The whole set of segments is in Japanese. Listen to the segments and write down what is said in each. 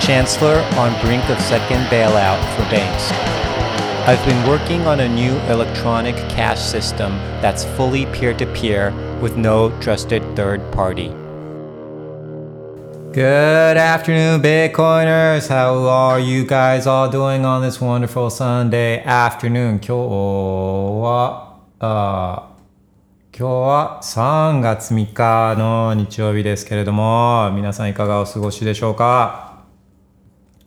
Chancellor on brink of second bailout for banks. I've been working on a new electronic cash system that's fully peer to peer with no trusted third party. Good afternoon, Bitcoiners. How are you guys all doing on this wonderful Sunday afternoon? 今日は、あ今日は3月3日の日曜日ですけれども、皆さんいかがお過ごしでしょうかえー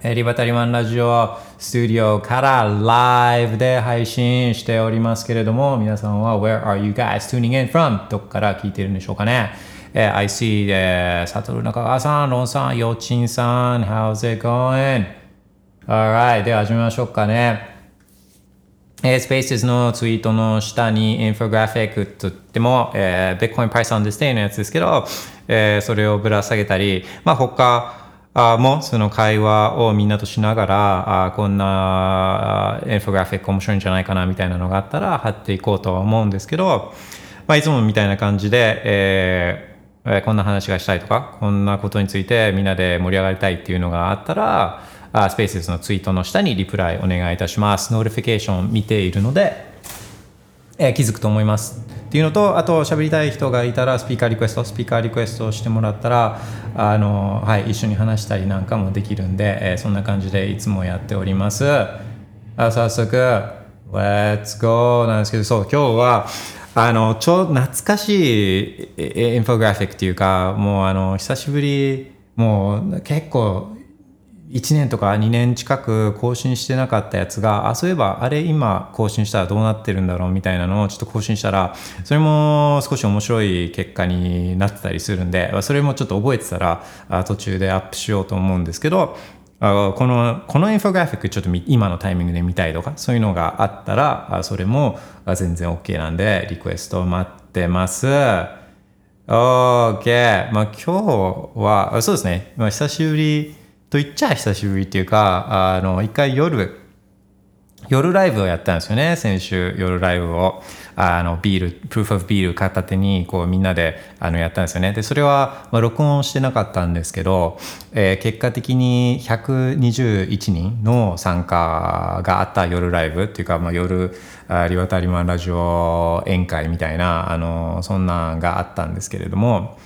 えリバタリマンラジオスタジオからライブで配信しておりますけれども、皆さんは Where are you guys tuning in from? どこから聞いてるんでしょうかねえー I see、えー、サトル中川さん、ロンさん、ヨチンさん、How's it going? Alright, では始めましょうかね。えー、スペースのツイートの下にインフォグラフィックとっても、えー、Bitcoin Price on this day のやつですけど、えー、それをぶら下げたり、まあ他あもその会話をみんなとしながら、あこんなインフォグラフィック面白いんじゃないかなみたいなのがあったら貼っていこうとは思うんですけど、まあいつもみたいな感じで、えーえーこんな話がしたいとか、こんなことについてみんなで盛り上がりたいっていうのがあったら、あスペースのツイートの下にリプライお願いいたします。 notification 見ているので、えー気づくと思います。っていうのと、あと喋りたい人がいたらスピーカーリクエスト、スピーカーリクエストをしてもらったら、あの、はい、一緒に話したりなんかもできるんで、えーそんな感じでいつもやっております。あ早速、Let's go なんですけど、そう、今日は、あの、超懐かしいインフォグラフィックっていうか、もうあの、久しぶり、もう結構、1年とか2年近く更新してなかったやつが、あ、そういえばあれ今更新したらどうなってるんだろうみたいなのをちょっと更新したら、それも少し面白い結果になってたりするんで、それもちょっと覚えてたら途中でアップしようと思うんですけど、あこのこのインフォグラフィックちょっと今のタイミングで見たいとかそういうのがあったらそれも全然 OK なんでリクエスト待ってます。OK。まあ今日は、そうですね。まあ久しぶりと言っちゃ久しぶりっていうか、あの、一回夜、夜ライブをやったんですよね。先週夜ライブを。あの、ビール、プルーフオブビール片手に、こうみんなであのやったんですよね。で、それは、まあ、録音してなかったんですけど、えー結果的に121人の参加があった夜ライブっていうか、まあ、夜、リワタリマンラジオ宴会みたいな、あの、そんなんがあったんですけれども、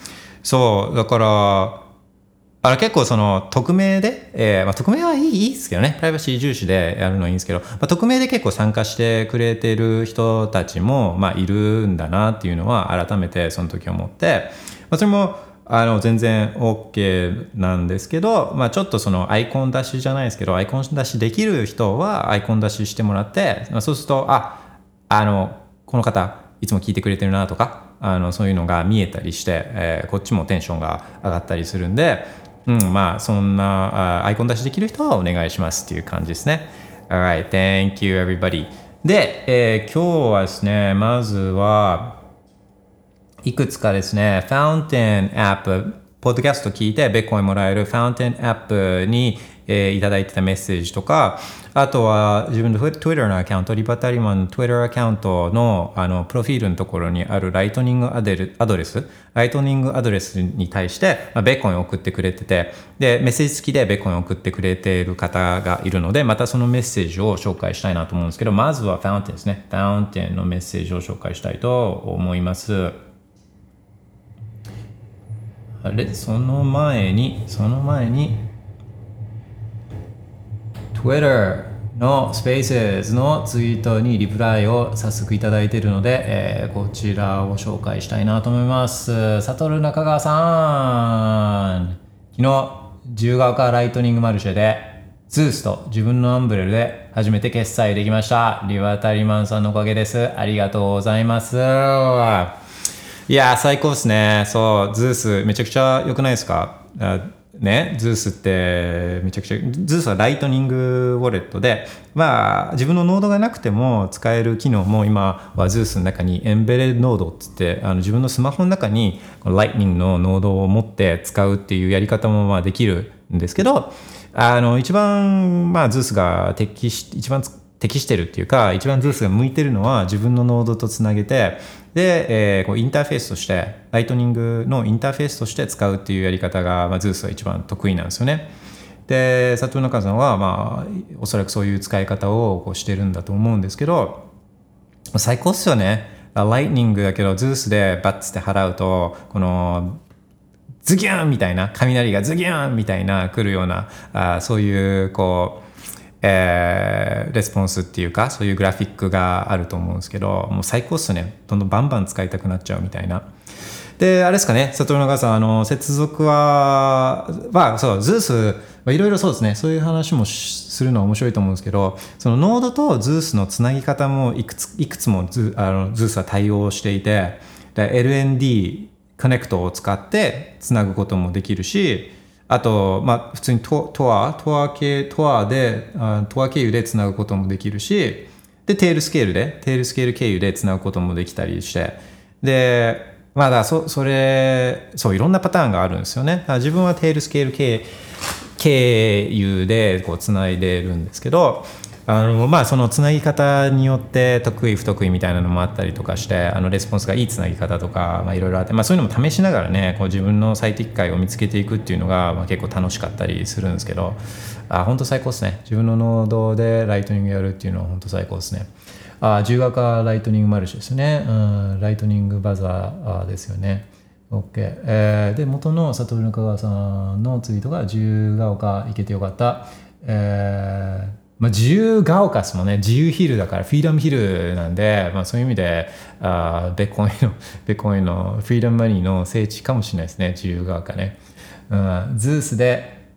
そう、だから、あの結構その匿名で、えーまあ、匿名はいいいいですけどね、プライバシー重視でやるのはいいんですけど、まあ、匿名で結構参加してくれてる人たちも、まあ、いるんだなっていうのは改めてその時思って、まあ、それもあの全然 OK なんですけど、まあ、ちょっとそのアイコン出しじゃないですけど、アイコン出しできる人はアイコン出ししてもらって、まあ、そうすると、あ、あの、この方、いつも聞いてくれてるなとか、あの、そういうのが見えたりして、えーこっちもテンションが上がったりするんで、うん、まあ、そんなアイコン出しできる人はお願いしますっていう感じですね。Alright, thank you everybody. で、えー今日はですね、まずは、いくつかですね、Fountain App、ポッドキャスト聞いてベッコインもらえる Fountain App に、えーいただいてたメッセージとか、あとは自分の Twitter のアカウント、リバタリマンの Twitter アカウントのあのプロフィールのところにあるライトニングアデルアドレス、ライトニングアドレスに対して、まあ、ベッコンを送ってくれてて、で、メッセージ付きでベッコンを送ってくれている方がいるので、またそのメッセージを紹介したいなと思うんですけど、まずは Fountain ですね。 Fountain のメッセージを紹介したいと思います。あれ？その前に、その前に、Twitter の Spaces のツイートにリプライを早速いただいているので、えーこちらを紹介したいなと思います。サトル中川さん昨日、自由が丘ライトニングマルシェで、ズースと自分のアンブレルで初めて決済できました。リワタリマンさんのおかげです。ありがとうございます。いや、最高ですね。そう、 Zeus、めちゃくちゃ良くないですか？ね、 Zeus ってめちゃくちゃ、 Zeus はライトニングウォレットで、まあ自分のノードがなくても使える機能も今は Zeus の中に embedded node っつってあの自分のスマホの中にライトニングのノードを持って使うっていうやり方もまあできるんですけど、あの一番まあ Zeus が適し、一番適してるっていうか一番 Zeus が向いてるのは自分のノードとつなげてで、えー、こうインターフェースとしてライトニングのインターフェースとして使うっていうやり方が、まあ、 Zeus は一番得意なんですよね。で佐藤中さんは、まあ、おそらくそういう使い方をこうしてるんだと思うんですけど最高っすよね。ライトニングだけど Zeus でバッツって払うとこのズギュンみたいな雷がズギュンみたいな来るようなあそういうこうえー、レスポンスっていうかそういうグラフィックがあると思うんですけどもう最高っすね。どんどんバンバン使いたくなっちゃうみたいな。であれですかね。佐藤中さんあの接続はまあそう Zeus いろいろそうですね。そういう話もするのは面白いと思うんですけどそのノードと Zeus のつなぎ方もいくついくつもズあの Zeus は対応していて LND コネクトを使ってつなぐこともできるしあと、まあ、普通にト Tor、Tor 系、 Tor で、 Tor 経由でつなぐこともできるし、で、 Tailscale で、 Tailscale 経由でつなぐこともできたりして、で、まあだそ、それ、そう、いろんなパターンがあるんですよね。自分は Tailscale 経経由でこうつないでるんですけど、あのまあそのつなぎ方によって得意不得意みたいなのもあったりとかしてあのレスポンスがいいつなぎ方とかいろいろあって、まあ、そういうのも試しながらねこう自分の最適解を見つけていくっていうのが、まあ、結構楽しかったりするんですけどあ本当最高ですね。自分のノードでライトニングやるっていうのは本当最高ですね。あ自由が丘ライトニングマルシですね、うん、ライトニングバザーですよね。OK、えー、で元の里の香川さんのツイートが自由が丘行けてよかった、えーまあ、自由が丘すもね、自由ヒルだから、フィーダムヒルなんで、まあ、そういう意味で、あベッコインの、ベッコインの フィーダムマニーの聖地かもしれないですね、自由が丘ね。うん、ズースで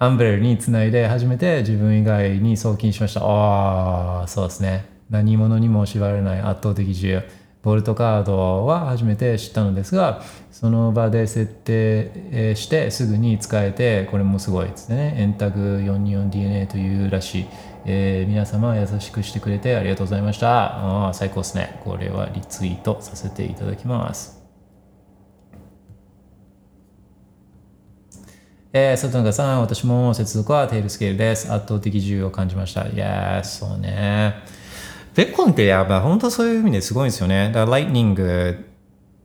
アンブレルにつないで初めて自分以外に送金しました。ああ、そうですね。何者にも縛られない圧倒的自由。ボルトカードは初めて知ったのですが、その場で設定してすぐに使えて、これもすごいですね。円タグ 424DNA というらしい。えー、皆様優しくしてくれてありがとうございました。最高ですね。これはリツイートさせていただきます。えー、佐藤中さん、私も接続はテールスケールです。圧倒的自由を感じました。いやー、そうね。ベッコンってやっぱ本当そういう意味ですごいんですよね。だからライトニング、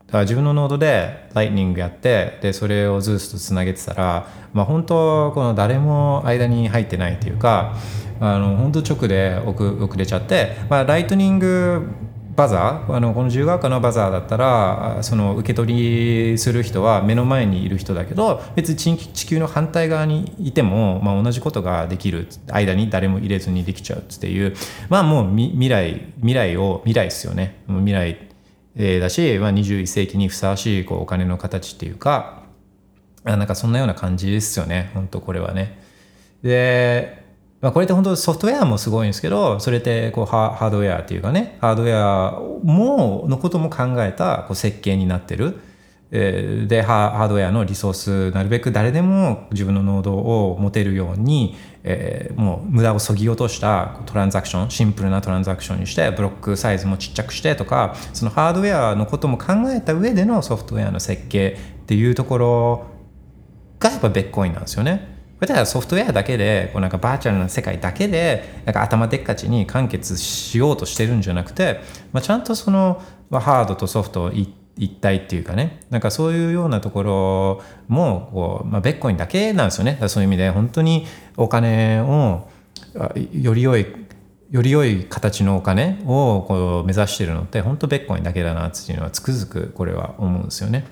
だ自分のノードでライトニングやって、で、それを Zeus とつなげてたら、まあ本当、この誰も間に入ってないっていうか、あの本当直で遅遅れちゃって、まあ、ライトニングバザーあのこの自由が丘のバザーだったらその受け取りする人は目の前にいる人だけど別に地球の反対側にいても、まあ、同じことができる間に誰も入れずにできちゃうっていうまあもう未来未来を未来ですよね未来、だし、まあ、21世紀にふさわしいこうお金の形っていうかなんかそんなような感じですよね本当これはね。でまあ、これって本当ソフトウェアもすごいんですけどそれってこうハードウェアっていうかねハードウェアものことも考えたこう設計になってる。でハードウェアのリソースなるべく誰でも自分のノードを持てるように、えー、もう無駄をそぎ落としたトランザクションシンプルなトランザクションにしてブロックサイズもちっちゃくしてとかそのハードウェアのことも考えた上でのソフトウェアの設計っていうところがやっぱベッコインなんですよね。これはソフトウェアだけでこうなんかバーチャルな世界だけでなんか頭でっかちに完結しようとしてるんじゃなくて、まあ、ちゃんとその、まあ、ハードとソフト一体っていうかねなんかそういうようなところもこう、まあ、ベッコインだけなんですよねそういう意味で本当にお金をより良いより良い形のお金をこう目指してるのって本当ベッコインだけだなっていうのはつくづくこれは思うんですよね。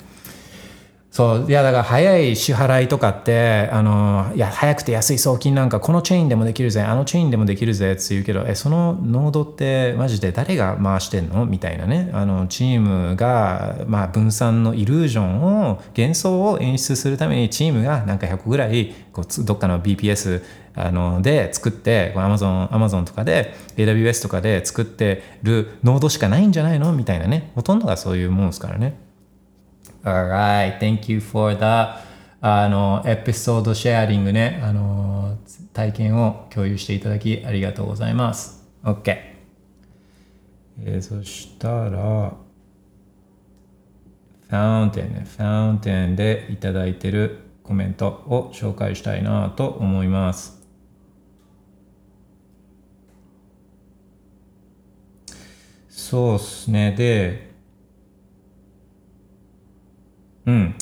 そういやだから早い支払いとかってあのいや早くて安い送金なんかこのチェーンでもできるぜあのチェーンでもできるぜって言うけどえそのノードってマジで誰が回してんの？みたいなね。あのチームが、まあ、分散のイリュージョンを幻想を演出するためにチームがなんか100ぐらいこうどっかの BPS あので作ってアマゾンアマゾンとかで AWS とかで作ってるノードしかないんじゃないの？みたいなね。ほとんどがそういうもんですからね。Alright, thank you for the あの、エピソードシェアリングね、あの、体験を共有していただきありがとうございます。OK。えー、そしたら、ファウンテンね、ファウンテンでいただいてるコメントを紹介したいなと思います。そうっすね。で、うん。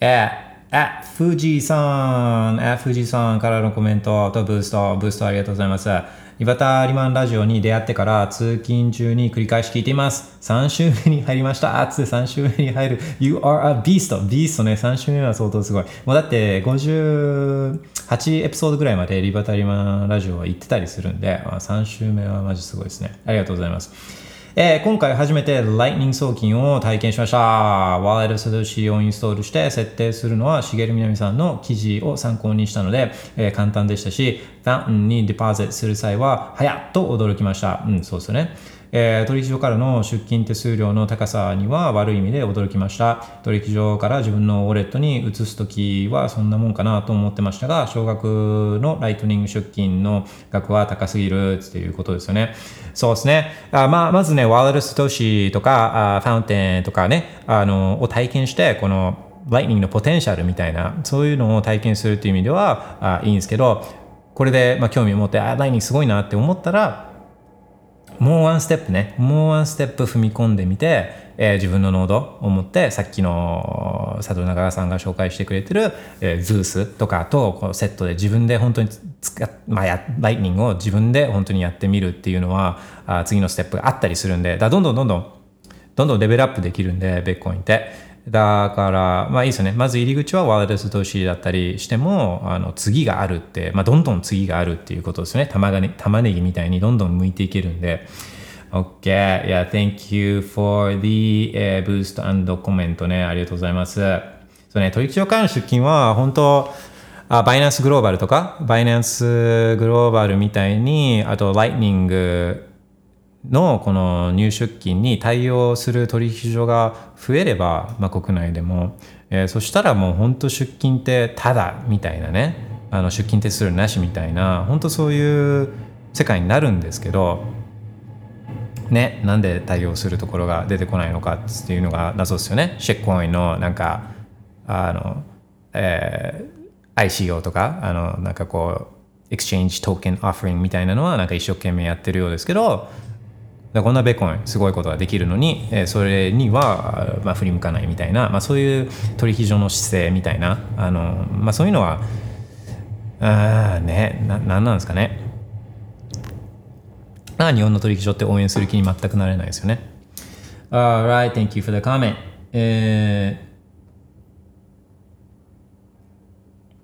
え、あ、富士山、あ、富士山からのコメントとブースト、ブーストありがとうございます。岩田リマンラジオに出会ってから通勤中に繰り返し聞いています。3週目に入りました。熱3週目に入る。You are a beast! ビーストね、3週目は相当すごい。もうだって58エピソードぐらいまでリバタリマンラジオは行ってたりするんで、3週目はマジすごいですね。ありがとうございます。えー、今回初めて Lightning 送金を体験しました。ワーレルス C をインストールして設定するのは、しげるみなみさんの記事を参考にしたので、えー、簡単でしたし、ファンにデポジットする際は、早っと驚きました。うん、そうですよね。えー、取引所からの出金手数料の高さには悪い意味で驚きました。取引所から自分のウォレットに移すときはそんなもんかなと思ってましたが、少額のライトニング出金の額は高すぎるっていうことですよね。そうですね。あまあ、まずね、 Wallet of Satoshi とか、あ Fountain とかね、あの、を体験して、この、ライトニングのポテンシャルみたいな、そういうのを体験するっていう意味ではあいいんですけど、これで、まあ、興味を持って、あ、ライトニングすごいなって思ったら、もうワンステップね、もうワンステップ踏み込んでみて、えー、自分のノードを持って、さっきの佐藤中川さんが紹介してくれてる、えー、 Zeus とかとこうセットで自分で本当に使、まあや、ライトニングを自分で本当にやってみるっていうのは、あ次のステップがあったりするんで、だどんどんどんどん、どんどんレベルアップできるんで、ベッコインって。だから、まあいいですよね。まず入り口はワールドス投資だったりしても、あの次があるって、まあどんどん次があるっていうことですね。玉がね、玉ねぎみたいにどんどん剥いていけるんで。OK. Yeah, thank you for the、uh, boost and comment ね。ありがとうございます。そうね、取引所からの出金は本当、あバイナンスグローバルとか、バイナンスグローバルみたいに、あと、ライトニングのこの入出金に対応する取引所が増えれば、まあ、国内でも、えー、そしたらもう本当出金ってただみたいなね。あの出金手数なしみたいな本当そういう世界になるんですけどねなんで対応するところが出てこないのかっていうのが謎ですよね。シェックコインのなんかあの、えー、ICO とかあのなんかこうエクチェンジトーケンオフリングみたいなのはなんか一生懸命やってるようですけどこんなベーコンすごいことができるのに、えそれには、まあ、振り向かないみたいな、まあ、そういう取引所の姿勢みたいなあの、まあ、そういうのはああねななんなんですかね。あ日本の取引所って応援する気に全くなれないですよね。Alright, thank you for the comment、え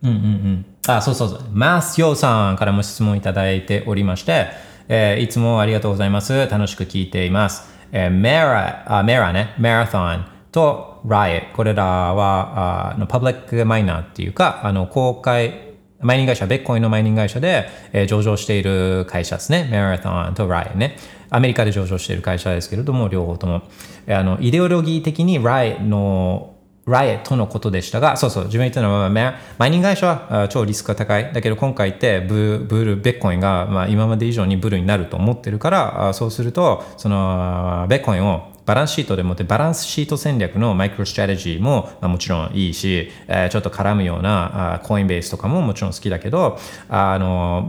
ー、うんうんうん。あそうそうそう。マスヨさんからも質問いただいておりましてえー、いつもありがとうございます。楽しく聞いています。えー、メラ、あメラね、マラソンと Riot、これらは、あのパブリックマイナーっていうか、あの公開、マイニング会社、ベッコインのマイニング会社で、えー、上場している会社ですね。マラソンと Riot ね。アメリカで上場している会社ですけれども、両方とも。あの、イデオロギー的に Riot のライエットのことでしたが、そうそう、自分言ったのは、マイニング会社は超リスクが高い。だけど今回ってブ、ブル、ベッコインが、まあ、今まで以上にブルになると思ってるから、そうすると、その、ベッコインをバランスシートでもってバランスシート戦略のマイクロストラテジーも、まあ、もちろんい。い。し、えー、ちょっと絡むようなコインベースとかももちろん好きだけど、あの、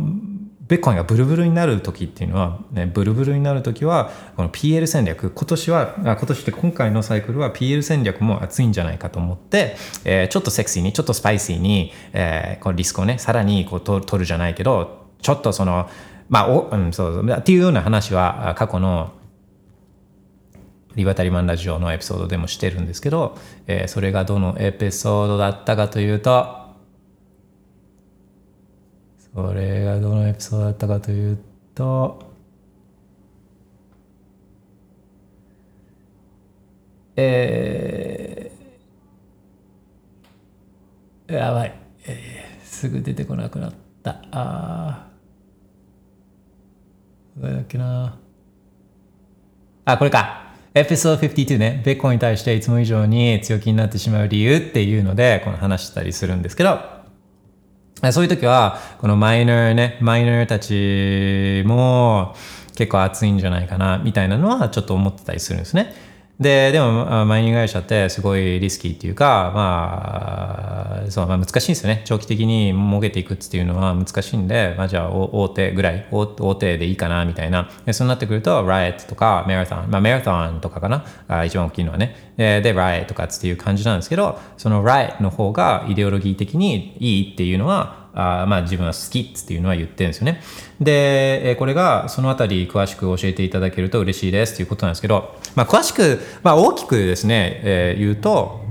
ベッコインがブルブルになる時っていうのは、ね、ブルブルになる時は、この PL 戦略、今年はあ、今年って今回のサイクルは PL 戦略も熱いんじゃないかと思って、えー、ちょっとセクシーに、ちょっとスパイシーに、えー、このリスクをね、さらにこう取るじゃないけど、ちょっとその、まあ、お、うん、そう、っていうような話は過去のリバタリマンラジオのエピソードでもしてるんですけど、えー、それがどのエピソードだったかというと、それがどのエピソードだったかというとえー、やばい、えー、すぐ出てこなくなった。ああどれだっけな。あこれか。エピソード52ね、ベッコンに対していつも以上に強気になってしまう理由っていうので、この話したりするんですけど、そういう時は、このマイナーね、マイナーたちも結構熱いんじゃないかな、みたいなのはちょっと思ってたりするんですね。で、でも、マイニング会社ってすごいリスキーっていうか、まあ、そう、まあ難しいんですよね。長期的に儲けていくっていうのは難しいんで、まあじゃあ大手ぐらい、大手でいいかな、みたいな。で、そうなってくると、ライトとかマラソン、まあマラソンとかかな、あ一番大きいのはね。で、でライトとかっていう感じなんですけど、そのライトの方がイデオロギー的にいいっていうのは、あまあ自分は好きっていうのは言ってるんですよね。で、これがそのあたり詳しく教えていただけると嬉しいですということなんですけど、まあ詳しく、まあ大きくですね、えー、言うと、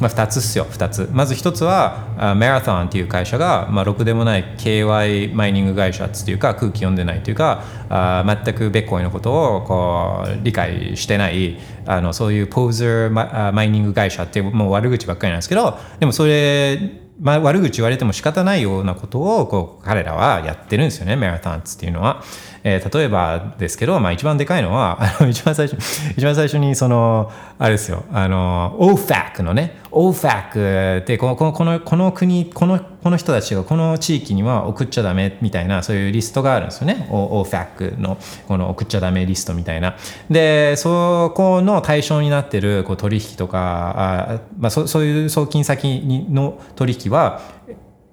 まあ、2つっすよ2つまず1つはマラソンっていう会社が、まあ、ろくでもない KY マイニング会社っていうか空気読んでないというかあ全くベッコイのことをこう理解してないあのそういうポーザーママイニング会社ってもう悪口ばっかりなんですけどでもそれまあ、悪口言われても仕方ないようなことをこう彼らはやってるんですよね、マラタンツっていうのは。えー、例えばですけど、まあ、一番でかいのは、あの一番最初、一番最初にその、あれですよ、あの、OFAC のね、OFAC ってこの、この、この国、この、この人たちがこの地域には送っちゃダメみたいな、そういうリストがあるんですよね。OFAC のこの送っちゃダメリストみたいな。で、そこの対象になってるこう取引とか、あまあそ、そういう送金先の取引は、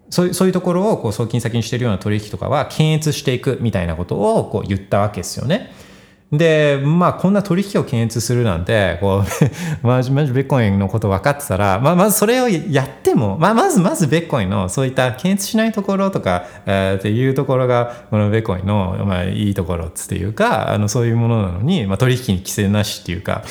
そういうそういうところをこう送金先にしてるような取引とかは検閲していくみたいなことをこう言ったわけですよね。で、まあ、こんな取引を検閲するなんて、こう、マジマジベッコインのこと分かってたら、まあ、まずそれをやっても、まあ、まず、まずベッコインのそういった検閲しないところとか、えー、っていうところが、このベッコインの、まあ、いいところっていうか、あの、そういうものなのに、まあ、取引に規制なしっていうか、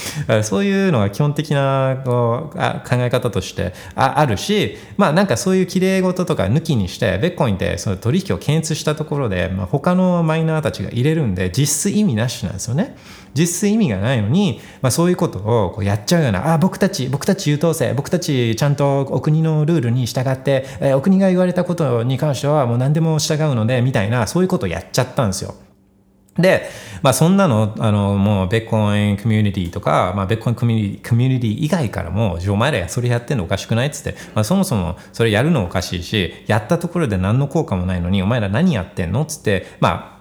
そういうのが基本的なこうあ考え方としてああるし、まあ、なんかそういう綺麗事とか抜きにして、ベッコインってその取引を検閲したところで、まあ、他のマイナーたちが入れるんで、実質意味なしなんですよね。実質意味がないのに、まあ、そういうことをこうやっちゃうような、あ、僕たち、僕たち優等生、僕たちちゃんとお国のルールに従って、えー、お国が言われたことに関してはもう何でも従うので、みたいな、そういうことをやっちゃったんですよ。で、まあそんなの、あの、もうベッコインコミュニティとか、まあベッコインコミュニティコミュニティ以外からも、お前らそれやってんのおかしくないっつって、まあそもそもそれやるのおかしいし、やったところで何の効果もないのに、お前ら何やってんのっつって、まあ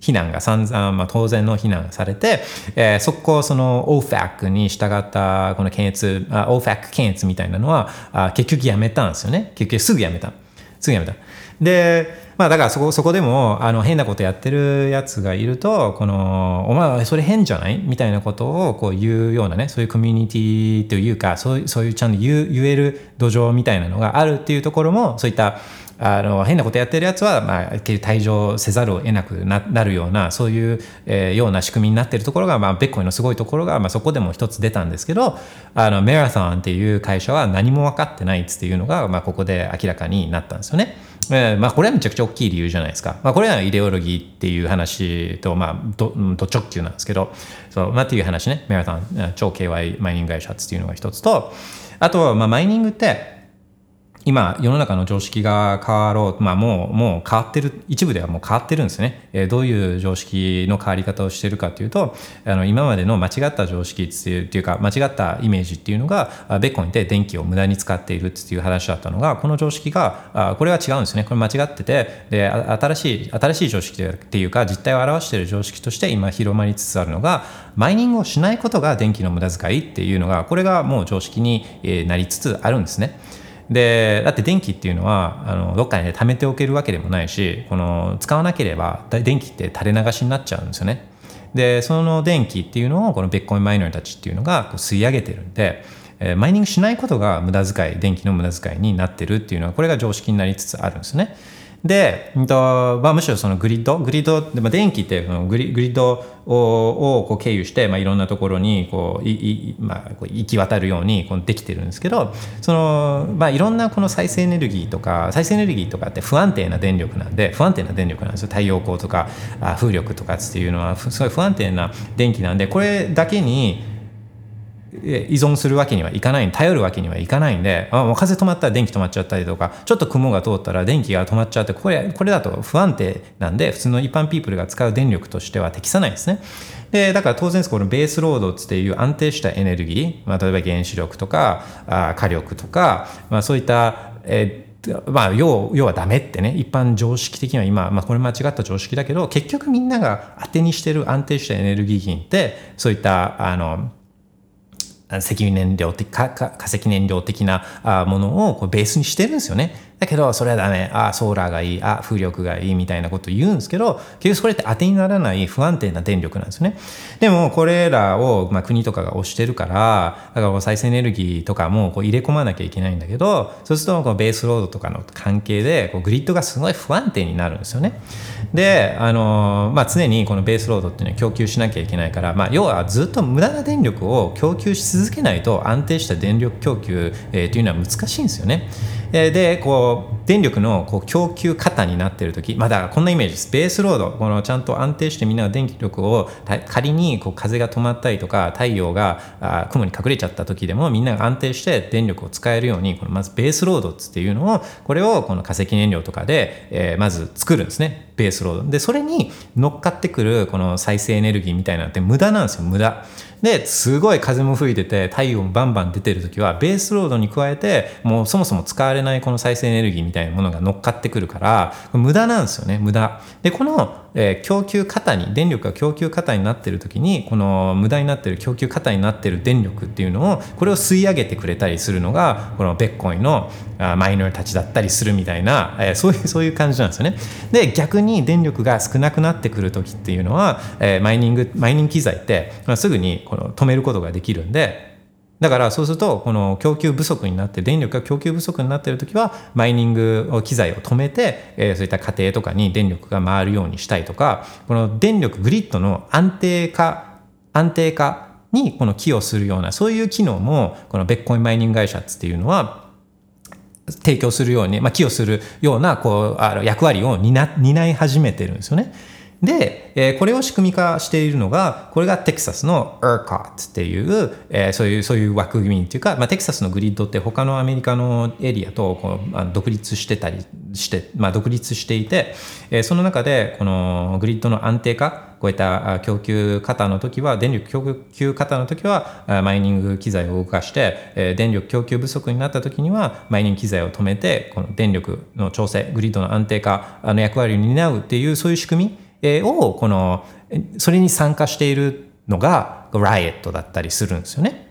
非難が散々、まあ、当然の非難されて、えー、そこその OFAC に従ったこの検閲、OFAC 検閲みたいなのはあ結局やめたんですよね。結局すぐやめた。すぐやめた。で、まあだからそこ、そこでも、あの、変なことやってるやつがいると、この、お前それ変じゃない？みたいなことをこう言うようなね、そういうコミュニティというか、そういう、そういうちゃんと言言える土壌みたいなのがあるっていうところも、そういった、あの変なことやってるやつは、まあ、退場せざるを得なくなるようなそういう、えー、ような仕組みになってるところが、まあ、ベッコイのすごいところが、まあ、そこでも一つ出たんですけどあのメラソンっていう会社は何も分かってないっていうのが、まあ、ここで明らかになったんですよね。えーまあ、これはめちゃくちゃ大きい理由じゃないですか。まあ、これはイデオロギーっていう話と、まあ、どど直球なんですけどそう、まあ、っていう話ねメラソン超 KY マイニング会社っていうのが一つとあと、まあ、マイニングって今、世の中の常識が変わろう、まあもう、もう変わってる、一部ではもう変わってるんですね。えー、どういう常識の変わり方をしてるかというと、あの、今までの間違った常識っていうか、間違ったイメージっていうのが、ベッコンで電気を無駄に使っているっていう話だったのが、この常識が、あこれは違うんですね。これ間違ってて、で、新しい、新しい常識っていうか、実態を表している常識として今広まりつつあるのが、マイニングをしないことが電気の無駄遣いっていうのが、これがもう常識になりつつあるんですね。でだって電気っていうのはあのどっかに、ね、貯めておけるわけでもないしこの使わなければ電気って垂れ流しになっちゃうんですよね。でその電気っていうのをこのベッコインマイノリたちっていうのがこう吸い上げてるんで、えー、マイニングしないことが無駄遣い電気の無駄遣いになってるっていうのはこれが常識になりつつあるんですね。で、とまあ、むしろそのグリッド、グリッド、まあ、電気ってグリグリッドをこう経由して、まあ、いろんなところにこういい、まあ、こう行き渡るようにこうできてるんですけど、そのまあ、いろんなこの再生エネルギーとか、再生エネルギーとかって不安定な電力なんで、不安定な電力なんですよ。太陽光とか風力とかっていうのは、すごい不安定な電気なんで、これだけに、依存するわけにはいかない頼るわけにはいかないんであもう風止まったら電気止まっちゃったりとかちょっと雲が通ったら電気が止まっちゃってこれこれだと不安定なんで普通の一般ピープルが使う電力としては適さないですね。でだから当然このベースロードっていう安定したエネルギー、まあ、例えば原子力とかあ火力とか、まあ、そういった、えーまあ、要要はダメってね一般常識的には今、まあ、これ間違った常識だけど結局みんなが当てにしてる安定したエネルギー源ってそういったあの石油燃料的化石燃料的なものをこうベースにしてるんですよね。だけどそれはダメ。あソーラーがいい。あ風力がいい。みたいなことを言うんですけど結局それって当てにならない不安定な電力なんですよね。でもこれらを、まあ、国とかが推してるからだから再生エネルギーとかもこう入れ込まなきゃいけないんだけどそうするとこうベースロードとかの関係でこうグリッドがすごい不安定になるんですよね。であの、まあ、常にこのベースロードっていうのは供給しなきゃいけないから、まあ、要はずっと無駄な電力を供給し続けないと安定した電力供給、えー、というのは難しいんですよね。でこう電力のこう供給過多になっている時まあだからこんなイメージです。ベースロードこのちゃんと安定してみんなが電気力を仮にこう風が止まったりとか太陽があ雲に隠れちゃった時でもみんなが安定して電力を使えるようにこのまずベースロードっていうのをこれをこの化石燃料とかで、えー、まず作るんですね。ベースロード。でそれに乗っかってくるこの再生エネルギーみたいなのって無駄なんですよ。無駄。ですごい風も吹いてて太陽もバンバン出てる時はベースロードに加えてもうそもそも使われないこの再生エネルギーみたいなものが乗っかってくるから無駄なんですよね無駄。でこのえー、供給過多に電力が供給過多になってる時にこの無駄になってる供給過多になってる電力っていうのをこれを吸い上げてくれたりするのがこのベッコインのマイナーたちだったりするみたいな、えー、そういう そういう感じなんですよね。で逆に電力が少なくなってくる時っていうのは、えー、マイニングマイニング機材って、ま、すぐにこの止めることができるんでだからそうするとこの供給不足になって電力が供給不足になっている時はマイニング機材を止めて、え、そういった家庭とかに電力が回るようにしたいとかこの電力グリッドの安定化安定化にこの寄与するようなそういう機能もこのベッコインマイニング会社っていうのは提供するように、まあ、寄与するようなこうあの役割を担担い始めてるんですよね。で、えー、これを仕組み化しているのが、これがテキサスの ERCOT っていう、えー、そういう、そういう枠組みっていうか、まあ、テキサスのグリッドって他のアメリカのエリアとこう、まあ、独立してたりして、まあ、独立していて、えー、その中で、このグリッドの安定化、こういった供給過の時は、電力供給過の時は、マイニング機材を動かして、えー、電力供給不足になった時には、マイニング機材を止めて、この電力の調整、グリッドの安定化の役割を担うっていう、そういう仕組み、をこのそれに参加しているのがライエットだったりするんですよね。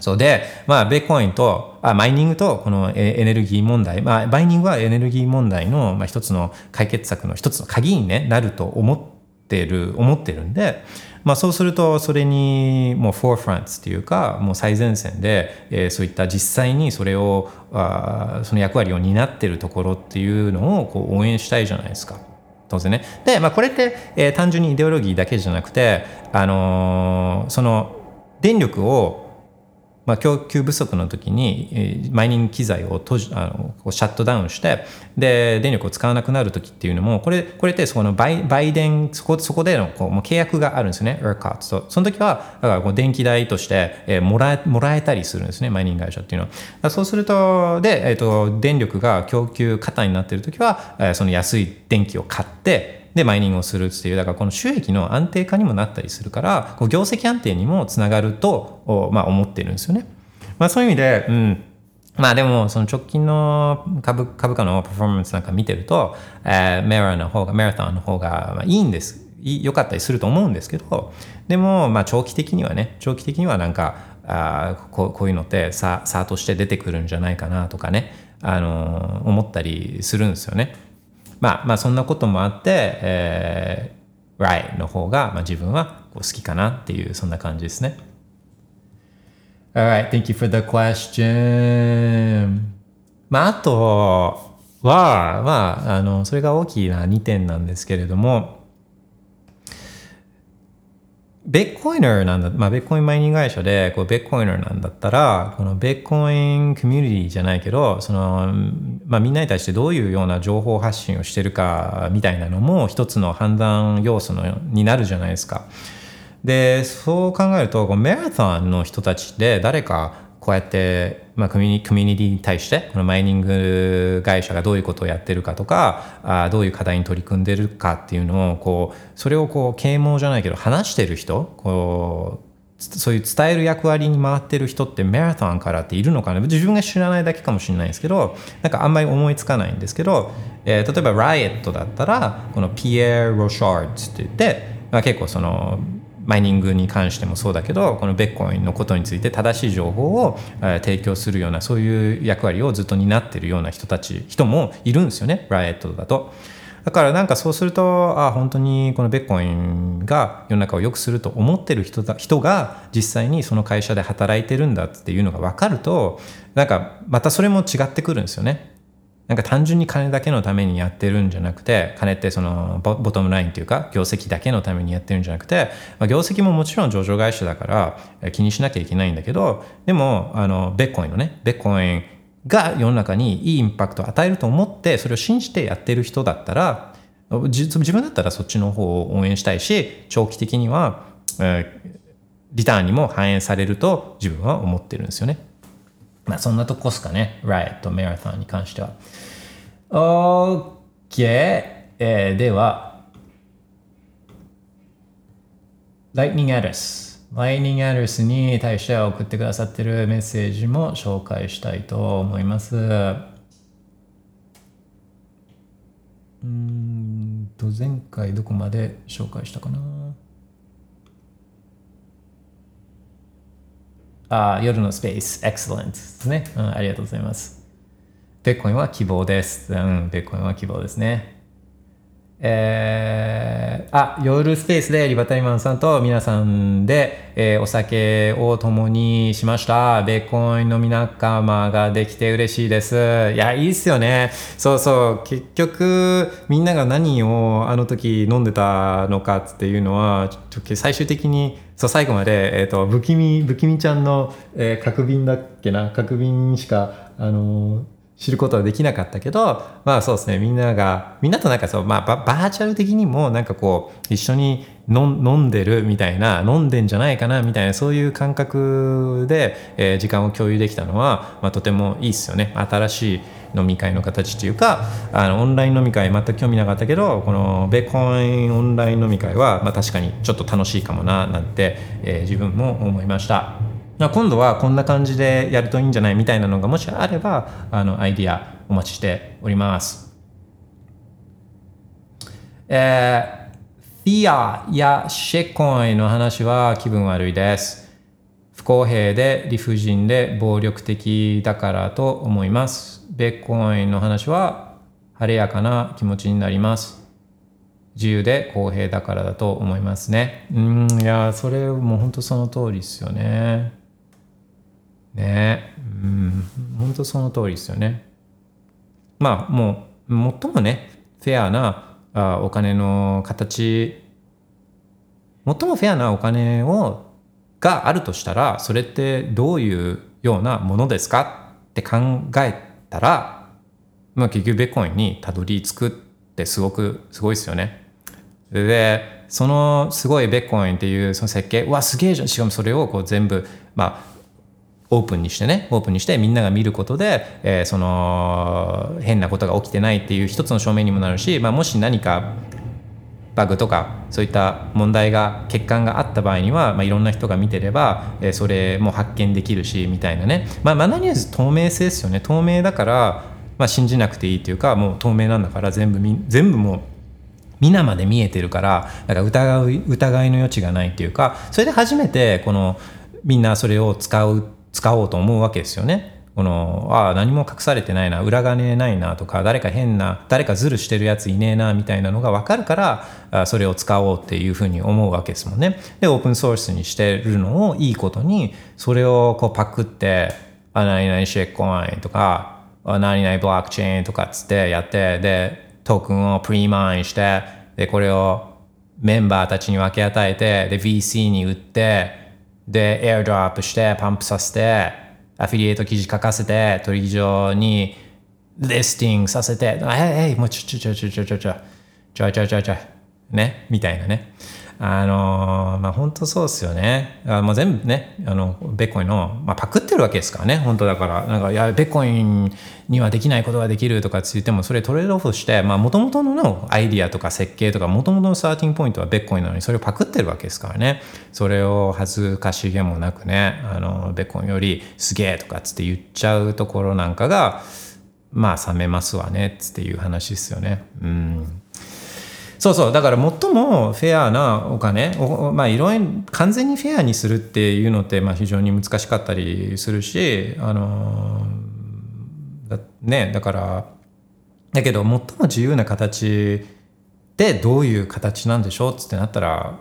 そうで、まあ、ベーコインとあマイニングとこのエネルギー問題、まあ、バイニングはエネルギー問題の、まあ、一つの解決策の一つの鍵に、ね、なると思ってる思ってるんで、まあ、そうするとそれにもうフォーフランツっていうかもう最前線で、えー、そういった実際にそれをあその役割を担ってるところっていうのをこう応援したいじゃないですか。当然ね。で、まあ、これって、えー、単純にイデオロギーだけじゃなくて、あのー、その電力をまあ、供給不足の時にマイニング機材を閉じあのこうシャットダウンしてで電力を使わなくなる時っていうのもこれこれってその売売電そこそこでのこうもう契約があるんですね ERCOT とその時はだからこう電気代として、えー、もらえもらえたりするんですねマイニング会社っていうのは。そうするとで、えーと、電力が供給過多になっている時は、えー、その安い電気を買ってでマイニングをするっていうだからこの収益の安定化にもなったりするからこう業績安定にもつながると、まあ、思ってるんですよね。まあ、そういう意味で、うん、まあでもその直近の株株価のパフォーマンスなんか見てると、えー、メラの方がメラトンの方がいいんです良かったりすると思うんですけどでもまあ長期的にはね長期的にはなんかあこうこういうのって差差として出てくるんじゃないかなとかね、あのー、思ったりするんですよね。まあまあそんなこともあって、えー、ライの方が、まあ、自分はこう好きかなっていうそんな感じですね。Alright, thank you for the question. まああとは、まあ、あのそれが大きな2点なんですけれどもベッコイナーなんだ、まあ、ベッコインマイニング会社で、こう、ベッコイナーなんだったら、このベッコインコミュニティじゃないけど、その、まあ、みんなに対してどういうような情報発信をしてるか、みたいなのも、一つの判断要素のになるじゃないですか。でそう考えるとこうメラトンの人たちで誰かこうやって、まあ、コミュニコミュニティに対してこのマイニング会社がどういうことをやってるかとかあどういう課題に取り組んでるかっていうのをこうそれをこう啓蒙じゃないけど話してる人こうそういう伝える役割に回ってる人ってマラソンからっているのかな？自分が知らないだけかもしれないですけどなんかあんまり思いつかないんですけど、えー例えばライエットだったらこのピエー・ロシャーズって言って、まあ、結構そのマイニングに関してもそうだけどこのベッコインのことについて正しい情報を、提供するようなそういう役割をずっと担ってるような人たち人もいるんですよねライエットだと。だからなんかそうするとあ本当にこのベッコインが世の中を良くすると思ってる人だ人が実際にその会社で働いてるんだっていうのが分かるとなんかまたそれも違ってくるんですよね。なんか単純に金だけのためにやってるんじゃなくて金ってそのボトムラインっていうか業績だけのためにやってるんじゃなくて、まあ、業績ももちろん上場会社だから気にしなきゃいけないんだけどでもあのベッコインのねベッコインが世の中にいいインパクトを与えると思ってそれを信じてやってる人だったら自分だったらそっちの方を応援したいし長期的には、えーリターンにも反映されると自分は思ってるんですよね。まあそんなとこっすかね。ライト、マラソンに関しては。OK、えーでは、Lightning Address。Lightning Address に対して送ってくださってるメッセージも紹介したいと思います。うんと、前回どこまで紹介したかな？あ夜のスペース、エクセレントですね、うん。ありがとうございます。ベッコインは希望です。うん、ベッコインは希望ですね。えー、あ、夜スペースでリバタリマンさんと皆さんで、えーお酒を共にしました。ベッコインのみ仲間ができて嬉しいです。いや、いいっすよね。そうそう。結局、みんなが何をあの時飲んでたのかっていうのは、ちょっと最終的に、そう、最後まで、えっ、と、不気味、不気味ちゃんの、えー角瓶だっけな、角瓶しか、あのー知ることはできなかったけどまあそうですねみんながみんなとなんかそう、まあ、バーチャル的にもなんかこう一緒に飲んでるみたいな飲んでんじゃないかなみたいなそういう感覚で、えー時間を共有できたのは、まあ、とてもいいですよね新しい飲み会の形っていうかあのオンライン飲み会全く興味なかったけどこのベーコインオンライン飲み会は、まあ、確かにちょっと楽しいかもななんて、えー自分も思いました。まあ今度はこんな感じでやるといいんじゃないみたいなのがもしあればあのアイディアお待ちしております。えー、フィアやシェコインの話は気分悪いです。不公平で理不尽で暴力的だからと思います。ベッコインの話は晴れやかな気持ちになります。自由で公平だからだと思いますね。うん、いや、それも本当その通りですよね。ね。うん、本当その通りですよね。まあ、もう、最もね、フェアなあお金の形、最もフェアなお金をがあるとしたら、それってどういうようなものですかって考えたら、まあ、結局ベッコインにたどり着くってすごくすごいですよね。でそのすごいベッコインっていうその設計。うわすげえじゃん。しかもそれをこう全部まあオープンにしてねオープンにしてみんなが見ることで、えーその変なことが起きてないっていう一つの証明にもなるし、まあ、もし何かバグとかそういった問題が欠陥があった場合には、まあ、いろんな人が見てれば、えーそれも発見できるしみたいなね、まあ、まあ何より透明性ですよね。透明だから、まあ、信じなくていいっていうかもう透明なんだから全部全部もう皆まで見えてるからだから疑う疑いの余地がないっていうかそれで初めてこのみんなそれを使う使おうと思うわけですよね。このああ何も隠されてないな裏金ないなとか誰か変な誰かズルしてるやついねえなみたいなのが分かるからそれを使おうっていうふうに思うわけですもんね。でオープンソースにしてるのをいいことにそれをこうパクってあ何々シェッコインとかあ何々ブロックチェーンとかっつってやってでトークンをプリマインしてでこれをメンバーたちに分け与えてで VC に売ってで、エアドロップして、パンプさせて、アフィリエイト記事書かせて、取引所にリスティングさせて、えい、えい、もうちょちょちょちょちょちょちょ、ちょちょちょちょ、ね、みたいなね。あのまあ本当そうですよね。あもう全部ね、あの、ベッコインの、まあ、パクってるわけですからね、本当だから。なんか、いや、ベッコインにはできないことができるとかって言っても、それトレードオフして、まあ、もともとのアイディアとか設計とか、もともとのスターティングポイントはベッコインなのに、それをパクってるわけですからね。それを恥ずかしげもなくね、あの、ベッコインよりすげえとかつって言っちゃうところなんかが、まあ、冷めますわね、つっていう話ですよね。うん。そうそうだから最もフェアなお金お、まあ、いろいろ完全にフェアにするっていうのって、まあ、非常に難しかったりするしあのだ,、ね、だからだけど最も自由な形でどういう形なんでしょうってなったら、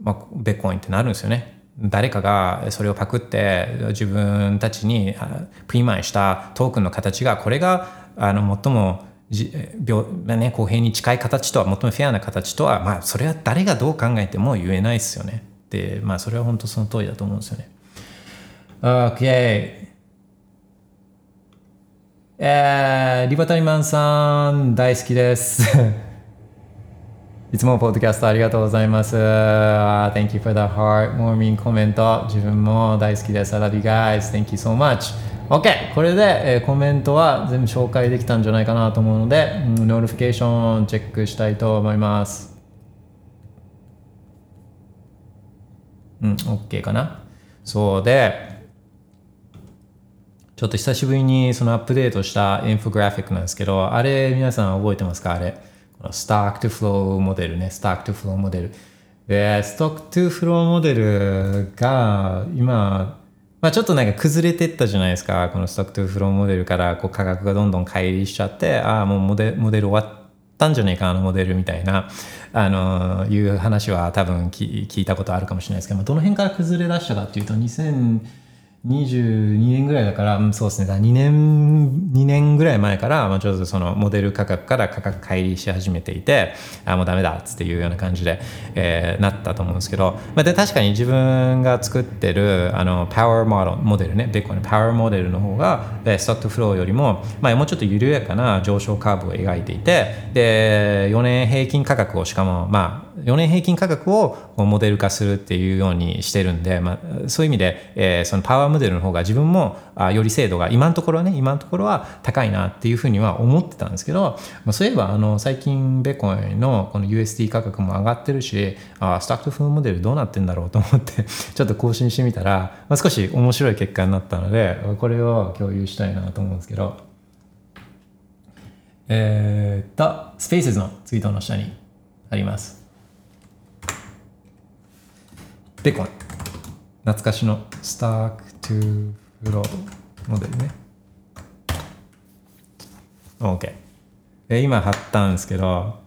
まあ、ベッコインってなるんですよね。誰かがそれをパクって自分たちにプリマイしたトークンの形がこれがあの最も病ね、公平に近い形とは、最もフェアな形とは、まあ、それは誰がどう考えても言えないですよね。で、まあ、それは本当その通りだと思うんですよね。OK。えー、リバタリマンさん、大好きです。いつもポッドキャストありがとうございます。Uh, thank you for the heartwarming コメント。自分も大好きです。I love you guys. Thank you so much. OK! これで、えー、コメントは全部紹介できたんじゃないかなと思うので、うん、 notification チェックしたいと思います。うん、OK かな？そうで、ちょっと久しぶりにそのアップデートしたインフォグラフィックなんですけど、あれ皆さん覚えてますか？あれ。この stock to flow model ね、 stock to flow model。で、 stock to flow model が今、まあ、ちょっとなんか崩れてったじゃないですかこのストックトゥフローモデルからこう価格がどんどん乖離しちゃってああもうモデモデル終わったんじゃねえかあのモデルみたいなあのいう話は多分聞いたことあるかもしれないですけど、まあ、どの辺から崩れ出したかっていうと2000 22年ぐらいだから、うんそうですね、2年、2年ぐらい前から、まあ、ちょうどそのモデル価格から価格乖離し始めていて、あ、もうダメだっつっていうような感じで、えー、なったと思うんですけど、まあ、で、確かに自分が作ってる、あの、パワーモデル、モデルね、ベッコンのパワーモデルの方が、ストックフローよりも、まあ、もうちょっと緩やかな上昇カーブを描いていて、で、4年平均価格をしかも、まあ、4年平均価格をモデル化するっていうようにしてるんで、まあ、そういう意味で、えー、そのパワーモデルの方が自分もあより精度が今のところね今のところは高いなっていうふうには思ってたんですけど、まあ、そういえばあの最近ベコイのこの USD 価格も上がってるしあスタックフモデルどうなってんだろうと思って ちょっと更新してみたら、まあ、少し面白い結果になったのでこれを共有したいなと思うんですけど。えー、っとスペースのツイートの下にあります。ベコン懐かしのスタークトゥフロードモデルね。OK で今貼ったんですけど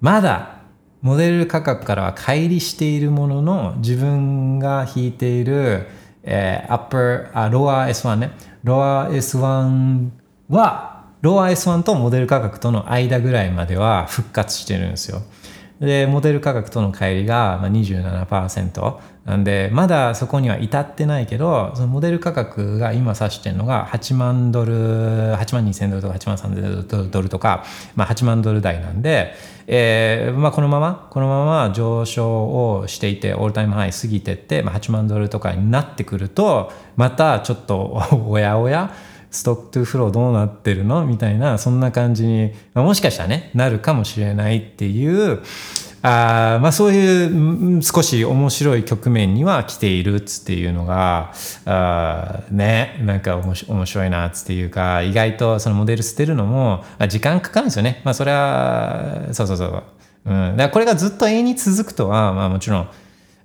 まだモデル価格からは乖離しているものの自分が引いている、えー、アッパーあロア S1 ね。ロア S1 はロア S1 とモデル価格との間ぐらいまでは復活してるんですよ。で、モデル価格との乖離が27%。なんで、まだそこには至ってないけど、そのモデル価格が今指してるのが8万ドル、8万2000ドルとか8万3000ドルとか、まあ8万ドル台なんで、えー、まあこのまま、このまま上昇をしていて、 all time high 過ぎてって、まあ8万ドルとかになってくると、またちょっとおやおや、 stock to flow どうなってるの？みたいな、そんな感じに、まあ、もしかしたらね、なるかもしれないっていう、あまあそういう少し面白い局面には来ているっつっていうのがあねなんか面白いなっつっていうか意外とそのモデル捨てるのも時間かかるんですよね。まあそれはそうそうそう、うん、だからこれがずっと永遠に続くとはまあもちろん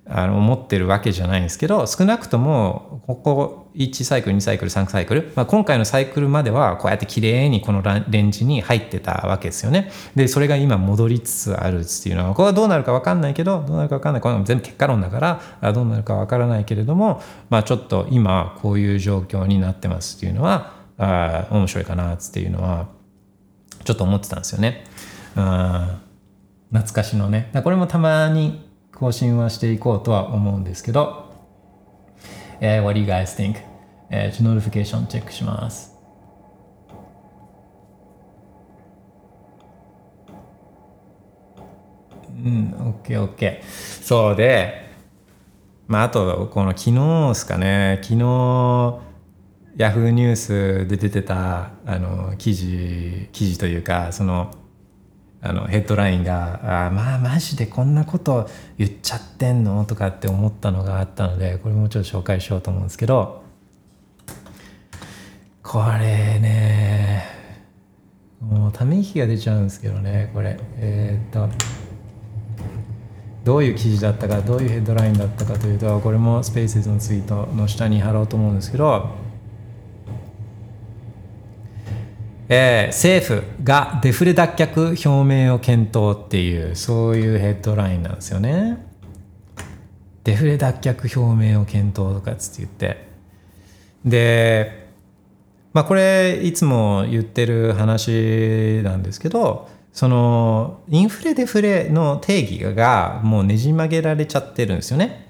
あの思ってるわけじゃないんですけど少なくともここ1サイクル2サイクル3サイクル、まあ、今回のサイクルまではこうやって綺麗にこのレンジに入ってたわけですよね。でそれが今戻りつつあるっていうのはこれはどうなるか分かんないけどどうなるか分かんない。これ全部結果論だからどうなるか分からないけれども、まあ、ちょっと今こういう状況になってますっていうのはあ面白いかなっていうのはちょっと思ってたんですよね。あ懐かしのね。これもたまに更新はしていこうとは思うんですけど、えー、What do you guys think? えー、 notification チェックします。うん、オッケーオッケー。そうで、まあ、あと、この昨日ですかね、昨日、ヤフーニュースで出てたあの記事記事というかそのあのヘッドラインが「あまあマジでこんなこと言っちゃってんの?」とかって思ったのがあったのでこれもちょっと紹介しようと思うんですけどこれねもうため息が出ちゃうんですけどねこれえー、っとどういう記事だったかどういうヘッドラインだったかというとこれもスペースのツイートの下に貼ろうと思うんですけどえー、政府がデフレ脱却表明を検討っていうそういうヘッドラインなんですよね。デフレ脱却表明を検討とかつって言ってでまあこれいつも言ってる話なんですけどそのインフレデフレの定義がもうねじ曲げられちゃってるんですよね。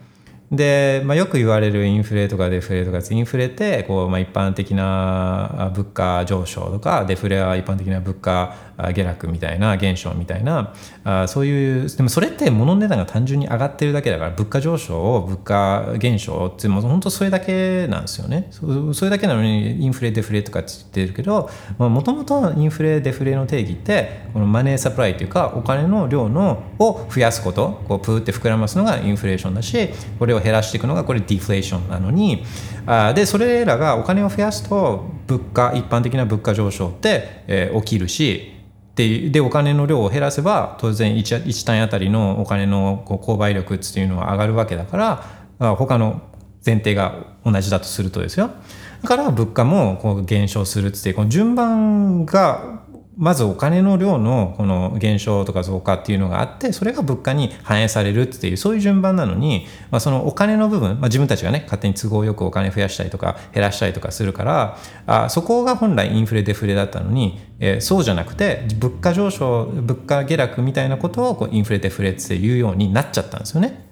で、まあ、よく言われるインフレとかデフレとかインフレってこう、まあ、一般的な物価上昇とかデフレは一般的な物価下落みたいな減少みたいなあそういうでもそれって物の値段が単純に上がってるだけだから物価上昇を物価減少ってもう本当それだけなんですよね。そそれだけなのにインフレデフレとかって言ってるけどもともとインフレデフレの定義ってこのマネーサプライというかお金の量のを増やすことこうプーって膨らますのがインフレーションだしこれを減らしていくのがこれディフレーションなのにあでそれらがお金を増やすと物価一般的な物価上昇って、えー、起きるしででお金の量を減らせば当然 1, 1単位あたりのお金のこう購買力っていうのは上がるわけだから他の前提が同じだとするとですよ。だから物価もこう減少するってこの順番がまずお金の量のこの減少とか増加っていうのがあってそれが物価に反映されるっていうそういう順番なのに、まあ、そのお金の部分、まあ、自分たちがね勝手に都合よくお金増やしたりとか減らしたりとかするからあそこが本来インフレデフレだったのに、えー、そうじゃなくて物価上昇物価下落みたいなことをこうインフレデフレっていうようになっちゃったんですよね。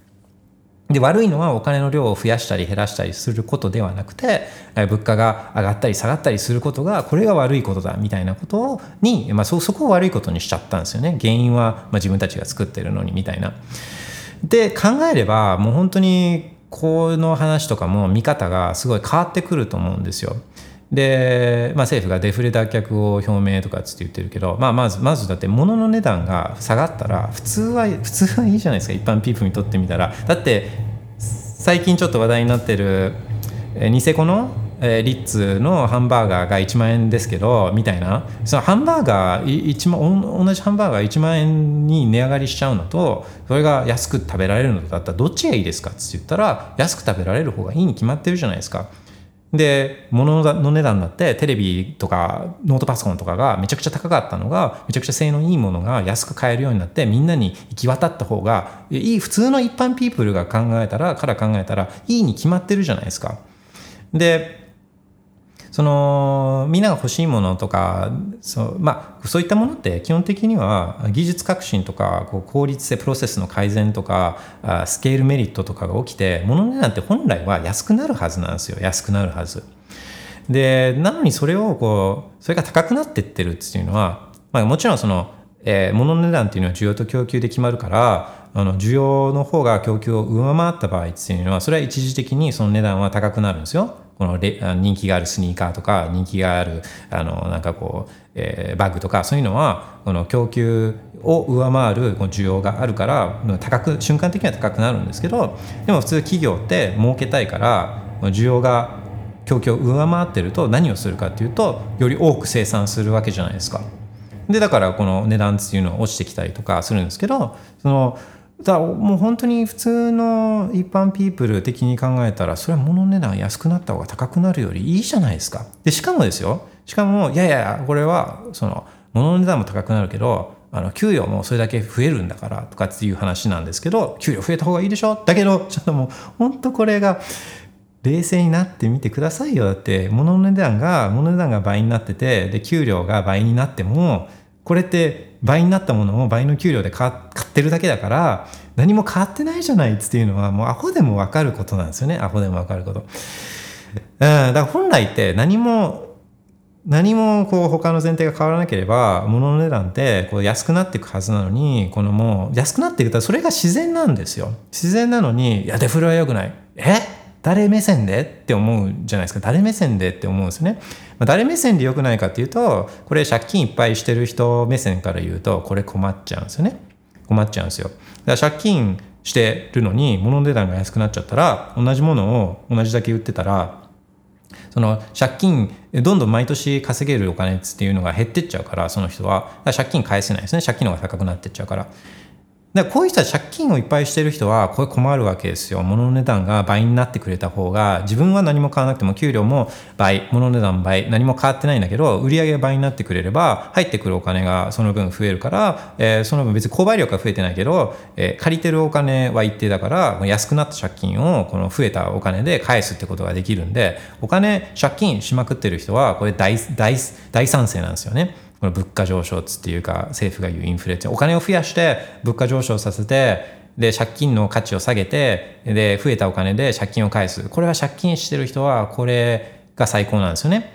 で悪いのはお金の量を増やしたり減らしたりすることではなくて物価が上がったり下がったりすることがこれが悪いことだみたいなことに、まあ、そそこを悪いことにしちゃったんですよね原因はまあ自分たちが作ってるのにみたいな。で考えればもう本当にこの話とかも見方がすごい変わってくると思うんですよ。で、まあ、政府がデフレ脱却を表明とかって言ってるけど、まあ、まずまずだって物の値段が下がったら普通は普通はいいじゃないですか。一般ピープにとってみたら。だって最近ちょっと話題になってるニセコのリッツのハンバーガーが1万円ですけどみたいな。そのハンバーガー1万同じハンバーガー1万円に値上がりしちゃうのとそれが安く食べられるのだったらどっちがいいですかって言ったら安く食べられる方がいいに決まってるじゃないですか。で物の値段だってテレビとかノートパソコンとかがめちゃくちゃ高かったのがめちゃくちゃ性能いいものが安く買えるようになってみんなに行き渡った方がいい普通の一般ピープルが考えたらから考えたらいいに決まってるじゃないですか。でそのみんなが欲しいものとかそう,、まあ、そういったものって基本的には技術革新とかこう効率性プロセスの改善とかスケールメリットとかが起きて物の値段って本来は安くなるはずなんですよ安くなるはず。でなのにそれをこうそれが高くなってってるっていうのは、まあ、もちろんその、えー、物の値段っていうのは需要と供給で決まるからあの需要の方が供給を上回った場合っていうのはそれは一時的にその値段は高くなるんですよ。この人気があるスニーカーとか人気があるあのなんかこう、えー、バッグとかそういうのはこの供給を上回る需要があるから高く瞬間的には高くなるんですけどでも普通企業って儲けたいから需要が供給を上回ってると何をするかっていうとより多く生産するわけじゃないですか。でだからこの値段っていうのは落ちてきたりとかするんですけどそのだもう本当に普通の一般ピープル的に考えたらそれは物の値段安くなった方が高くなるよりいいじゃないですか。でしかもですよしかもいやいやこれはその物の値段も高くなるけどあの給与もそれだけ増えるんだからとかっていう話なんですけど給料増えた方がいいでしょ？だけどちょっともう本当これが冷静になってみてくださいよだって物の値段が物の値段が倍になっててで給料が倍になってもこれって倍になったものを倍の給料で買ってるだけだから何も変わってないじゃないっていうのはもうアホでも分かることなんですよね。アホでも分かること。うん、だから本来って何も何もこう他の前提が変わらなければ物の値段ってこう安くなっていくはずなのにこのもう安くなっていくとそれが自然なんですよ。自然なのにいやデフレは良くない。え？誰目線でって思うじゃないですか。誰目線でって思うんですね、まあ、誰目線で良くないかっていうとこれ借金いっぱいしてる人目線から言うとこれ困っちゃうんですよね。困っちゃうんですよ。だから借金してるのに物の値段が安くなっちゃったら同じものを同じだけ売ってたらその借金どんどん毎年稼げるお金っていうのが減ってっちゃうからその人は。借金返せないですね。借金の方が高くなってっちゃうから。だこういう人は借金をいっぱいしてる人はこれ困るわけですよ。物の値段が倍になってくれた方が自分は何も買わなくても給料も倍、物の値段倍、何も変わってないんだけど売り上げが倍になってくれれば入ってくるお金がその分増えるから、えー、その分別に購買力は増えてないけど、えー、借りてるお金は一定だから安くなった借金をこの増えたお金で返すってことができるんでお金借金しまくってる人はこれ大大大賛成なんですよね。この物価上昇っていうか政府が言うインフレってお金を増やして物価上昇させてで借金の価値を下げてで増えたお金で借金を返す。これは借金してる人はこれが最高なんですよね。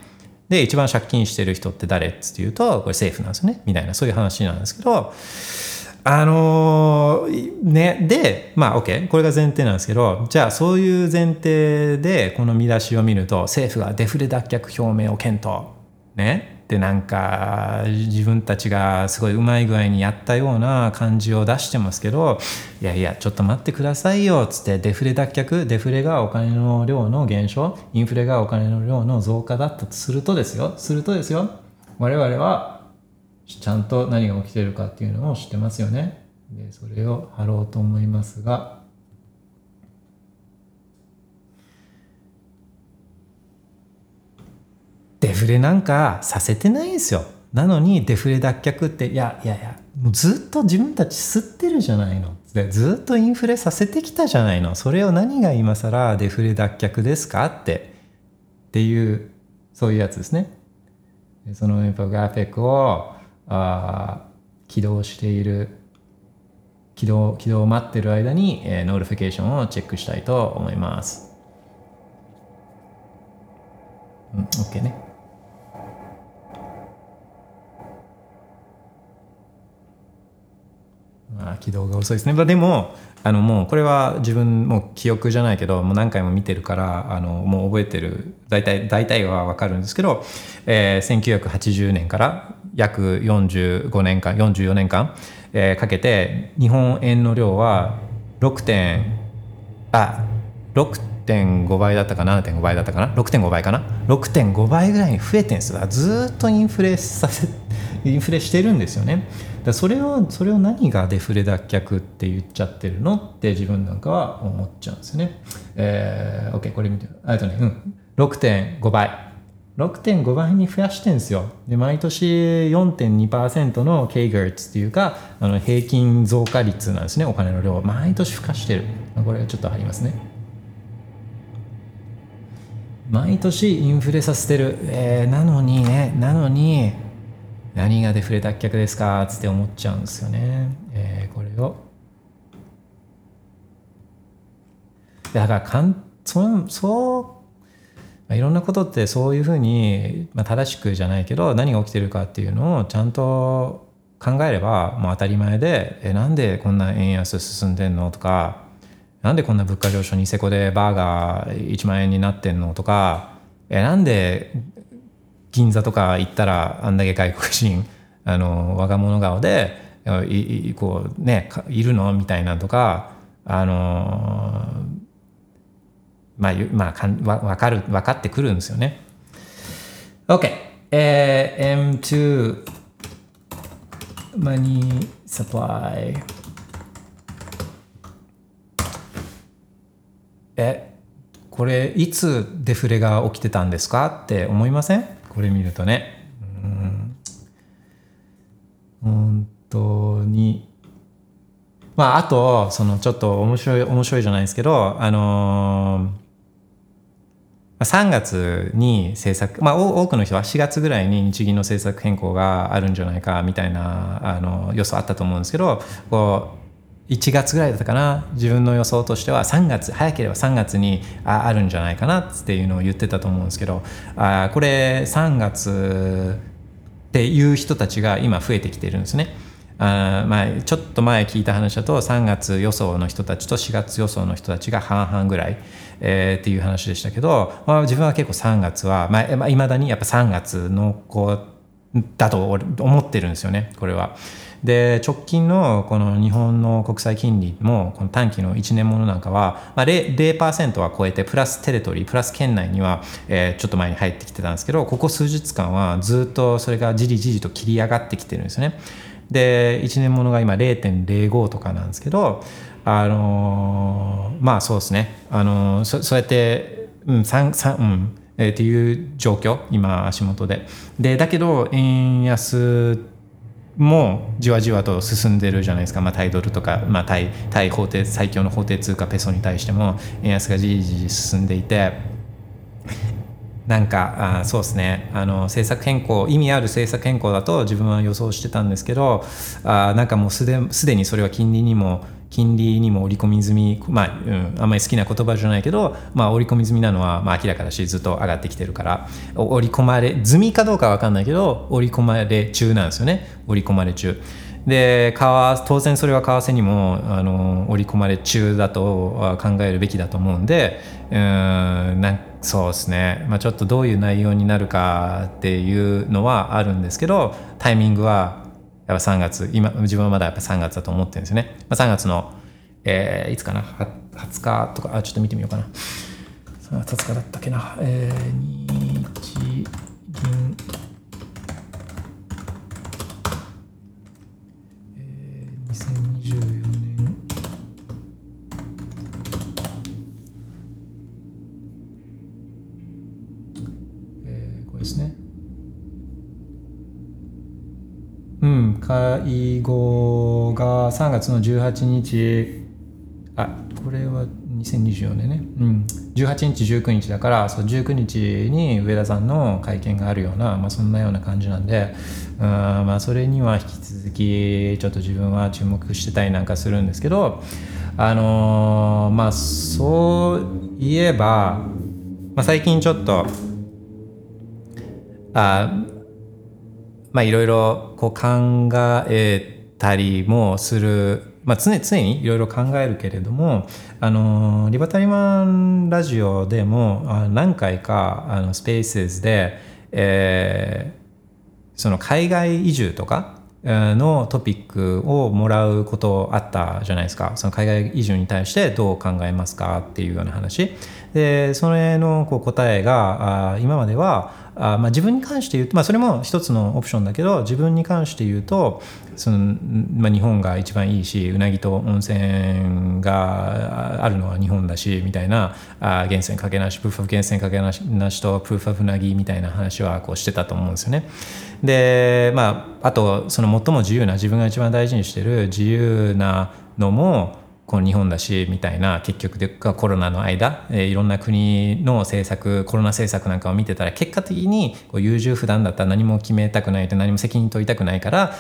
で一番借金してる人って誰っていうとこれ政府なんですよね。みたいなそういう話なんですけどあのー、ねでまあ OK これが前提なんですけどじゃあそういう前提でこの見出しを見ると政府がデフレ脱却表明を検討。ね。でなんか自分たちがすごいうまい具合にやったような感じを出してますけどいやいやちょっと待ってくださいよっつってデフレ脱却デフレがお金の量の減少インフレがお金の量の増加だったとするとですよ。するとですよ。我々はちゃんと何が起きてるかっていうのを知ってますよね。でそれを貼ろうと思いますがデフレなんかさせてないんですよ。なのにデフレ脱却っていやいやいやもうずっと自分たち刷ってるじゃないの。ずっとインフレさせてきたじゃないの。それを何が今更デフレ脱却ですかって。っていうそういうやつですね。そのインフォグラフィックをあ起動している起動起動を待ってる間に、えー、 notification をチェックしたいと思います。うん OK ね。あ起動が遅いですね、まあ、でもあのもうこれは自分も記憶じゃないけどもう何回も見てるからあのもう覚えてる大体大体は分かるんですけど、えー、1980年から約45年間44年間、えー、かけて日本円の量は6点あ6.5倍だったか7.5倍だったかな6.5倍かな6.5倍ぐらいに増えてるんですずっとインフレさせインフレしてるんですよね。だそれをそれを何がデフレ脱却って言っちゃってるのって自分なんかは思っちゃうんですよね。えー、OK これ見てあとね、うん、6.5倍6.5倍に増やしてんですよ。で毎年4.2%の K-GERTS っていうかあの平均増加率なんですねお金の量毎年付加してるこれちょっとありますね。毎年インフレさせてる、えー、なのにねなのに何がデフレ脱却ですか？つって思っちゃうんですよね。えー、これを。だからかんそそう、まあ、いろんなことってそういうふうに、まあ、正しくじゃないけど何が起きてるかっていうのをちゃんと考えればもう当たり前でえなんでこんな円安進んでんのとかなんでこんな物価上昇ニセコでバーガー1万円になってんのとかえなんで銀座とか行ったらあんだけ外国人 あの若者顔でいこうねいるの？みたいなとかあのまあまあかんわかる分かってくるんですよね。OK、えー、M2 money supply えこれいつデフレが起きてたんですか？って思いません？これ見るとね。うん。本当に。まああとそのちょっと面白い面白いじゃないですけどあのー、3月に政策、まあ、多くの人は4月ぐらいに日銀の政策変更があるんじゃないかみたいなあの予想あったと思うんですけどこう1月ぐらいだったかな自分の予想としては3月早ければ3月にああるんじゃないかなっていうのを言ってたと思うんですけどあこれ3月っていう人たちが今増えてきてるんですね。あまあ、ちょっと前聞いた話だと3月予想の人たちと4月予想の人たちが半々ぐらい、えー、っていう話でしたけど、まあ、自分は結構3月は、まあ、いまだにやっぱ3月の子だと思ってるんですよねこれは。で直近のこの日本の国債金利もこの短期の1年ものなんかは、まあ0、0%は超えてプラステレトリープラス圏内には、えー、ちょっと前に入ってきてたんですけどここ数日間はずっとそれがじりじりと切り上がってきてるんですね。で1年ものが今0.05とかなんですけどあのー、まあそうですね、あのー、そそうやって、うん、3、3、うんえー、っていう状況今足元ででだけど円安もじわじわと進んでるじゃないですか、まあ、タイドルとか、まあ、対対法定最強の法定通貨ペソに対しても円安がじりじり進んでいてなんかあそうですね。あの政策変更意味ある政策変更だと自分は予想してたんですけどあなんかもうすですでにそれは金利にも金利にも織り込み済み、まあ、うん、あんまり好きな言葉じゃないけど、まあ、織り込み済みなのは、まあ、明らかだしずっと上がってきてるから織り込まれ済みかどうかわかんないけど織り込まれ中なんですよね織り込まれ中。で当然それは為替にもあの織り込まれ中だと考えるべきだと思うんでうんなんそうですね、まあ、ちょっとどういう内容になるかっていうのはあるんですけどタイミングはやっぱ3月今自分はまだやっぱ3月だと思ってるんですよね、まあ、3月の、えー、いつかな？20日とか？あちょっと見てみようかな。3月20日だったっけな？えー、日銀会合が3月の18日あこれは2024年ね、うん、18日19日だからそう19日に上田さんの会見があるような、まあ、そんなような感じなんでうん、まあ、それには引き続きちょっと自分は注目してたりなんかするんですけどあのー、まあそういえば、まあ、最近ちょっとあまあいろいろこう考えたりもする、まあ常、常にいろいろ考えるけれどもあのリバタリマンラジオでも何回かあのスペースで、えー、その海外移住とかのトピックをもらうことあったじゃないですか。その海外移住に対してどう考えますかっていうような話。でそれのこう答えが今まではあまあ、自分に関して言うと、まあ、それも一つのオプションだけど自分に関して言うとその、まあ、日本が一番いいしうなぎと温泉があるのは日本だしみたいなあ源泉かけなしプーフ・オブ源泉かけなしなしとプーフ・オブうなぎみたいな話はこうしてたと思うんですよね。でまああとその最も自由な自分が一番大事にしてる自由なのもこの日本だしみたいな結局でコロナの間、えー、いろんな国の政策コロナ政策なんかを見てたら結果的にこう優柔不断だったら何も決めたくないと何も責任取りたくないから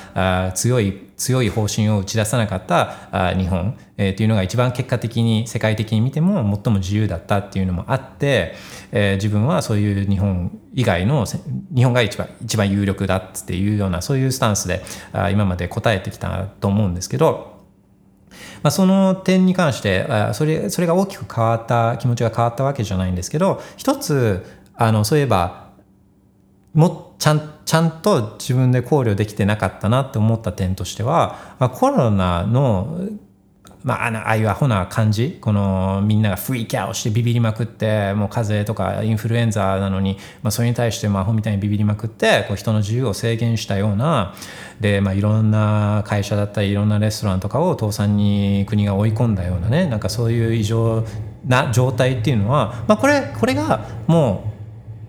あ強い強い方針を打ち出さなかったあ日本、えー、っていうのが一番結果的に世界的に見ても最も自由だったっていうのもあって、えー、自分はそういう日本以外の日本が一番一番有力だっていうようなそういうスタンスであ今まで答えてきたと思うんですけどまあ、その点に関してそれそれが大きく変わった気持ちが変わったわけじゃないんですけど一つあのそういえばもちゃんちゃんと自分で考慮できてなかったなって思った点としては、コロナのまあ、ああいうアホな感じこのみんながフリーキャーをしてビビりまくってもう風邪とかインフルエンザなのに、まあ、それに対してアホみたいにビビりまくってこう人の自由を制限したようなで、まあ、いろんな会社だったりいろんなレストランとかを倒産に国が追い込んだようなねなんかそういう異常な状態っていうのは、まあ、これこれがも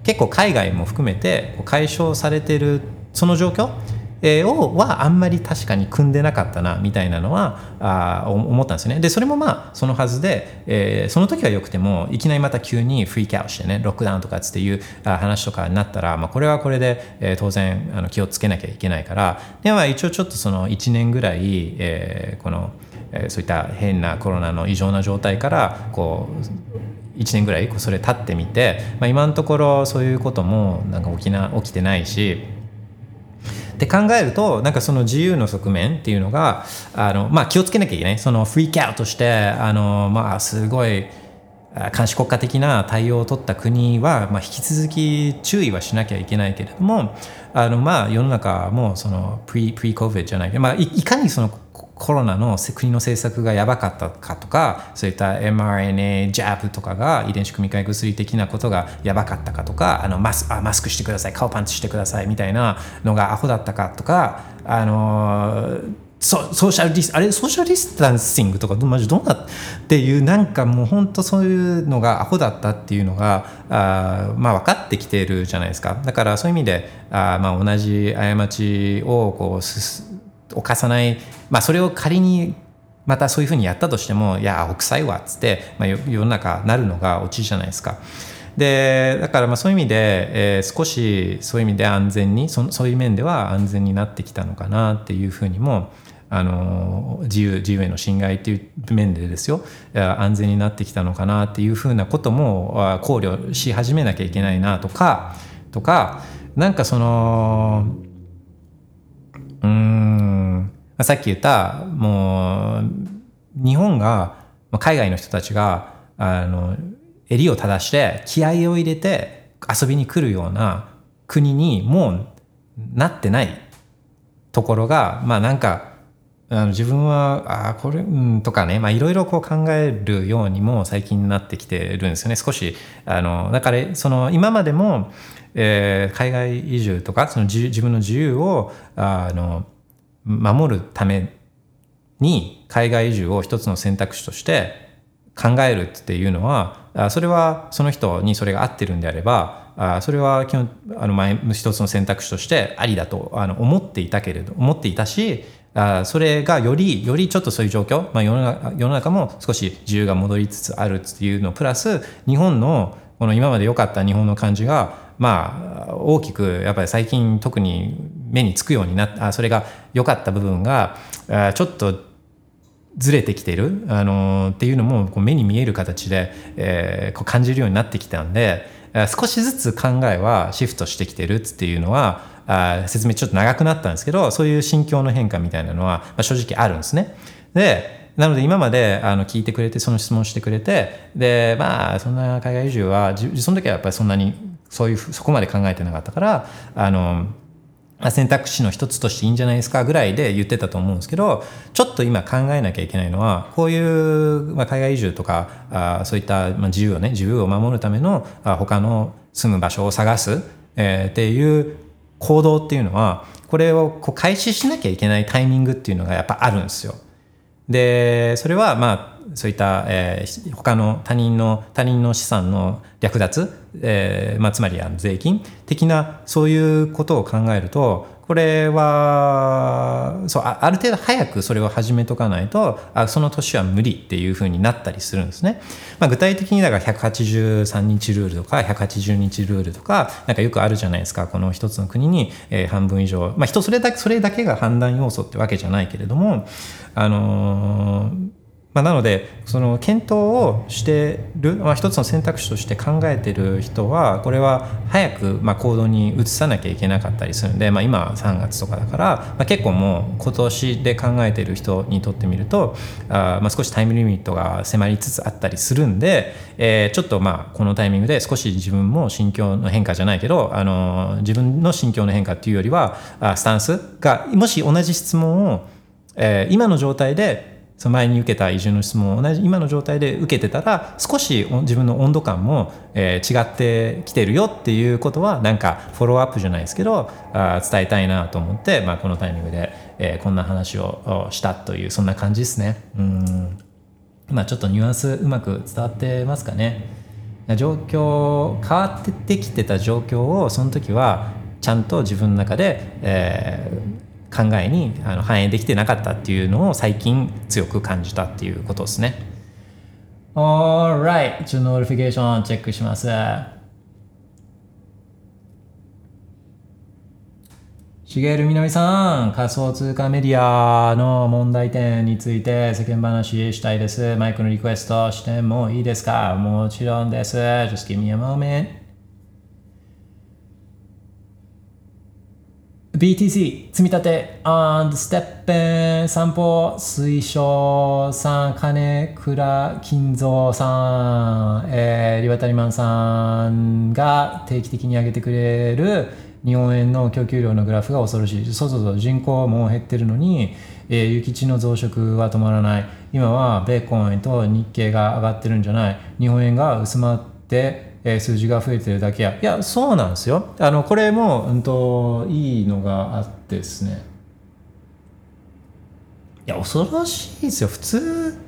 う結構海外も含めて解消されてるその状況をはあんまり確かに組んでなかったなみたいなのはあ思ったんですね。でそれもまあそのはずで、えーその時はよくてもいきなりまた急にフリーキャウしてねロックダウンとかっていう話とかになったら、まあ、これはこれで、えー当然あの気をつけなきゃいけないから。では一応ちょっとその1年ぐらい、えーこの、えーそういった変なコロナの異常な状態からこう1年ぐらいそれ経ってみて、まあ、今のところそういうこともなんか起きな起きてないしって考えるとなんかその自由の側面っていうのがあの、まあ、気をつけなきゃいけない。そのフリーキャウトしてあの、まあ、すごい監視国家的な対応を取った国は、まあ、引き続き注意はしなきゃいけないけれどもあの、まあ、世の中もそのプリプリ COVID じゃないけど、まあ、いかにそのコロナの国の政策がやばかったかとかそういった mRNA ジャブとかが遺伝子組み換え薬的なことがやばかったかとかあのマスあマスクしてください顔パンチしてくださいみたいなのがアホだったかとかあのソソーシャルディスあれソーシャルディスタンシングとかマジどうなっていうなんかもう本当そういうのがアホだったっていうのがあまあ分かってきてるじゃないですか。だからそういう意味であまあ同じ過ちをこうすす犯さない、まあ、それを仮にまたそういうふうにやったとしてもいや北斎はっつって、まあ、世の中なるのがオチじゃないですか。でだからまあそういう意味で、えー少しそういう意味で安全にそそういう面では安全になってきたのかなっていうふうにもあの自由自由への侵害っていう面でですよ安全になってきたのかなっていうふうなことも考慮し始めなきゃいけないなとかとかなんかそのうん。さっき言ったもう日本が海外の人たちがあの襟を正して気合を入れて遊びに来るような国にもうなってないところがまあなんかあの自分はあーこれうんとかねまあいろいろこう考えるようにも最近なってきてるんですよね。少しあのだからその今までも、えー海外移住とかその自分の自由をあの守るために海外移住を一つの選択肢として考えるっていうのはあそれはその人にそれが合ってるんであればあそれは基本あの前一つの選択肢としてありだとあの思っていたけれど思っていたしあそれがよりよりちょっとそういう状況、まあ、世の中世の中も少し自由が戻りつつあるっていうのプラス日本のこの今まで良かった日本の感じがまあ大きくやっぱり最近特に目につくようになったそれが良かった部分がちょっとずれてきてる、あのーっていうのもこう目に見える形で、えーこう感じるようになってきたんで少しずつ考えはシフトしてきてるっていうのはあ説明ちょっと長くなったんですけどそういう心境の変化みたいなのは、正直あるんですね。でなので今まであの聞いてくれてその質問してくれてでまあそんな海外移住はその時はやっぱりそんなにそういうふそこまで考えてなかったからあの選択肢の一つとしていいんじゃないですかぐらいで言ってたと思うんですけどちょっと今考えなきゃいけないのはこういう、まあ、海外移住とかあそういった、まあ、自由をね自由を守るためのあ他の住む場所を探す、えーっていう行動っていうのはこれをこう開始しなきゃいけないタイミングっていうのがやっぱあるんですよ。でそれはまあそういった、えー他の他人の他人の資産の略奪、えーまあ、つまりあの税金的なそういうことを考えるとこれはそうある程度早くそれを始めとかないとあその年は無理っていうふうになったりするんですね。まあ、具体的にだから183日ルールとか180日ルールとかなんかよくあるじゃないですかこの一つの国に、えー半分以上、まあ、人それだけそれだけが判断要素ってわけじゃないけれどもあのーまあ、なのでその検討をしてる、まあ、一つの選択肢として考えてる人はこれは早くまあ行動に移さなきゃいけなかったりするんで、まあ、今3月とかだから、まあ、結構もう今年で考えてる人にとってみるとあ、まあ、少しタイムリミットが迫りつつあったりするんで、えーちょっとまあこのタイミングで少し自分も心境の変化じゃないけど、あの自分の心境の変化っていうよりはあスタンスがもし同じ質問を、えー今の状態でその前に受けた移住の質問を同じ今の状態で受けてたら少し自分の温度感も、えー違ってきてるよっていうことはなんかフォローアップじゃないですけどあ伝えたいなと思って、まあ、このタイミングで、えーこんな話をしたというそんな感じですね。うんまあちょっとニュアンスうまく伝わってますかね。状況変わってきてた状況をその時はちゃんと自分の中で、えー考えにあの反映できてなかったっていうのを最近強く感じたっていうことですね。Alright ちょっと notification チェックします。しげるみのりさん、仮想通貨メディアの問題点について世間話したいです。マイクのリクエストしてもいいですか？もちろんです。Just give me a moment. BTC 積み立て and ステッペン散歩推奨さん金倉金蔵さん、えー、リバタリマンさんが定期的に上げてくれる日本円の供給量のグラフが恐ろしい。そうそうそう人口も減ってるのに、えー、諭吉の増殖は止まらない。今は米コンと日経が上がってるんじゃない。日本円が薄まってえー、数字が増えてるだけや。いやそうなんですよ。あのこれも、うんと、いいのがあってですね。いや恐ろしいですよ。普通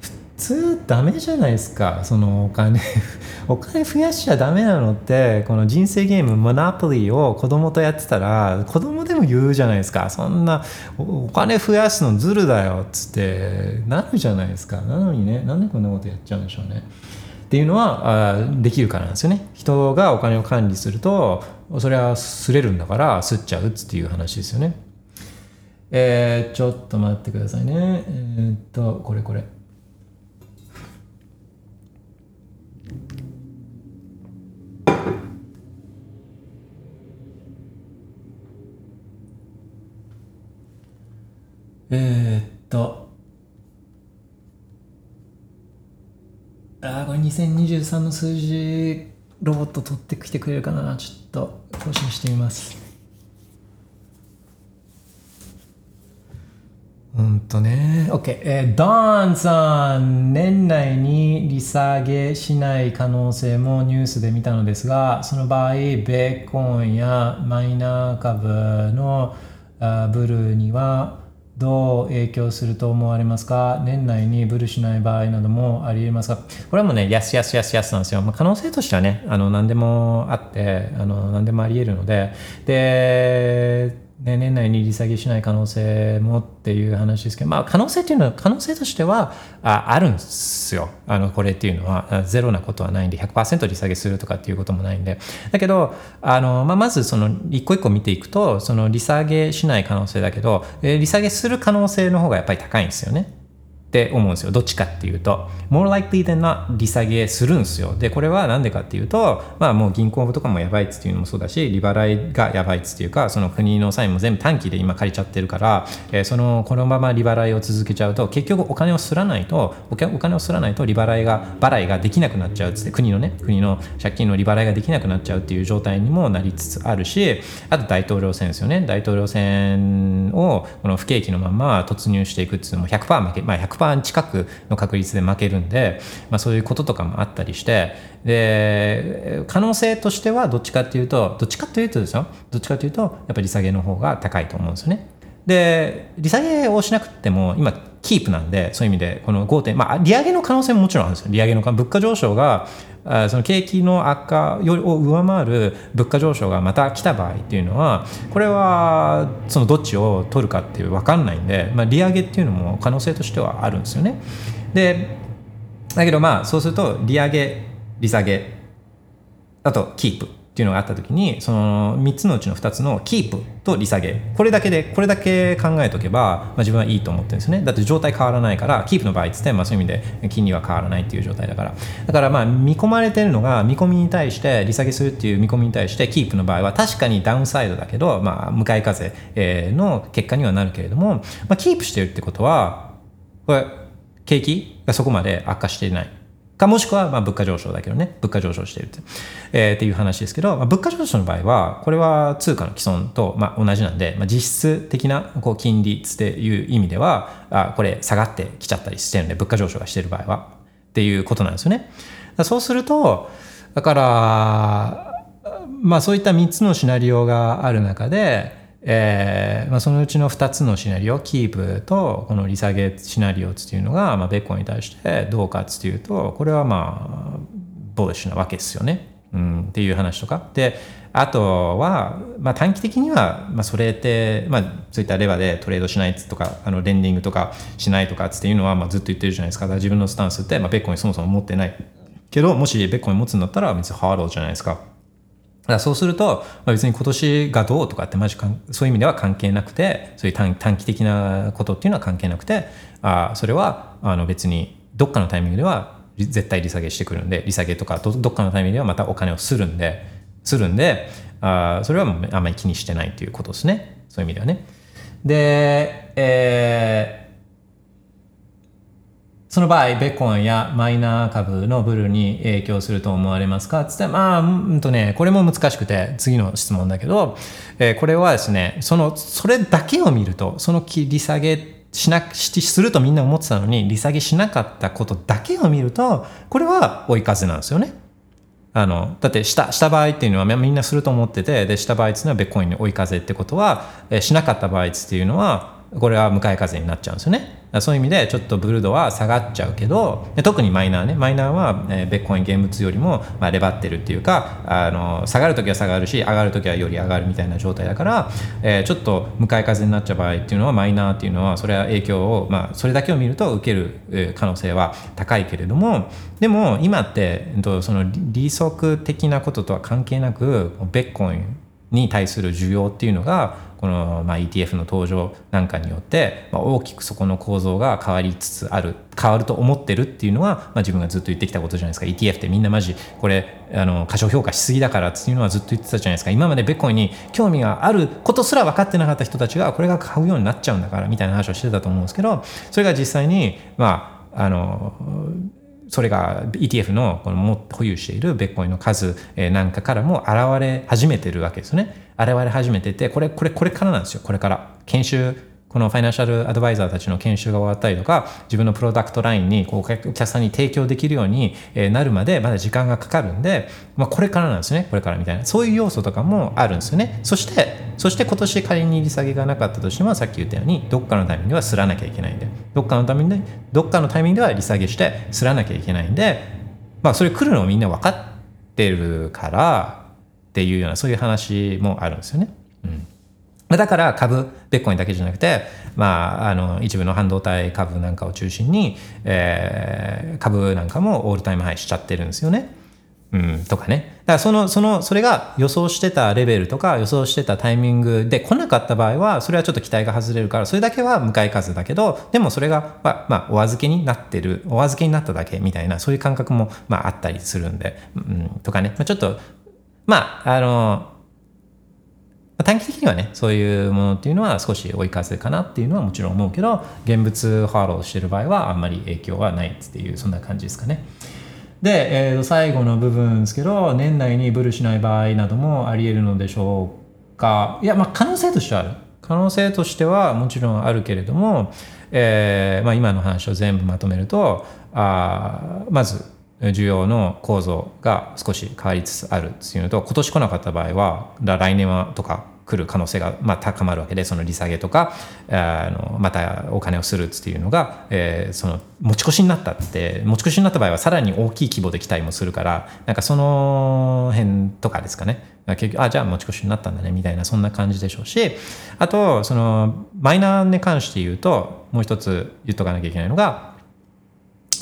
普通ダメじゃないですか。そのお金 お金増やしちゃダメなのってこの人生ゲームモナポリを子供とやってたら子供でも言うじゃないですか。そんなお金増やすのずるだよつってなるじゃないですか。なのにねなんでこんなことやっちゃうんでしょうね。っていうのはあできるからなんですよね。人がお金を管理するとそれはすれるんだからすっちゃうっていう話ですよね。えー、ちょっと待ってくださいね。えー、っとこれこれ。えー、っと。ああこれ2023の数字ロボット取ってきてくれるかな。ちょっと更新してみます。うんとね。OK えー、ダンさん年内に利下げしない可能性もニュースで見たのですがその場合ベーコンやマイナー株のあブルーにはどう影響すると思われますか？年内にブルしない場合などもありえますか？これはもうね、安安安安なんですよ。まあ、可能性としてはね、あの、何でもあって、あの、何でもあり得るので、で、ね、年内に利下げしない可能性もっていう話ですけど、まあ、可能性っていうのは、可能性としてはああるんですよ。あの、これっていうのは、ゼロなことはないんで、100%利下げするとかっていうこともないんで。だけど、あの、まあ、まずその、一個一個見ていくと、その利下げしない可能性だけど、えー、利下げする可能性の方がやっぱり高いんですよね。って思うんですよ。どっちかっていうと。more likely than not 利下げするんですよ。で、これはなんでかっていうと、まあもう銀行とかもやばいっつっていうのもそうだし、利払いがやばいっつっていうか、その国の債務も全部短期で今借りちゃってるから、えー、その、このまま利払いを続けちゃうと、結局お金をすらないと、お金をすらないと利払いが、払いができなくなっちゃうっつって、国のね、国の借金の利払いができなくなっちゃうっていう状態にもなりつつあるし、あと大統領選ですよね。大統領選をこの不景気のまま突入していくっていうのも100%負け、まあ100% 100%近くの確率で負けるんで、まあ、そういうこととかもあったりしてで可能性としてはどっちかっていうとどっちかっていうとですよどっちかっていうとやっぱり利下げの方が高いと思うんですよね。で利下げをしなくても今キープなんでそういう意味でこの5点まあ利上げの可能性ももちろんあるんですよ利上げの物価上昇がその景気の悪化よりを上回る物価上昇がまた来た場合っていうのはこれはそのどっちを取るかっていう分かんないんで、まあ、利上げっていうのも可能性としてはあるんですよね。でだけどまあそうすると利上げ利下げあとキープっていうのがあった時にその3つのうちの2つのキープと利下げ。これだけでこれだけ考えとけば、まあ、自分はいいと思ってるんですね。だって状態変わらないからキープの場合っつって、まあ、そういう意味で金利は変わらないっていう状態だから。だからまあ見込まれてるのが見込みに対して利下げするっていう見込みに対してキープの場合は確かにダウンサイドだけど、まあ、向かい風の結果にはなるけれども、まあ、キープしてるってことはこれ景気がそこまで悪化していない。かもしくはまあ物価上昇だけどね物価上昇しているって,、えー、っていう話ですけど、まあ、物価上昇の場合はこれは通貨の既存とまあ同じなんで、まあ、実質的なこう金利っていう意味ではあこれ下がってきちゃったりしてるんで物価上昇がしてる場合はっていうことなんですよね。そうするとだからまあそういった3つのシナリオがある中でえーまあ、そのうちの2つのシナリオキープとこの利下げシナリオっていうのが、まあ、ベッコンに対してどうかっていうとこれはまあボーシュなわけですよね、うん、っていう話とか。であとは、まあ、短期的には、まあ、それって、まあ、そういったレバーでトレードしないとかあのレンディングとかしないとかっていうのは、まあ、ずっと言ってるじゃないですか。か自分のスタンスって、まあ、ベッコインそもそも持ってない。けどもしベッコイン持つんだったら別にハードじゃないですか。だそうすると、まあ、別に今年がどうとかってマジかそういう意味では関係なくてそういう短短期的なことっていうのは関係なくてあそれはあの別にどっかのタイミングでは絶対利下げしてくるんで利下げとかどどっかのタイミングではまたお金をするんでするんであそれはあんまり気にしてないということですねそういう意味ではね。で、えーその場合、ベッコンやマイナー株のブルに影響すると思われますか？つって、まあ、うんとね、これも難しくて、次の質問だけど、えーこれはですね、その、それだけを見ると、その利下げしな、しするとみんな思ってたのに、利下げしなかったことだけを見ると、これは追い風なんですよね。あのだってしたした場合っていうのはみんなすると思っててでした場合っていうのはベッコインに追い風ってことはえしなかった場合っていうのはこれは向かい風になっちゃうんですよね。そういう意味でちょっとブルードは下がっちゃうけど特にマイナーね。マイナーは、えーベッコイン現物よりも、まあ、レバってるっていうかあの下がるときは下がるし上がるときはより上がるみたいな状態だから、えーちょっと向かい風になっちゃう場合っていうのはマイナーっていうのはそれは影響を、まあ、それだけを見ると受ける可能性は高いけれどもでも今ってえっとその利息的なこととは関係なくベッコインに対する需要っていうのがこの、まあ、ETF の登場なんかによって、まあ、大きくそこの構造が変わりつつある変わると思ってるっていうのは、まあ、自分がずっと言ってきたことじゃないですか ETF ってみんなマジこれあの過小評価しすぎだからっていうのはずっと言ってたじゃないですか今までベッコイに興味があることすら分かってなかった人たちがこれが買うようになっちゃうんだからみたいな話をしてたと思うんですけどそれが実際にまああのそれが ETF のこの保有しているベッコイの数なんかからも現れ始めてるわけですよね。現れ始めてて、これ、これ、これからなんですよ、これから。研修、このファイナンシャルアドバイザーたちの研修が終わったりとか、自分のプロダクトラインにこうお客さんに提供できるようになるまでまだ時間がかかるんで、まあ、これからなんですね、これからみたいな。そういう要素とかもあるんですよね。そして、そして今年仮に利下げがなかったとしても、さっき言ったように、どっかのタイミングではすらなきゃいけないんで、どっかのタイミングで、どっかのタイミングでは利下げして、すらなきゃいけないんで、まあ、それ来るのをみんな分かってるからっていうようなそういう話もあるんですよね。うんだから株、ベッコインだけじゃなくて、まあ、あの一部の半導体株なんかを中心に、えー株なんかもオールタイムハイしちゃってるんですよね。うん、とかね。だからその、その、それが予想してたレベルとか予想してたタイミングで来なかった場合は、それはちょっと期待が外れるから、それだけは向かい風だけど、でもそれが、まあ、まあ、お預けになってる、お預けになっただけみたいな、そういう感覚も、まあ、あったりするんで、うん、とかね。まあ、ちょっと、まあ、あの、短期的にはね、そういうものっていうのは少し追い風かなっていうのはもちろん思うけど、現物 HODL してる場合はあんまり影響はないっていう、そんな感じですかね。で、えーと最後の部分ですけど、年内に bull しない場合などもあり得るのでしょうか。いや、まあ可能性としてはある。可能性としてはもちろんあるけれども、えーまあ、今の話を全部まとめると、あまず、需要の構造が少し変わりつつあるっていうのと今年来なかった場合は来年はとか来る可能性がまあ高まるわけでその利下げとかあのまたお金をするっていうのが、えーその持ち越しになったって持ち越しになった場合はさらに大きい規模で期待もするからなんかその辺とかですかね。結局あじゃあ持ち越しになったんだねみたいなそんな感じでしょうしあとそのマイナーに関して言うともう一つ言っとかなきゃいけないのが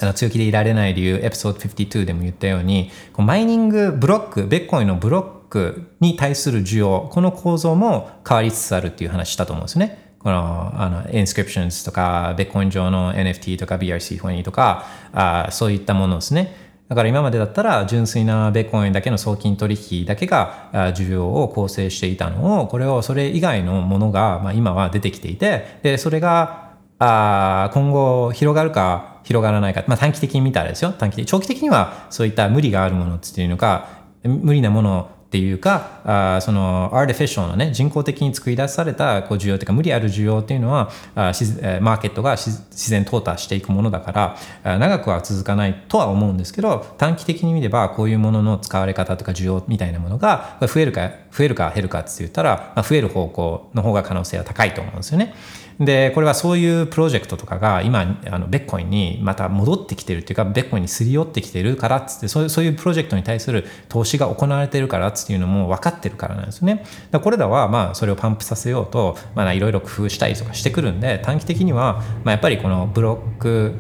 あの強気でいられない理由、エピソード52でも言ったように、こうマイニングブロック、ビットコインのブロックに対する需要、この構造も変わりつつあるっていう話したと思うんですね。この、あの、 inscriptions とか、ビットコイン上の NFT とか BRC20 とか、あそういったものですね。だから今までだったら純粋なビットコインだけの送金取引だけが需要を構成していたのを、これをそれ以外のものが、ま、今は出てきていて、で、それがあ今後広がるか広がらないか、まあ、短期的に見たらですよ短期的長期的にはそういった無理があるものっていうのか無理なものっていうかあそのアーティフィシャルなね人工的に作り出されたこう需要というか無理ある需要っていうのはあーしマーケットが自然淘汰していくものだからあ長くは続かないとは思うんですけど短期的に見ればこういうものの使われ方とか需要みたいなものが増えるか増えるか減るかって言ったら、まあ、増える方向の方が可能性は高いと思うんですよね。で、これはそういうプロジェクトとかが今、あのベッコインにまた戻ってきてるっていうか、ベッコインにすり寄ってきてるからっつって、そういうそういうプロジェクトに対する投資が行われてるからっていうのも分かってるからなんですよね。だこれらは、まあ、それをパンプさせようと、いろいろ工夫したりとかしてくるんで、短期的には、まあ、やっぱりこのブロック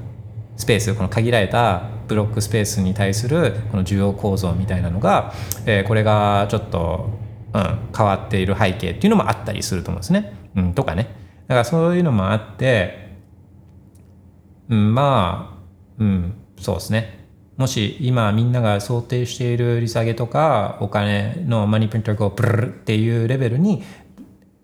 スペース、この限られたブロックスペースに対するこの需要構造みたいなのが、えー、これがちょっと、うん、変わっている背景っていうのもあったりすると思うんですね。うん、とかね。だからそういうのもあって、うん、まあ、うん、そうですね。もし今みんなが想定している利下げとかお金のマニプリンターがプルルっていうレベルに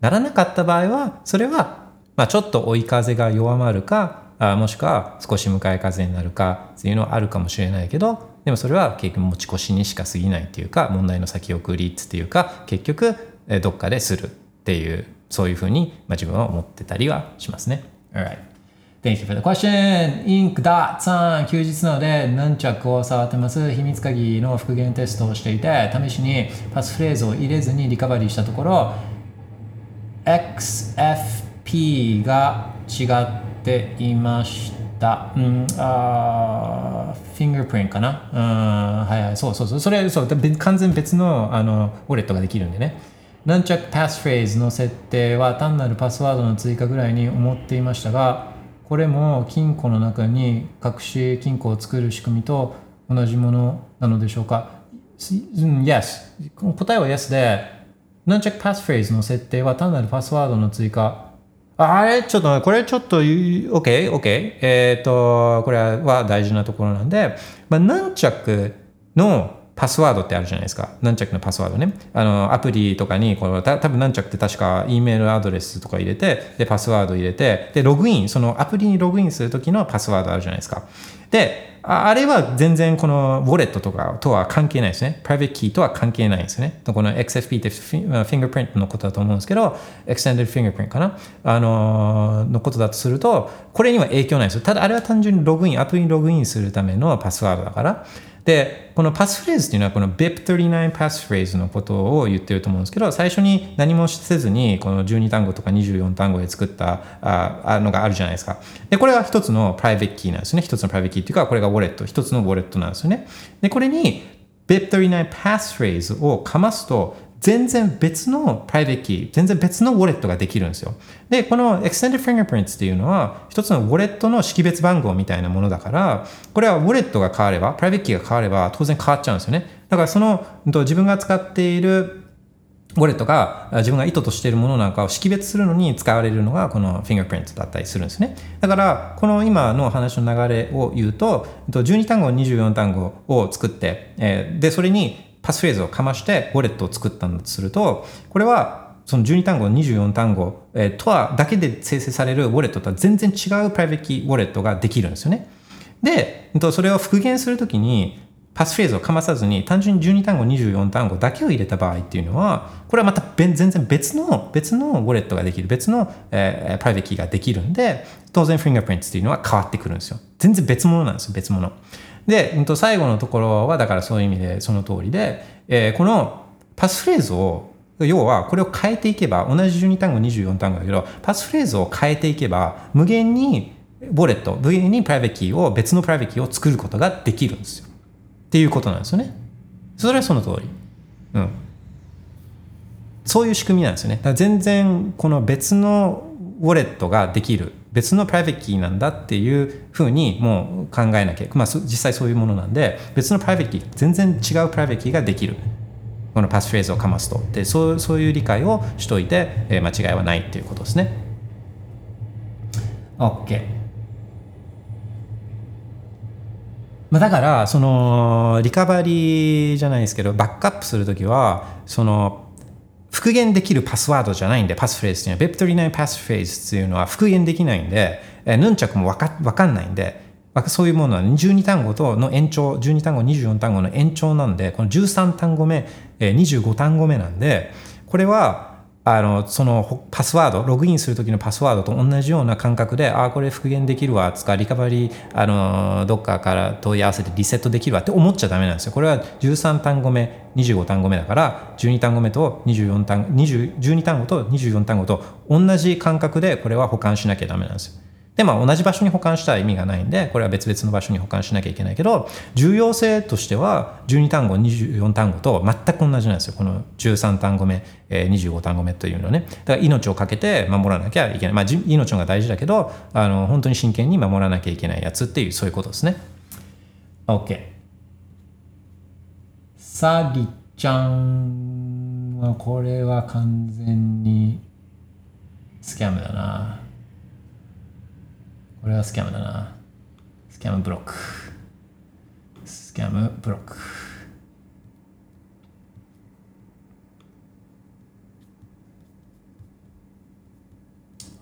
ならなかった場合はそれはまあちょっと追い風が弱まるかあもしくは少し向かい風になるかっていうのはあるかもしれないけどでもそれは結局持ち越しにしか過ぎないっていうか問題の先送りっていうか結局どっかでするっていうそういうふうに、まあ、自分は思ってたりはしますね。Alright. Thank you for the question. インクダッさん、休日なので何着を触ってます？秘密鍵の復元テストをしていて、試しにパスフレーズを入れずにリカバリーしたところ、XFP が違っていました。うん、あ fingerprint かな？うん、はいはい、そうそうそう。それ、そう、完全別のあのウォレットができるんでね。ヌンチャックパスフレーズの設定は単なるパスワードの追加ぐらいに思っていましたが、これも金庫の中に隠し金庫を作る仕組みと同じものなのでしょうか ?Yes。答えは Yes で、ヌンチャックパスフレーズの設定は単なるパスワードの追加。あれ？ちょっと、これちょっと、OK、OK。えっ、と、これは大事なところなんで、まあ、ヌンチャックのパスワードってあるじゃないですか。何着のパスワードね。あの、アプリとかに、この、た多分ヌンチャックって確か E メールアドレスとか入れて、で、パスワード入れて、で、ログイン、そのアプリにログインするときのパスワードあるじゃないですか。で、あれは全然このウォレットとかとは関係ないですね。プライベートキーとは関係ないんですね。この XFP ってフィンガープリントのことだと思うんですけど、Extended Fingerprint かなあのー、のことだとすると、これには影響ないですよ。ただあれは単純にログイン、アプリにログインするためのパスワードだから。で、このパスフレーズっていうのはこの BIP39 パスフレーズのことを言ってると思うんですけど、最初に何もせずにこの12単語とか24単語で作ったあのがあるじゃないですか。で、これが一つのプライベートキーなんですね。一つのプライベートキーっていうか、これがウォレット、一つのウォレットなんですよね。で、これに BIP39 パスフレーズをかますと、全然別のプライベートキー、全然別のウォレットができるんですよ。で、この Extended Fingerprints っていうのは、一つのウォレットの識別番号みたいなものだから、これはウォレットが変われば、プライベートキーが変われば、当然変わっちゃうんですよね。だからその、自分が使っているウォレットが自分が意図としているものなんかを識別するのに使われるのがこのフィンガープリントだったりするんですね。だからこの今の話の流れを言うと12単語24単語を作ってでそれにパスフレーズをかましてウォレットを作ったんだとすると、これはその12単語、24単語、えー、とはだけで生成されるウォレットとは全然違うプライベートキーウォレットができるんですよね。で、それを復元するときに、パスフレーズをかまさずに単純に12単語24単語だけを入れた場合っていうのはこれはまた全然別の別のウォレットができる別の、えー、プライベートキーができるんで当然フィンガープリントっていうのは変わってくるんですよ全然別物なんですよ別物で、うん、と最後のところはだからそういう意味でその通りで、えー、このパスフレーズを要はこれを変えていけば同じ12単語24単語だけどパスフレーズを変えていけば無限にウォレット無限にプライベートキーを別のプライベートキーを作ることができるんですよ。っていうことなんですよね。それはその通り。うん。そういう仕組みなんですよね。だから全然この別のウォレットができる。別のプライベートキーなんだっていうふうにもう考えなきゃ、まあ、実際そういうものなんで別のプライベートキー全然違うプライベートキーができる。このパスフレーズをかますと。でそうそういう理解をしといて、えー、間違いはないっていうことですね。OK まあだからそのリカバリーじゃないですけどバックアップするときはその復元できるパスワードじゃないんで、パスフレーズっていうのは、 BIP39 パスフレーズっていうのは復元できないんで、えヌンチャックもわかわかんないんで、そういうものは12単語との延長、12単語、24単語の延長なんで、この13単語目、25単語目なんで、これはあのそのパスワードログインする時のパスワードと同じような感覚でああこれ復元できるわつかリカバリーあのどっかから問い合わせてリセットできるわって思っちゃダメなんですよ。これは13単語目25単語目だから12単語目と24単語12単語と24単語と同じ感覚でこれは保管しなきゃダメなんですよ。でまあ同じ場所に保管したら意味がないんでこれは別々の場所に保管しなきゃいけないけど重要性としては12単語24単語と全く同じなんですよ。この13単語目、えー、25単語目というのはね。だから命を懸けて守らなきゃいけない。まあ命が大事だけどあの本当に真剣に守らなきゃいけないやつっていうそういうことですね。OK サリちゃんはこれは完全にスキャムだな。これはスキャムだな。スキャムブロック。スキャムブロック。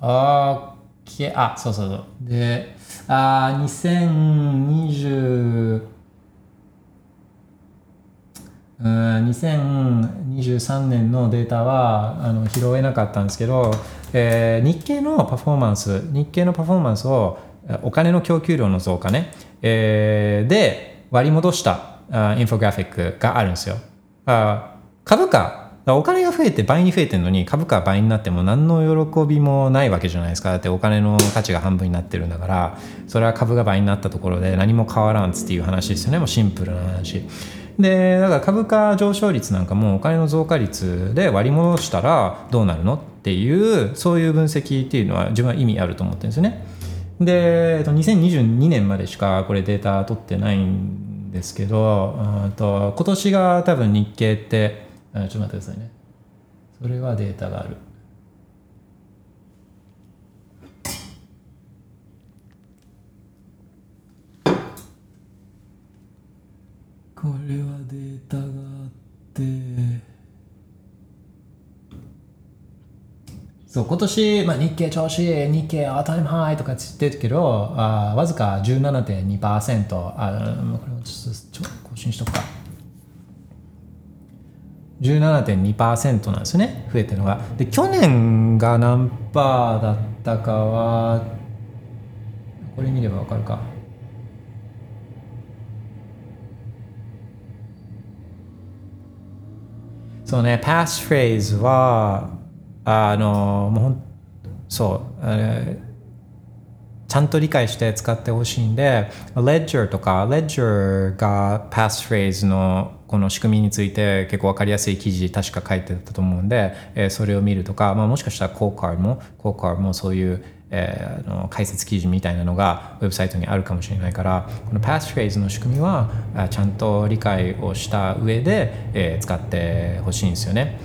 あー、あ、そうそうそう。で、あ2020、うん2023年のデータはあの拾えなかったんですけど、えー、日経のパフォーマンス日経のパフォーマンスをお金の供給量の増加ね、えー、で割り戻したあインフォグラフィックがあるんですよ。あ株価お金が増えて倍に増えてるのに株価が倍になっても何の喜びもないわけじゃないですか。だってお金の価値が半分になってるんだからそれは株が倍になったところで何も変わらんっていう話ですよね。もうシンプルな話。でだから株価上昇率なんかもお金の増加率で割り戻したらどうなるのっていうそういう分析っていうのは自分は意味あると思ってるんですよね。で2022年までしかこれデータ取ってないんですけどと今年が多分日経ってちょっと待ってくださいねそれはデータがある。これはデータがあって。そう今年、まあ、日経調子日経アータイムハイとかつってるけどあわずか17.2%あこれもちょっとちょ更新しとくか。17.2%なんですよね増えてるのが。で去年が何パーだったかはこれ見ればわかるか。そうね、パスフレーズは、あの、もうそう、え、ちゃんと理解して使ってほしいんで、Ledger とか、Ledger がパスフレーズのこの仕組みについて結構分かりやすい記事確か書いてたと思うんで、えー、それを見るとか、まあ、もしかしたら CoCard も CoCard もそういうえー、あの解説記事みたいなのがウェブサイトにあるかもしれないからこのパスフレーズの仕組みはちゃんと理解をした上で、えー、使ってほしいんですよね。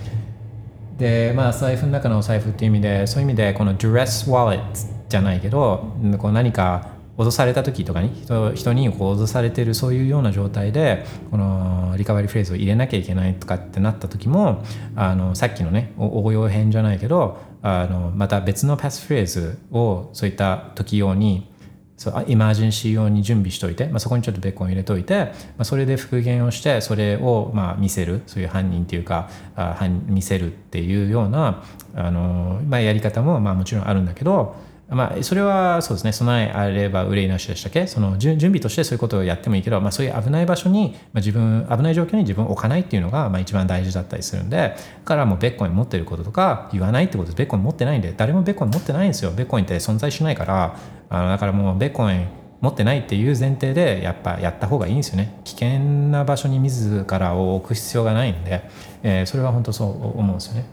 でまあ財布の中のお財布っていう意味でそういう意味でこの Duress Wallet じゃないけどこう何か脅された時とかに人人にこう脅されてるそういうような状態でこのリカバリーフレーズを入れなきゃいけないとかってなった時もあのさっきのね応用編じゃないけどあのまた別のパスフレーズをそういった時用にそうイマージェンシー用に準備しておいて、まあ、そこにちょっとベッコン入れといて、まあ、それで復元をしてそれをまあ見せるそういう犯人というかあ見せるっていうようなあの、まあ、やり方もまあもちろんあるんだけどまあ、それはそうですね、備えあれば憂いなしでしたっけ？その準備としてそういうことをやってもいいけど、まあ、そういう危ない場所に、まあ、自分、危ない状況に自分を置かないっていうのが、まあ、一番大事だったりするんで、だからもうベッコイン持ってることとか言わないってことで。ベッコイン持ってないんで、誰もベッコイン持ってないんですよ。ベッコインって存在しないから、あのだからもうベッコイン持ってないっていう前提でやっぱやった方がいいんですよね。危険な場所に自らを置く必要がないんで、えー、それは本当そう思うんですよね。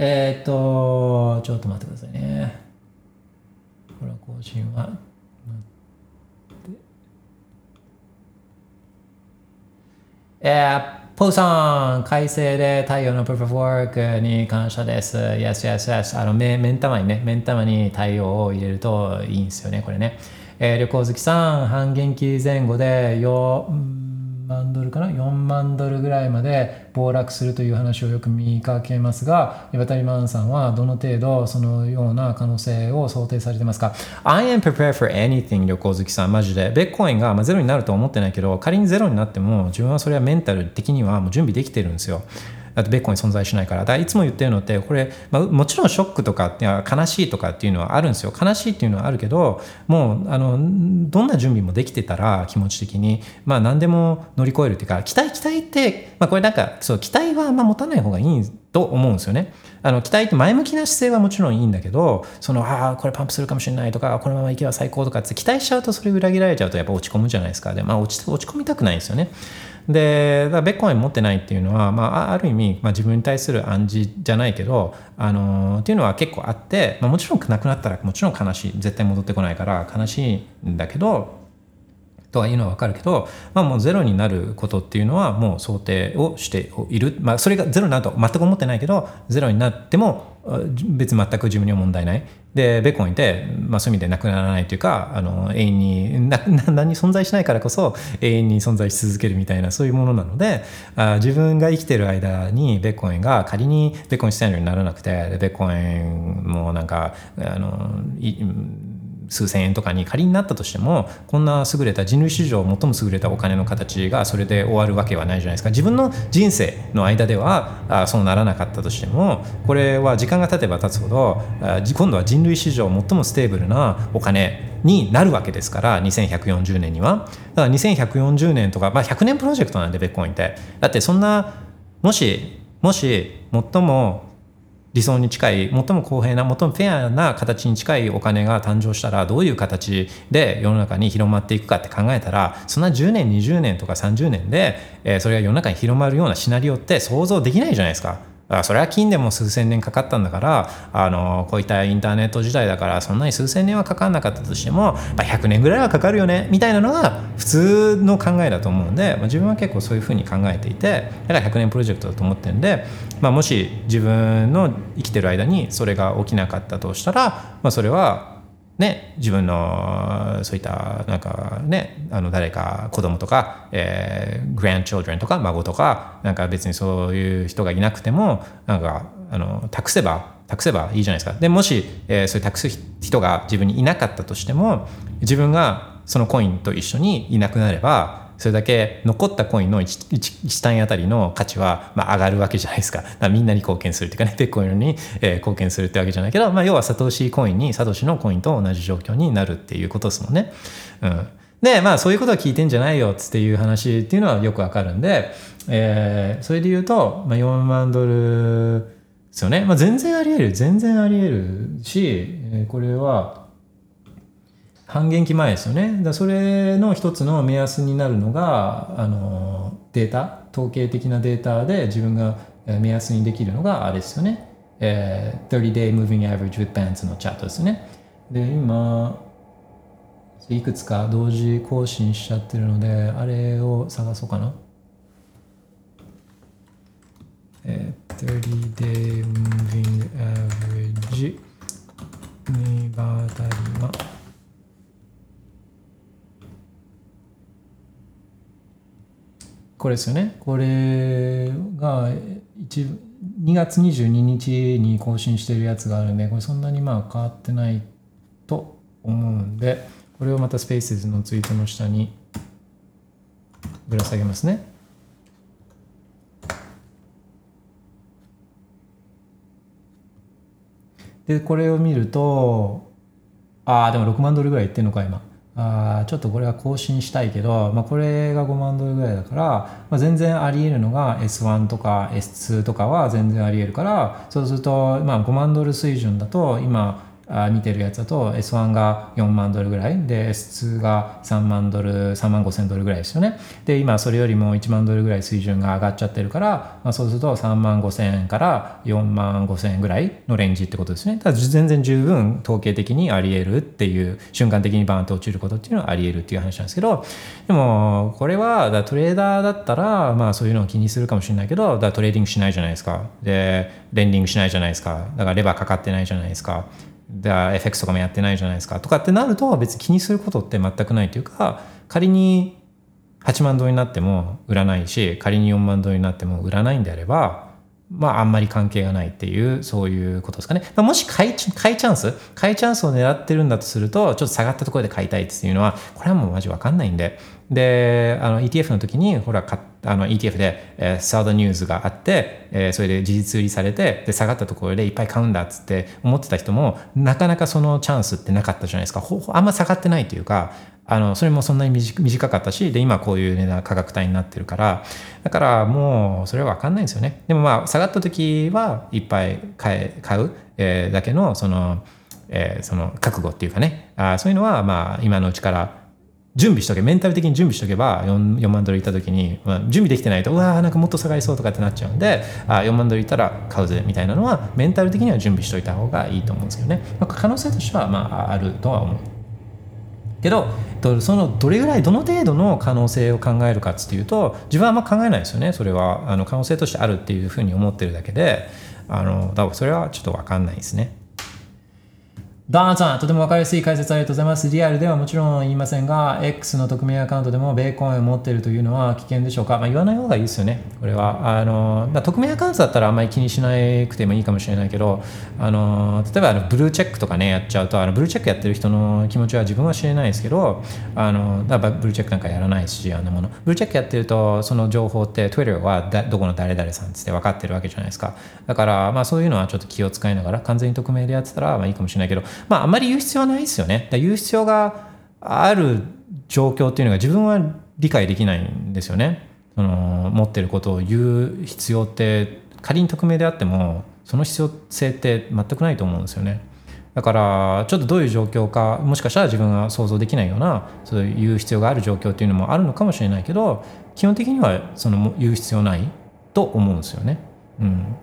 えー、っと、ちょっと待ってくださいね。これは更新はえー、ポーさん、改正で太陽のプロフォークに感謝です。Yes, yes, yes. あの、目、目ん玉にね、目ん玉に太陽を入れるといいんですよね、これね。えー、旅行好きさん、半減期前後で、よ、万ドルかな？4万ドルぐらいまで暴落するという話をよく見かけますが岩谷マンさんはどの程度そのような可能性を想定されてますか？I am prepared for anything 旅行好きさん。マジで。ベッコインがゼロになるとは思ってないけど仮にゼロになっても自分はそれはメンタル的にはもう準備できてるんですよ。だってベッコイン存在しないから。だからいつも言ってるのって、これ、まあ、もちろんショックとか、いや悲しいとかっていうのはあるんですよ。悲しいっていうのはあるけど、もう、あの、どんな準備もできてたら、気持ち的に、まあ、何でも乗り越えるっていうか、期待、期待って、まあ、これなんか、そう、期待はあんま持たない方がいいと思うんですよね。あの期待って前向きな姿勢はもちろんいいんだけどそのああこれパンプするかもしれないとかこのままいけば最高とかって期待しちゃうとそれ裏切られちゃうとやっぱ落ち込むじゃないですかで、まあ、落ち落ち込みたくないんですよねでだからベッコイン持ってないっていうのは、まあ、ある意味、まあ、自分に対する暗示じゃないけど、あのーっていうのは結構あって、まあ、もちろんなくなったらもちろん悲しい。絶対戻ってこないから悲しいんだけどとはいうのは分かるけど、まあ、もうゼロになることっていうのはもう想定をしている、まあ、それがゼロになると全く思ってないけどゼロになっても別に全く自分には問題ない。でベッコンいて、まあ、そういう意味でなくならないというかあの永遠になな何に存在しないからこそ永遠に存在し続けるみたいなそういうものなのであ自分が生きてる間にベッコンが仮にベッコンしたいのにならなくてベッコンもなんかあのい数千円とかに仮になったとしてもこんな優れた人類史上最も優れたお金の形がそれで終わるわけはないじゃないですか。自分の人生の間ではあそうならなかったとしてもこれは時間が経てば経つほどあ今度は人類史上最も stable なお金になるわけですから2140年には。だから2140年とか、まあ、100年プロジェクトなんでビットコインって。だってそんなもしもし最も理想に近い最も公平な最もフェアな形に近いお金が誕生したらどういう形で世の中に広まっていくかって考えたらそんな10年20年とか30年で、えーそれが世の中に広まるようなシナリオって想像できないじゃないですか。あそれは金でも数千年かかったんだからあのこういったインターネット時代だからそんなに数千年はかかんなかったとしても、まあ、100年ぐらいはかかるよねみたいなのが普通の考えだと思うんで、まあ、自分は結構そういうふうに考えていてだから100年プロジェクトだと思ってるんで、まあ、もし自分の生きてる間にそれが起きなかったとしたら、まあ、それはね、自分のそういったなんかねあの誰か子供とか、えー、グランチョードレンとか孫とかなんか別にそういう人がいなくてもなんかあの託せば託せばいいじゃないですか。でもし、えーそういう託す人が自分にいなかったとしても自分がそのコインと一緒にいなくなればそれだけ残ったコインの 1, 1単位あたりの価値はまあ上がるわけじゃないですか。みんなに貢献するっていうかね、ベッコインに、えー貢献するってわけじゃないけど、まあ、要はサトシコインに、サトシのコインと同じ状況になるっていうことですもんね。うん。で、まあそういうことは聞いてんじゃないよっつっていう話っていうのはよくわかるんで、えーそれで言うと、まあ、4万ドルですよね。まあ全然あり得る、全然あり得るし、えーこれは、半減期前ですよね。だそれの一つの目安になるのがあのデータ統計的なデータで自分が目安にできるのがあれですよね。えー 30day moving average with bands のチャートですね。で今いくつか同時更新しちゃってるのであれを探そうかな。えー 30day moving average ニバダリマこれですよね。これが一2月22日に更新してるやつがあるんで、これそんなにまあ変わってないと思うんで、これをまたスペースのツイートの下にぶら下げますね。で、これを見ると、ああ、でも6万ドルぐらいいってんのか、今。あちょっとこれは更新したいけど、まあ、これが5万ドルぐらいだから、まあ、全然あり得るのが S1 とか S2 とかは全然あり得るからそうすると、まあ、5万ドル水準だと今あ見てるやつだと S1 が4万ドルぐらい。で S2 が3万ドル3万5千ドルぐらいですよね。で今それよりも1万ドルぐらい水準が上がっちゃってるから、まあ、そうすると3万5千円から4万5千円ぐらいのレンジってことですね。ただ全然十分統計的にあり得るっていう瞬間的にバーンと落ちることっていうのはあり得るっていう話なんですけどでもこれはだトレーダーだったらまあそういうのを気にするかもしれないけどだトレーディングしないじゃないですか。でレンディングしないじゃないですか。だからレバーかかってないじゃないですか。で FX とかもやってないじゃないですかとかってなると別に気にすることって全くないというか仮に8万ドルになっても売らないし仮に4万ドルになっても売らないんであればまああんまり関係がないっていうそういうことですかね、まあ、もし買い買いチャンス買いチャンスを狙ってるんだとするとちょっと下がったところで買いたいっていうのはこれはもうマジわかんないんでであの ETF の時にほらあの ETF で、えー、サードニュースがあって、えーそれで事実売りされてで下がったところでいっぱい買うんだっつって思ってた人もなかなかそのチャンスってなかったじゃないですか。ほほあんま下がってないというかあのそれもそんなに短かったしで今こういう値段価格帯になってるからだからもうそれは分かんないんですよね。でもまあ下がった時はいっぱい買買う、えーだけのその,、えーその覚悟っていうかね。あそういうのはまあ今のうちから準備しとけメンタル的に準備しとけば 4, 4万ドルいった時に、まあ、準備できてないとうわーなんかもっと下がりそうとかってなっちゃうんであ4万ドルいったら買うぜみたいなのはメンタル的には準備しといた方がいいと思うんですけどね、まあ可能性としてはまああるとは思う。けどそのどれぐらいどの程度の可能性を考えるかっていうと自分はあんま考えないですよねそれは。あの可能性としてあるっていうふうに思ってるだけであのだからそれはちょっと分かんないですね。ダーンさん、とても分かりやすい解説ありがとうございます。リアルではもちろん言いませんが、X の匿名アカウントでもベーコンを持っているというのは危険でしょうか、まあ、言わない方がいいですよね、これは。あのだ匿名アカウントだったらあんまり気にしなくてもいいかもしれないけど、あの例えばあのブルーチェックとかね、やっちゃうと、あのブルーチェックやってる人の気持ちは自分は知れないですけど、あのだからブルーチェックなんかやらないし、あんなもの。ブルーチェックやってると、その情報って Twitter はだどこの誰々さんって分かってるわけじゃないですか。だから、まあそういうのはちょっと気を使いながら、完全に匿名でやってたらまあいいかもしれないけど、まああまり言う必要はないですよね。だ言う必要がある状況っていうのが自分は理解できないんですよね。その持ってることを言う必要って仮に匿名であってもその必要性って全くないと思うんですよね。だからちょっとどういう状況かもしかしたら自分が想像できないようなそういう必要がある状況っていうのもあるのかもしれないけど基本的にはその言う必要ないと思うんですよね。うん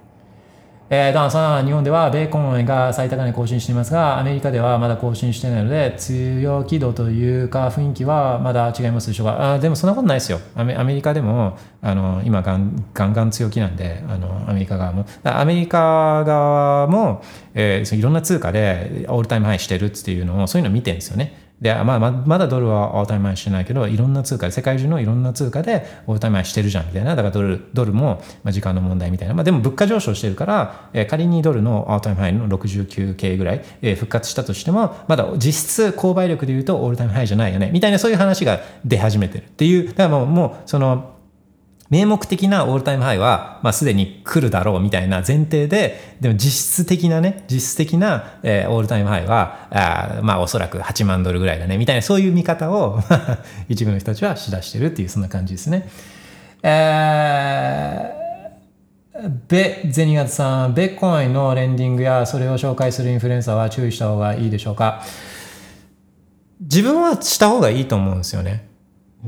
えー、ダンさん、日本では米コンが最高値更新していますが、アメリカではまだ更新してないので、強気度というか、雰囲気はまだ違いますでしょうか。あでもそんなことないですよ。アメアメリカでもあの今ガン、ガンガン強気なんで、あのアメリカ側も。アメリカ側も、えー、いろんな通貨でオールタイムハイしてるっていうのを、そういうのを見てるんですよね。でまあ、まだドルはオールタイムハイしてないけどいろんな通貨世界中のいろんな通貨でオールタイムハイしてるじゃんみたいな。だからドルドルも、まあ、時間の問題みたいな、まあ、でも物価上昇してるから、えー仮にドルのオールタイムハイの69系ぐらい、えー復活したとしてもまだ実質購買力でいうとオールタイムハイじゃないよね。みたいなそういう話が出始めてるっていう。だからもうもうその名目的なオールタイムハイは、まあ、すでに来るだろうみたいな前提で、でも実質的なね、実質的な、えーオールタイムハイは、あまあおそらく8万ドルぐらいだね、みたいなそういう見方を 一部の人たちはしだしてるっていう、そんな感じですね。えー、ベ・ゼニガツさん、ベッコインのレンディングやそれを紹介するインフルエンサーは注意した方がいいでしょうか？自分はした方がいいと思うんですよね。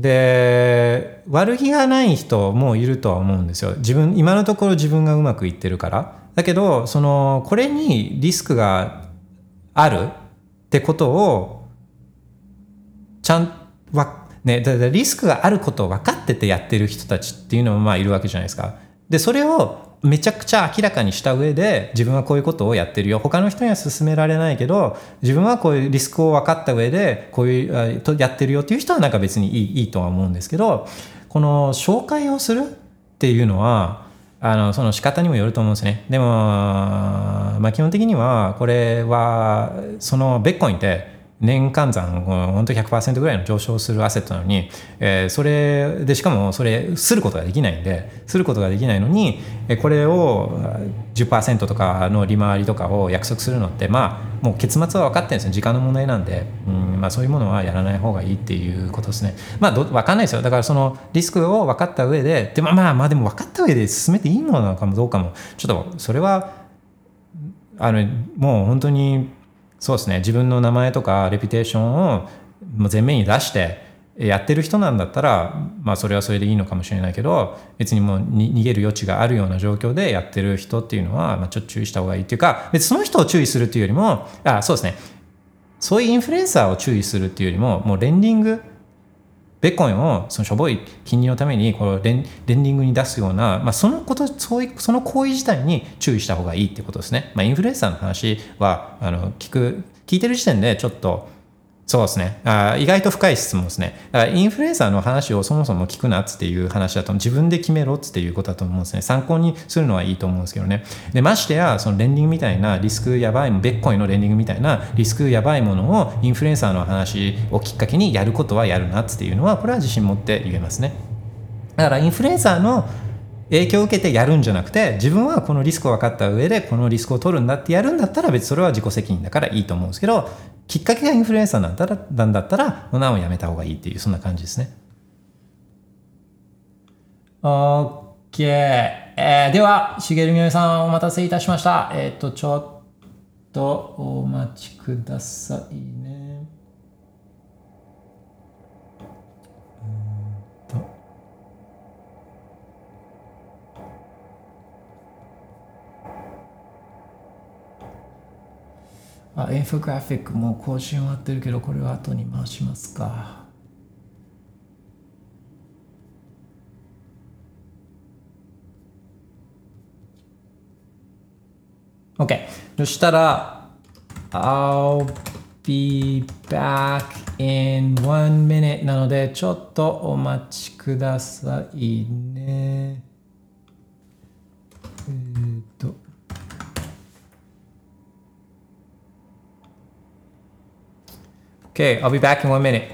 で悪気がない人もいるとは思うんですよ。自分今のところ自分がうまくいってるから。だけどそのこれにリスクがあるってことをちゃんわねだだリスクがあることを分かっててやってる人たちっていうのもまあいるわけじゃないですか。でそれをめちゃくちゃ明らかにした上で自分はこういうことをやってるよ。他の人には勧められないけど自分はこういうリスクを分かった上でこういうやってるよっていう人はなんか別にいいいいとは思うんですけどこの紹介をするっていうのはあのその仕方にもよると思うんですね。でも、まあ、基本的にはこれはそのベッコインって年換算本当100%ぐらいの上昇するアセットなのに、えーそれでしかもそれすることができないんですることができないのにこれを10%とかの利回りとかを約束するのってまあもう結末は分かってるんですよ。時間の問題なんで、うんまあ、そういうものはやらない方がいいっていうことですね。まあど分かんないですよ。だからそのリスクを分かった上ででもまあまあでも分かった上で進めていいものなのかもどうかも。ちょっとそれはあのもう本当にそうですね。自分の名前とかレピュテーションを前面に出してやってる人なんだったらまあそれはそれでいいのかもしれないけど別にもう逃げる余地があるような状況でやってる人っていうのは、まあ、ちょっと注意した方がいいっていうか別にその人を注意するっていうよりもあそうですね。そういうインフルエンサーを注意するっていうよりももうレンディングベッコインをそのしょぼい金利のためにこのレンレンディングに出すような、まあ、そのことそういその行為自体に注意した方がいいってことですね。まあ、インフルエンサーの話はあの聞く聞いてる時点でちょっとそうですねあ意外と深い質問ですね。だからインフルエンサーの話をそもそも聞くなっていう話だと自分で決めろっていうことだと思うんですね。参考にするのはいいと思うんですけどね。でましてやそのレンディングみたいなリスクやばいベッコインのレンディングみたいなリスクやばいものをインフルエンサーの話をきっかけにやることはやるなっつっていうのはこれは自信持って言えますね。だからインフルエンサーの影響を受けてやるんじゃなくて自分はこのリスクを分かった上でこのリスクを取るんだってやるんだったら別にそれは自己責任だからいいと思うんですけどきっかけがインフルエンサーなんだったらなんだったらナをやめた方がいいっていうそんな感じですね。OK、えー、ではしげるみおさんお待たせいたしましたえっ、ー、とちょっとお待ちくださいね。あ、インフォグラフィックも更新終わってるけど、これは後に回しますか。OK。そしたら、I'll be back in one minute なので、ちょっとお待ちくださいね。Okay, I'll be back in one minute.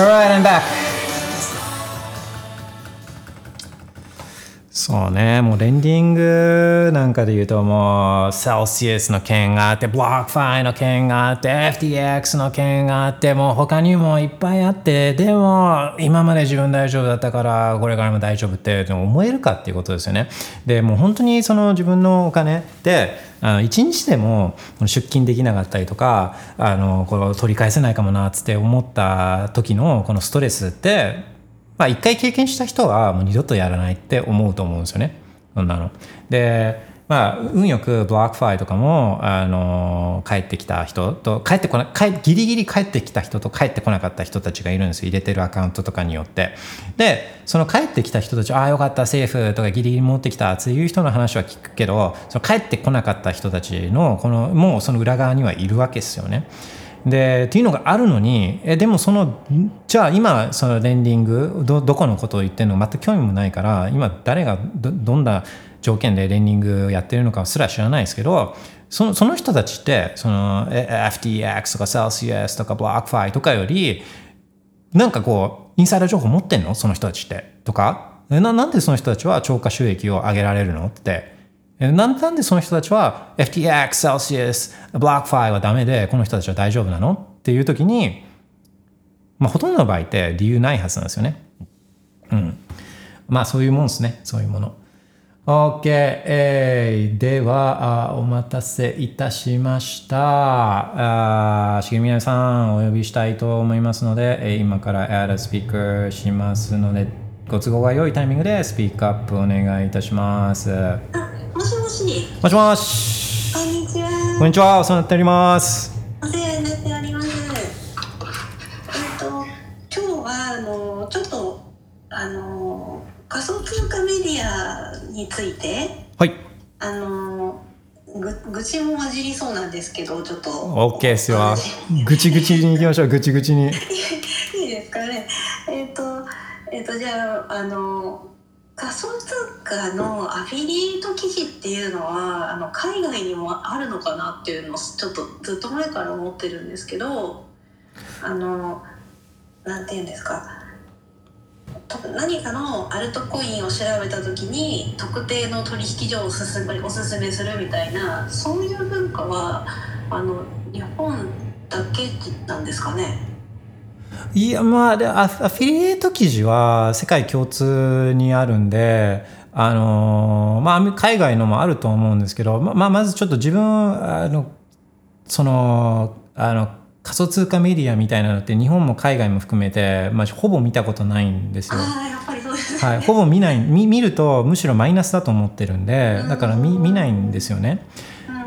All right, I'm back. そうね、もうレンディングなんかで言うともう、 Celsius の件があって、 BlockFi の件があって、FTX の件があって、もう他にもいっぱいあって、でも今まで自分大丈夫だったから、これからも大丈夫って思えるかっていうことですよね。で、もう本当にその自分のお金で、あの1日でも出金できなかったりとかあのこれ取り返せないかもなっつって思った時のこのストレスってまあ一回経験した人はもう二度とやらないって思うと思うんですよねそんなの。でまあ、運よく BlockFi とかも、あの帰ってきた人と帰ってこな帰ギリギリ帰ってきた人と帰ってこなかった人たちがいるんですよ入れてるアカウントとかによってでその帰ってきた人たちああよかったセーフとかギリギリ持ってきたっていう人の話は聞くけどその帰ってこなかった人たちのこのもうその裏側にはいるわけですよね。でっていうのがあるのにえでもそのじゃあ今そのレンディングどどこのことを言ってるの全く興味もないから今誰がどどんな条件でレンディングやってるのかすら知らないですけどそのその人たちってその FTX とか Celsius とか BlockFi とかよりなんかこうインサイダー情報持ってんの？その人たちって。とか？ななんでその人たちは超過収益を上げられるの？って。なんなんでその人たちは FTX、Celsius、BlockFi はダメで、この人たちは大丈夫なの？っていう時に、まあ、ほとんどの場合って理由ないはずなんですよね。うん。まあ、そういうもんですね。そういうもの。OK、えー、ではあ、お待たせいたしました。あしげみなさん、お呼びしたいと思いますので、えー今から Add a Speaker しますので、ご都合が良いタイミングでスピークアップお願いいたします。あ、もしもし。こんにちは。こんにちは、お世話になっております。お世話になっております。えっと、今日はあのちょっとあの仮想通貨メディアについてはい。あのぐ愚痴も混じりそうなんですけど、ちょっと OK ですよ。ぐちぐちに行きましょう、ぐちぐちに。いいですかね。えっ、と、えっ、と、じゃあ、あの。仮想通貨のアフィリエイト記事っていうのはあの海外にもあるのかなっていうのをちょっとずっと前から思ってるんですけどあのなんていうんですか。何かのアルトコインを調べた時に特定の取引所をおすすめおすすめするみたいなそういう文化はあの日本だけなんですかね。いや、まあ、でアフアフィリエイト記事は世界共通にあるんで、あのーまあ、海外のもあると思うんですけど、ままあ、まずちょっと自分、あの、その、あの、仮想通貨メディアみたいなのって日本も海外も含めて、まあ、ほぼ見たことないんですよ。はい、ほぼ見ない。見見るとむしろマイナスだと思ってるんでだから見見ないんですよね。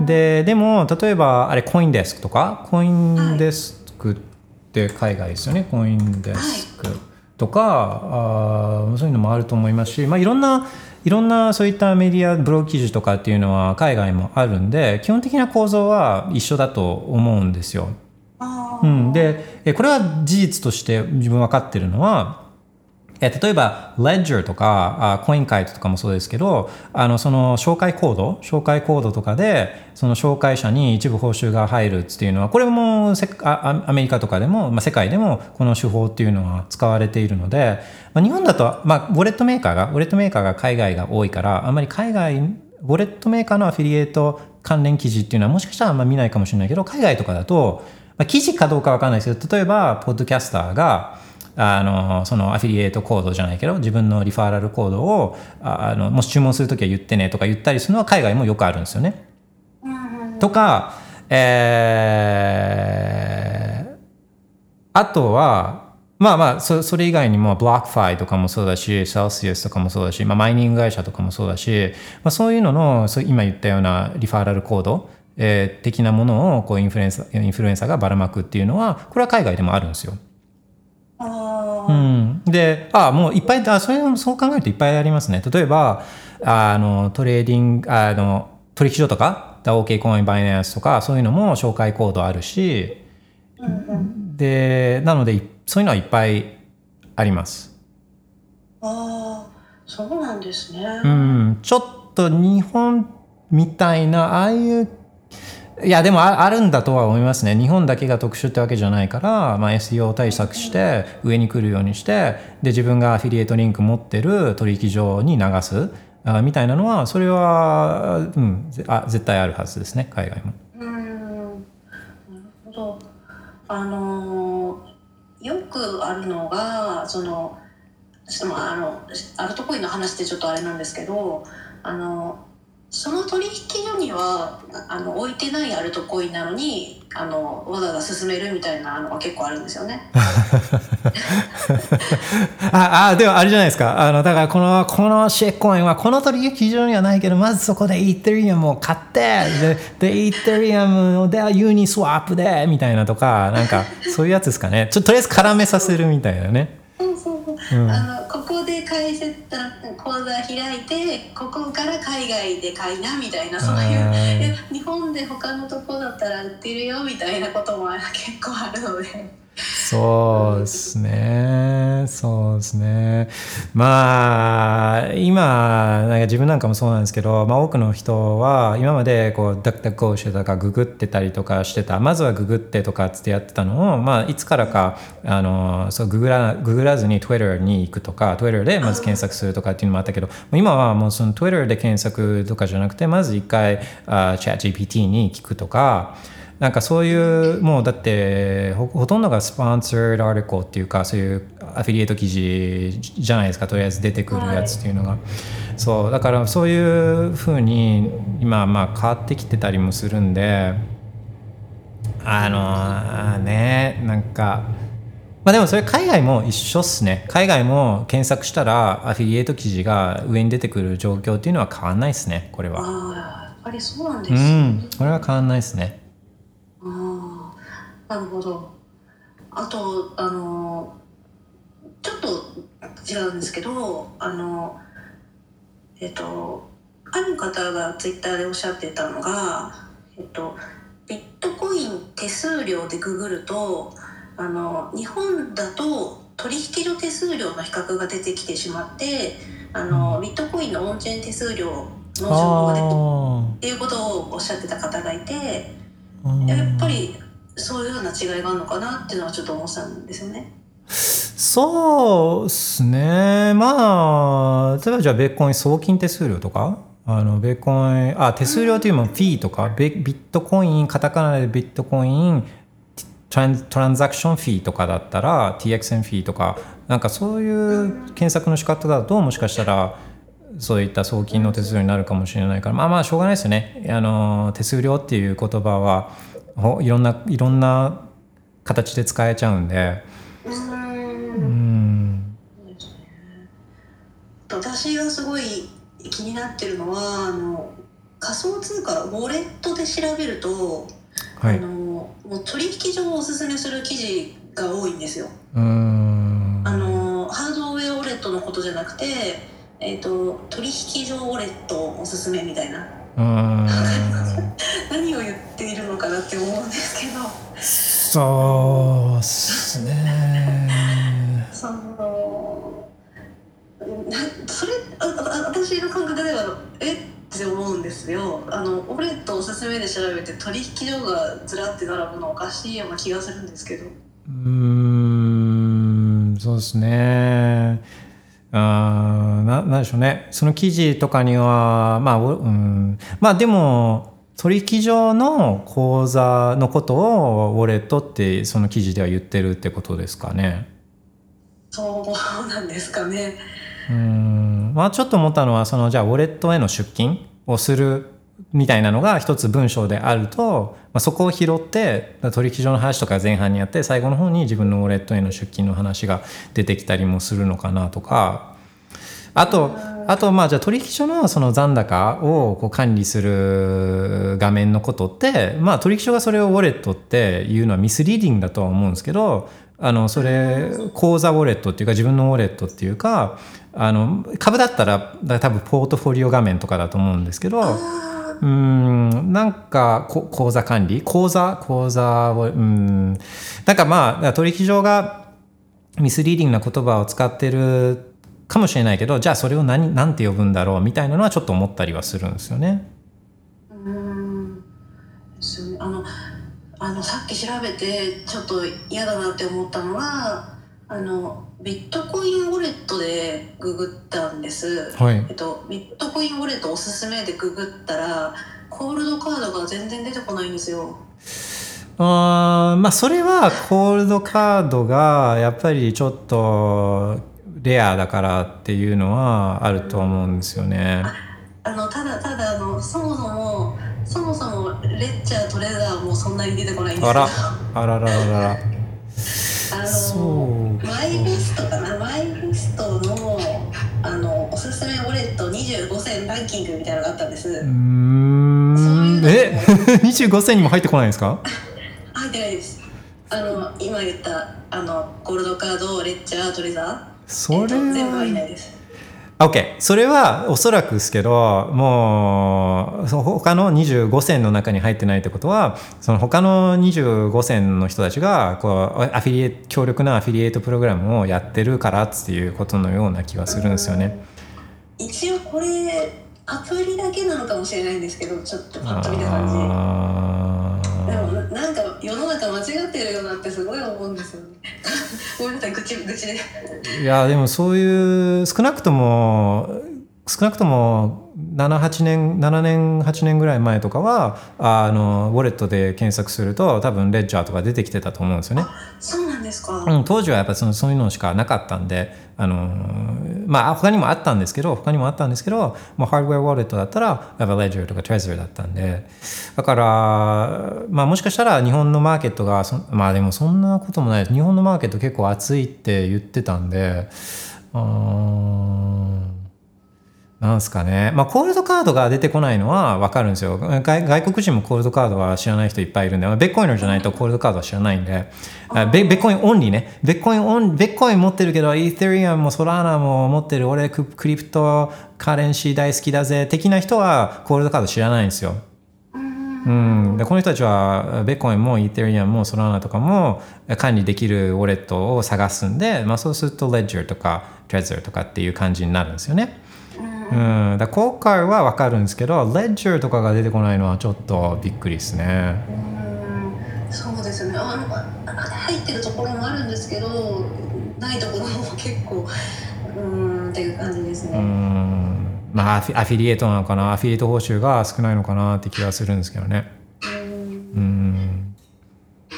ででも例えばあれコインデスクとか？コインデスクって海外ですよねコインデスク。とか、あーそういうのもあると思いますし、まあ、いろんないろんなそういったメディアブログ記事とかっていうのは海外もあるんで基本的な構造は一緒だと思うんですよ。うん、でえこれは事実として自分分かってるのはえ例えば Ledger とかあコインカイトとかもそうですけどあのその紹介コード紹介コードとかでその紹介者に一部報酬が入るっていうのはこれもせああアメリカとかでも、まあ、世界でもこの手法っていうのは使われているので、まあ、日本だと、まあ、ウォレットメーカーがウォレットメーカーが海外が多いからあんまり海外ウォレットメーカーのアフィリエイト関連記事っていうのはもしかしたらあんま見ないかもしれないけど海外とかだと、まあ、記事かどうかわかんないですけど例えばポッドキャスターがあのそのアフィリエイトコードじゃないけど自分のリファーラルコードをああのもし注文するときは言ってねとか言ったりするのは海外もよくあるんですよね。とか、えーあとはまあまあそそれ以外にも BlockFi とかもそうだし Celsius とかもそうだし、まあ、マイニング会社とかもそうだし、まあ、そういうののそう今言ったような referral code、えー的なものをこうインフルエンサーインフルエンサーがばらまくっていうのはこれは海外でもあるんですよ。うん、で、あもういっぱい、あそれもそう考えるといっぱいありますね。例えば、あのトレーディング、あの取引所とか、 OKCoin、バイナンスとか、そういうのも紹介コードあるし、で、なので、いそういうのはいっぱいあります。あーそうなんですね。うん、ちょっと日本みたいな、ああいう、いや、でもあるんだとは思いますね。日本だけが特殊ってわけじゃないから、まあ、SEO 対策して、上に来るようにして、で、自分がアフィリエイトリンク持ってる取引所に流す、あみたいなのは、それは、うん、あ絶対あるはずですね、海外も。うんなるほど。あのよくあるのがそのそのあのアルトコインの話ってちょっとあれなんですけどあのその取引所にはあの置いてないアルトコインなのにあのわざわざ進めるみたいなのが結構あるんですよね。あ、あ、でもあれじゃないですか。あの、だからこの、このシェッコインはこの取引所にはないけど、まずそこでイーテリアムを買って、で、でイーテリアムでユニスワップで、みたいなとか、なんか、そういうやつですかね。ちょっととりあえず絡めさせるみたいなね。そうそうそうあのここで解説口座開いてここから海外で買いなみたいなそういう日本で他のとこだったら売ってるよみたいなことも結構あるのでそうですね。そうですね。まあ、今、なんか自分なんかもそうなんですけど、まあ多くの人は今までこう、ダクダクコーしてたか、ググってたりとかしてた。まずはググってとかってやってたのを、まあいつからか、あの、そう、ググら、ググらずに Twitter に行くとか、Twitter でまず検索するとかっていうのもあったけど、今はもうその Twitter で検索とかじゃなくて、まず一回、あ ChatGPT に聞くとか、なんかそういうもうだってほほとんどがスポンサードアーティコっていうかそういうアフィリエイト記事じゃないですか。とりあえず出てくるやつっていうのが、そうだからそういうふうに今まあ変わってきてたりもするんであのねなんかまあでもそれ海外も一緒っすね。海外も検索したらアフィリエイト記事が上に出てくる状況っていうのは変わんないっすねこれは。ああやっぱりそうなんでうすね、んこれは変わんないっすねなるほど。あとあのちょっと違うんですけどあのえっとある方がツイッターでおっしゃってたのがえっとビットコイン手数料でググるとあの日本だと取引所手数料の比較が出てきてしまってあの、ビットコインのオンチェーン手数料の情報が出てあっていうことをおっしゃってた方がいてーやっぱりそういうような違いがあるのかなっていうのはちょっと思ったんですよね。そうですね。まあ、例えばじゃあ、ベッコン送金手数料とか、あの、ベッコン、あ、手数料というのもフィーとか、ビットコイン、カタカナでビットコイン、トラントランザクションフィーとかだったら、TXN フィーとか、なんかそういう検索の仕方だと、もしかしたら、そういった送金の手数料になるかもしれないから、まあまあ、しょうがないですよね。あの、手数料っていう言葉は、いろんな、いろんな形で使えちゃうんで、うんん。私がすごい気になってるのはあの仮想通貨ウォレットで調べると、はいあ。のもう取引所をおすすめする記事が多いんですよ。うーんあのハードウェアウォレットのことじゃなくて、えー、と取引所ウォレットおすすめみたいな何を言っているのかなって思うんですけどそうっすね。そのなそれああ私の感覚ではえって思うんですよあのウォレットおすすめで調べて取引所がずらって並ぶのおかしいような気がするんですけどうん、そうですね。あーななんでしょうね。その記事とかには、まあ、おうん、まあでも、取引所の口座のことをウォレットってその記事では言ってるってことですかね。そうなんですかねうんまあちょっと思ったのはそのじゃあウォレットへの出金をするみたいなのが一つ文章であると、まあ、そこを拾って取引所の話とか前半にやって最後の方に自分のウォレットへの出金の話が出てきたりもするのかなとか。あとあとまあじゃあ取引所のその残高をこう管理する画面のことってまあ取引所がそれをウォレットっていうのはミスリーディングだとは思うんですけどあのそれ口座ウォレットっていうか自分のウォレットっていうかあの株だったら多分ポートフォリオ画面とかだと思うんですけどうんなんかこ口座管理？口座？口座をうんなんかまあ取引所がミスリーディングな言葉を使ってるかもしれないけどじゃあそれを何何て呼ぶんだろうみたいなのはちょっと思ったりはするんですよね。うんすあのあのさっき調べてちょっと嫌だなって思ったのがあのビットコインウォレットでググったんです。はいえっと、ビットコインウォレットおすすめでググったらコールドカードが全然出てこないんですよ。あーまあそれはコールドカードがやっぱりちょっとレアだからっていうのはあると思うんですよね。あのただただあのそもそもそもそもレッチャートレーダーもそんなに出てこないんですけどあらあららららら。あそのう 25銭にも入ってこないんですか？入ってないです。あの今言ったあのゴールドカードレッチャートレーダーそれえっと全部入んないはです。OK それはおそらくですけどもうそ他の25線の中に入ってないってことはその他の25線の人たちがこうアフィリエ強力なアフィリエイトプログラムをやってるからっていうことのような気はするんですよね。一応これアプリだけなのかもしれないんですけどちょっとパッと見た感あじでもなんか世の中間違ってるよなってすごい思うんですよね。ごめんなさい愚痴愚痴で。いやでもそういう少なくとも少なくとも78年7年8年ぐらい前とかはあのウォレットで検索すると多分レッジャーとか出てきてたと思うんですよね。そうなんですか、うん、当時はやっぱそのそういうのしかなかったんで、あのまあ他にもあったんですけど他にもあったんですけど、まあ、ハードウェアウォレットだったらやっぱレジャーとかトレジャーだったんで。だから、まあ、もしかしたら日本のマーケットがそまあでもそんなこともないです。日本のマーケット結構熱いって言ってたんでうー。んなんすかね。まあ、コールドカードが出てこないのは分かるんですよ。外外国人もコールドカードは知らない人いっぱいいるんで、まあベッコインじゃないとコールドカードは知らないんで、あベベッコインオンリーね。ベッコインオン、ベッコイン持ってるけど、イーテリアムもソラーナも持ってる、俺ククリプトカレンシー大好きだぜ、的な人はコールドカード知らないんですよ。うん、でこの人たちはベッコインもイーテリアムもソラーナとかも管理できるウォレットを探すんで、まあ、そうするとレッジャーとかトレジャーとかっていう感じになるんですよね。うん、だから今回は分かるんですけどレッジャーとかが出てこないのはちょっとびっくりですね。うん。そうですよね。あのあ入ってるところもあるんですけどないところも結構うーんっていう感じですうね、ん。まあアフィアフィリエイトなのかな？アフィリエイト報酬が少ないのかなって気がするんですけどね。うん。うん。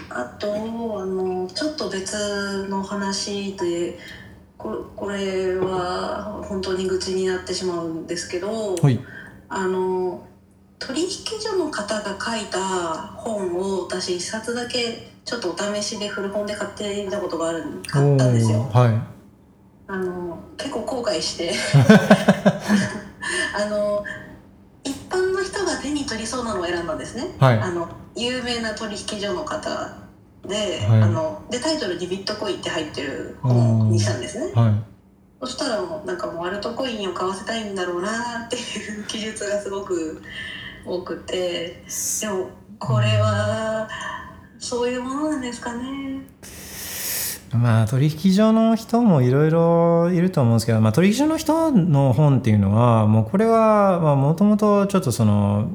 あとあのちょっと別の話でここれは本当に愚痴になってしまうんですけど、はいあの取引所の方が書いた本を私一冊だけちょっとお試しで古本で買ってみたことがある買ったんですよ。はいあの結構後悔して あの一般の人が手に取りそうなのを選んだんですね。はいあの有名な取引所の方で,、はいあのでタイトルにビットコインって入ってる本にしたんですね。はいそしたらもうなんかもうアルトコインを買わせたいんだろうなっていう記述がすごく多くてでもこれはそういうものなんですかね。まあ取引所の人もいろいろいると思うんですけど、まあ、取引所の人の本っていうのはもうこれはもともとちょっとその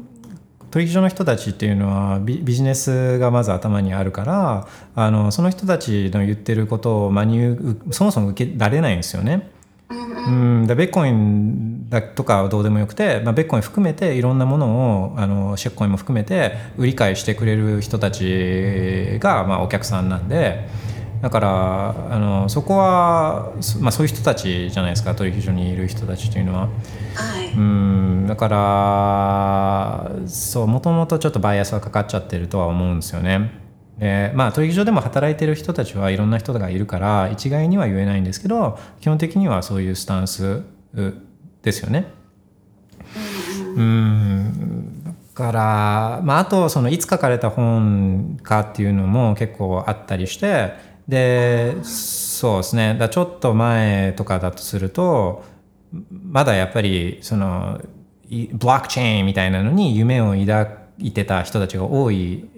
取引所の人たちっていうのはビビジネスがまず頭にあるからあのその人たちの言ってることを真にうそもそも受けられないんですよね。うんうんうん、だベッコインだとかはどうでもよくて、まあ、ベッコイン含めていろんなものをあのシェッコインも含めて売り買いしてくれる人たちが、まあ、お客さんなんでだからあのそこは、そまあ、そういう人たちじゃないですか取引所にいる人たちというのは。はい、うんだからそうもともとちょっとバイアスはかかっちゃってるとは思うんですよね。でまあ取引所でも働いてる人たちはいろんな人がいるから一概には言えないんですけど基本的にはそういうスタンスうですよね。うんだから、まあ、あとそのいつ書かれた本かっていうのも結構あったりしてでそうですね。だちょっと前とかだとするとまだやっぱりそのブロックチェーンみたいなのに夢を抱いてた人たちが多い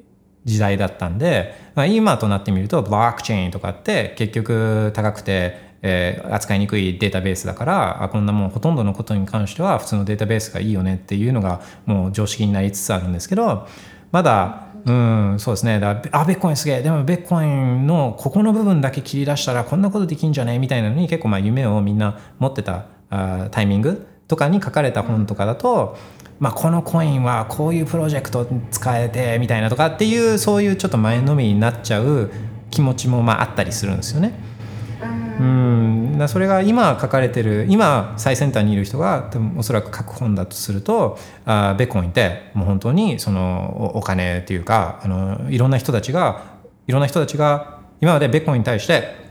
時代だったんで、まあ、今となってみるとブロックチェーンとかって結局高くて、えー扱いにくいデータベースだからあこんなもんほとんどのことに関しては普通のデータベースがいいよねっていうのがもう常識になりつつあるんですけどまだうんそうですねだあベッコインすげえでもベッコインのここの部分だけ切り出したらこんなことできんじゃねみたいなのに結構まあ夢をみんな持ってたあタイミングとかに書かれた本とかだと、まあ、このコインはこういうプロジェクト使えてみたいなとかっていうそういうちょっと前のみになっちゃう気持ちもまああったりするんですよね。うん、だそれが今書かれてる今最先端にいる人が多分おそらく書く本だとするとあベコンいてもう本当にそのお金っていうかあのいろんな人たちがいろんな人たちが今までベコンに対して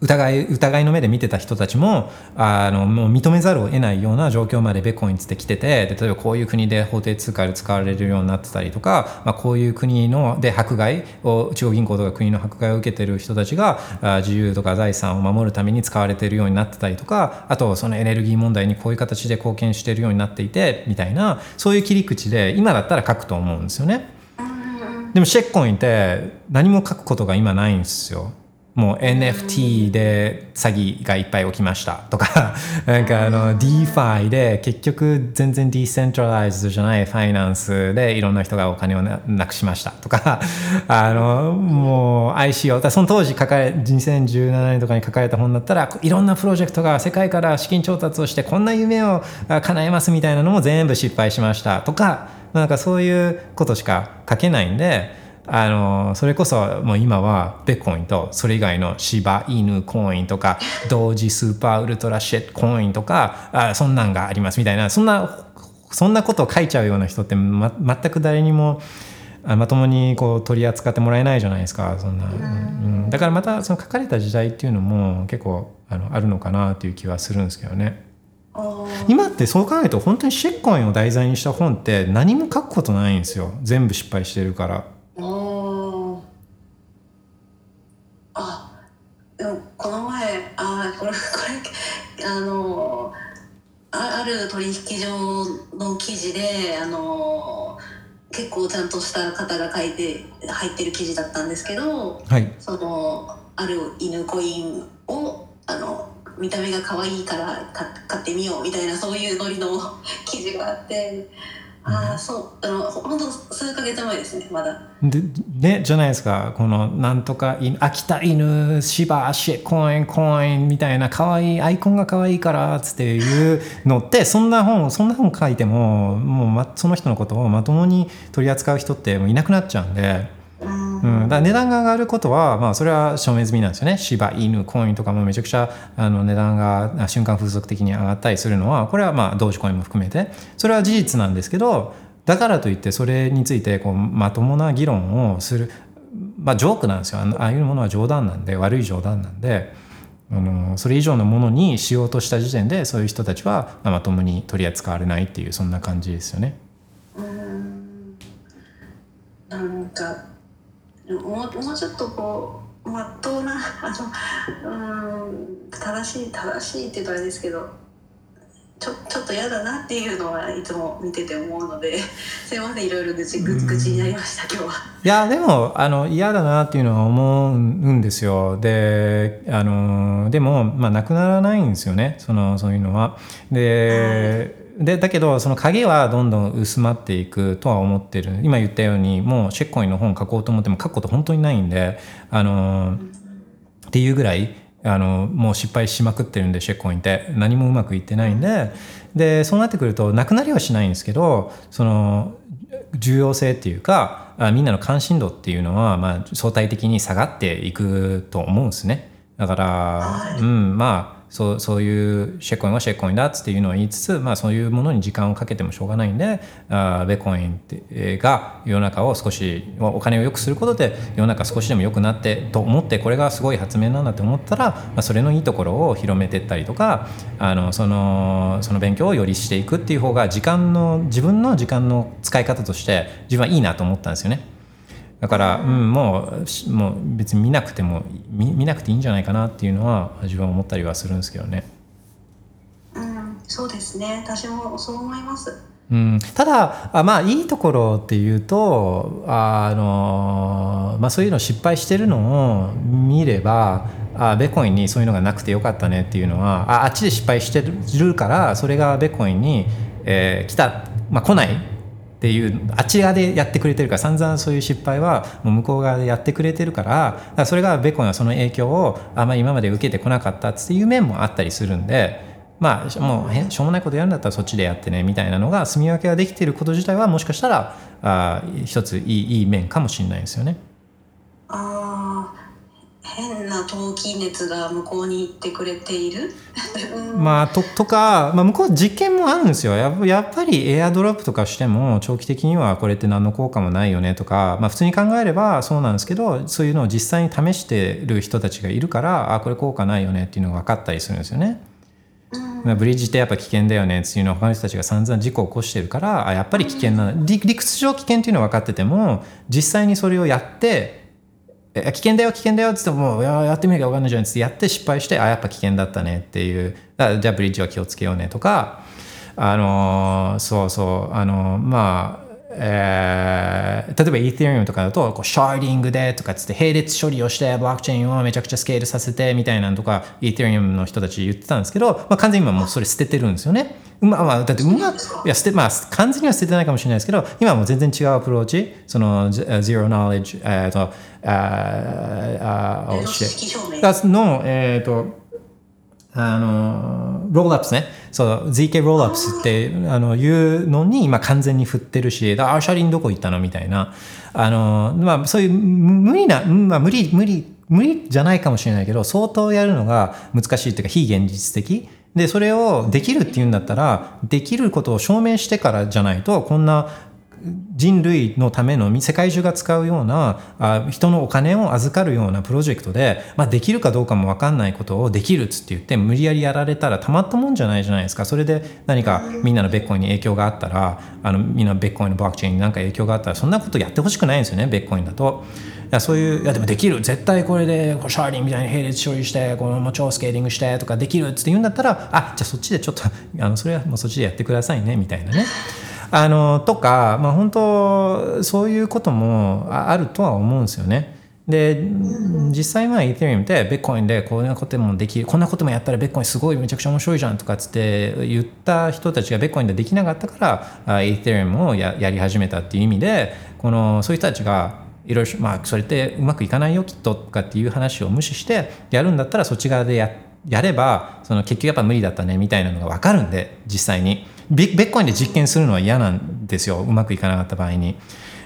疑い疑いの目で見てた人たちもあのもう認めざるを得ないような状況までベコインつってきててで例えばこういう国で法定通貨で使われるようになってたりとか、まあ、こういう国ので迫害を中央銀行とか国の迫害を受けてる人たちがあ自由とか財産を守るために使われてるようになってたりとかあとそのエネルギー問題にこういう形で貢献してるようになっていてみたいなそういう切り口で今だったら書くと思うんですよね。でもシェッコインって何も書くことが今ないんですよ。もう NFT で詐欺がいっぱい起きました。とか なんかあの DeFi で結局全然ディーセントライズじゃないファイナンスでいろんな人がお金をなくしました。とか あのもう ICO その当時書かれ2017年とかに書かれた本だったらいろんなプロジェクトが世界から資金調達をしてこんな夢を叶えますみたいなのも全部失敗しました。とかなんかそういうことしか書けないんであのそれこそもう今はベコインとそれ以外の柴犬コインとか 同時スーパーウルトラシェットコインとかあそんなんがありますみたいなそんなそんなことを書いちゃうような人って、ま、全く誰にもまともにこう取り扱ってもらえないじゃないですかそんな、うん、だからまたその書かれた時代っていうのも結構あのあるのかなという気はするんですけどね。今ってそう考えると本当にシェッコインを題材にした本って何も書くことないんですよ。全部失敗してるから。あでもこの前あこれこれあのあある取引所の記事であの結構ちゃんとした方が書いて入ってる記事だったんですけど、はい、そのある犬コインをあの見た目が可愛いから買ってみようみたいなそういうノリの記事があってああそう。あの本当数か月前ですねまだ。でねじゃないですか。このなんとか秋田犬芝シェコインコインみたいな可愛いアイコンが可愛いからっつっていうのってそんな本そんな本書いてももう、ま、その人のことをまともに取り扱う人ってもういなくなっちゃうんで。うん、だ値段が上がることは、まあ、それは証明済みなんですよね。芝犬コインとかもめちゃくちゃあの値段が瞬間風速的に上がったりするのはこれはまあ同時コインも含めて。それは事実なんですけどだからといってそれについてこうまともな議論をするまあジョークなんですよ。ああいうものは冗談なんで悪い冗談なんで。あのそれ以上のものにしようとした時点でそういう人たちはまともに取り扱われないっていうそんな感じですよね。うん。なんかもうもうちょっとこうまっとうなあのうん正しい正しいって言うとあれですけどちょちょっと嫌だなっていうのはいつも見てて思うので すいませんいろいろ愚痴愚痴になりました今日は。いやでもあの嫌だなっていうのは思うんですよ。であのでも、まあ、なくならないんですよね。そのそういうのは。で、はい。でだけどその影はどんどん薄まっていくとは思ってる。今言ったようにもうシェッコインの本書こうと思っても書くこと本当にないんであのっていうぐらいあのもう失敗しまくってるんでシェッコインって何もうまくいってないんで。でそうなってくるとなくなりはしないんですけどその重要性っていうかみんなの関心度っていうのは、まあ、相対的に下がっていくと思うんですね。だから、うん、まあそうそういうシェコインはシェコインだっていうのを言いつつ、まあ、そういうものに時間をかけてもしょうがないんであベコインが世の中を少しお金を良くすることで世の中少しでも良くなってと思ってこれがすごい発明なんだと思ったら、まあ、それのいいところを広めていったりとかあのそのその勉強をよりしていくっていう方が時間の自分の時間の使い方として自分はいいなと思ったんですよね。だから、うん、もうもう別に見なくても見見なくていいんじゃないかなっていうのは自分は思ったりはするんですけどね。うん、そうですね私もそう思います。うん、ただあまあいいところっていうとあの、まあ、そういうの失敗してるのを見ればあベコインにそういうのがなくてよかったねっていうのはああっちで失敗してるからそれがベコインに、えー、来た、まあ、来ないっていうあっち側でやってくれてるから散々そういう失敗はもう向こう側でやってくれてるからそれがベコンはその影響をあんまり今まで受けてこなかったっていう面もあったりするんでまあもうしょうもないことやるんだったらそっちでやってねみたいなのが住み分けができてること自体はもしかしたらあ一ついいいい面かもしれないですよね。あ変な投機熱が向こうに行ってくれている、う んまあととか、まあ、向こう実験もあるんですよ。やっぱやっぱりエアドロップとかしても長期的にはこれって何の効果もないよねとか、まあ、普通に考えればそうなんですけどそういうのを実際に試してる人たちがいるからあこれ効果ないよねっていうのが分かったりするんですよね。まあブリッジってやっぱ危険だよねっていうのを他の人たちが散々事故を起こしてるからあやっぱり危険な理理屈上危険っていうのは分かってても実際にそれをやってえ危険だよ危険だよっつってももうやってみなきゃ分かんないじゃん。っつってやって失敗してあやっぱ危険だったねっていう。じゃあブリッジは気をつけようね。とかあのーそうそうあのーまあえー例えば Ethereum とかだとこうシャーディングでとかつって並列処理をしてブロックチェーンをめちゃくちゃスケールさせてみたいなのとか Ethereum の人たち言ってたんですけど、まあ、完全に今もうそれ捨ててるんですよね。まあまあ、だってうまくいや捨て、まあ、完全には捨ててないかもしれないですけど今はもう全然違うアプローチ。その Zero Knowledge えーとロ oh 知 shit 識証明がの、えっ、と、あの、ロールアップスね。そう、ZK ロールアップスって、あの、いうのに、今完全に振ってるし、だあ、車輪どこ行ったのみたいな。あの、まあ、そういう無理な、まあ、無理、無理、無理じゃないかもしれないけど、相当やるのが難しいっていうか、非現実的。で、それをできるっていうんだったら、できることを証明してからじゃないと、こんな人類のための世界中が使うようなあ人のお金を預かるようなプロジェクトで、まあ、できるかどうかも分かんないことをできるっつって言って無理やりやられたらたまったもんじゃないじゃないですかそれで何かみんなのベッコインに影響があったらあのみんなベッコインのブロックチェーンに何か影響があったらそんなことやってほしくないんですよねベッコインだと。いやそういういやでもできる絶対これでこうシャーリンみたいに並列処理してこのもう超スケーリングしてとかできるっつって言うんだったらあじゃあそっちでちょっとあのそれはもうそっちでやってくださいねみたいなね。あのとか、まあ、本当そういうこともあるとは思うんですよね。で実際は Ethereum でベッコインでこんなこともできるこんなこともやったらベッコインすごいめちゃくちゃ面白いじゃんとかっつって言った人たちがベッコインでできなかったからあ Ethereum をややり始めたっていう意味でこのそういう人たちがいろいろまあそれってうまくいかないよきっととかっていう話を無視してやるんだったらそっち側でややればその結局やっぱ無理だったねみたいなのが分かるんで実際にビベッコインで実験するのは嫌なんですようまくいかなかった場合に。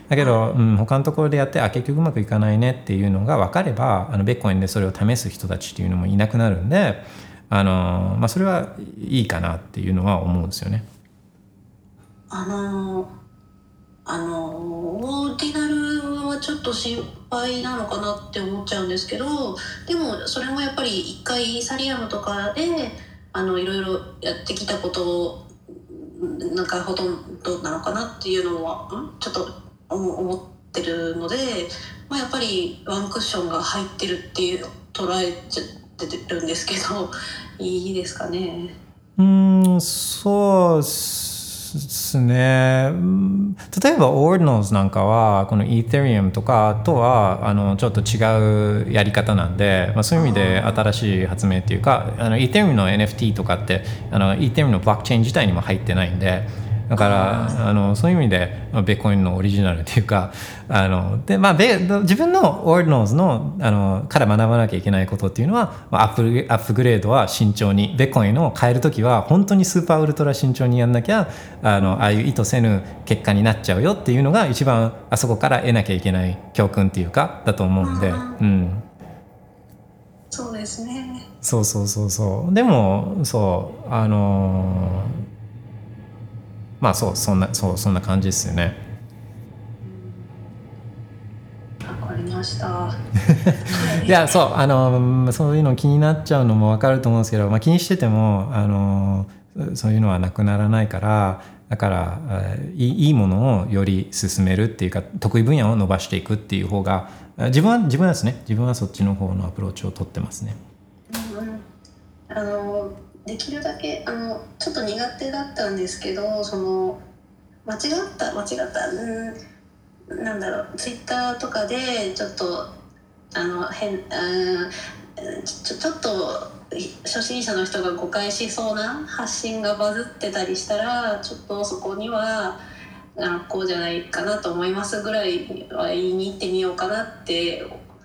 だけど、うん、他のところでやってあ結局うまくいかないねっていうのが分かればあのベッコインでそれを試す人たちっていうのもいなくなるんであの、まあ、それはいいかなっていうのは思うんですよね。あのあのオーディナルはちょっと心配なのかなって思っちゃうんですけどでもそれもやっぱり一回イーサリアムとかであのいろいろやってきたことなんかほとんどなのかなっていうのはんちょっと思思ってるので、まあ、やっぱりワンクッションが入ってるっていう捉えちゃってるんですけどいいですかね。うんそうっすね。うん例えば Ordinals なんかはこの Ethereum とかとはあのちょっと違うやり方なんで、まあ、そういう意味で新しい発明っていうかあの Ethereum の NFT とかってあの Ethereum のブロックチェーン自体にも入ってないんでだからあのそういう意味でまあベッコインのオリジナルっていうかあので、まあ、ベ自分の Ordinals のあのから学ばなきゃいけないことっていうのは、まあ、アップアップグレードは慎重にベッコインを変えるときは本当にスーパーウルトラ慎重にやんなきゃあのああいう意図せぬ結果になっちゃうよっていうのが一番あそこから得なきゃいけない教訓っていうかだと思うんで、うん、そうですね。そうそうそうそう。でもそうあのまあそうそんなそうそんな感じですよね。わかりました。いやそうあのそういうの気になっちゃうのも分かると思うんですけど、まあ、気にしててもあのそういうのはなくならないからだからえいいものをより進めるっていうか得意分野を伸ばしていくっていう方があ自分は自分はですね自分はそっちの方のアプローチを取ってますね。うんあのできるだけあのちょっと苦手だったんですけどその間違った間違ったうんなんだろうツイッターとかでちょっとあの変うんちょちょっと初心者の人が誤解しそうな発信がバズってたりしたらちょっとそこにはあこうじゃないかなと思いますぐらいは言いに行ってみようかなって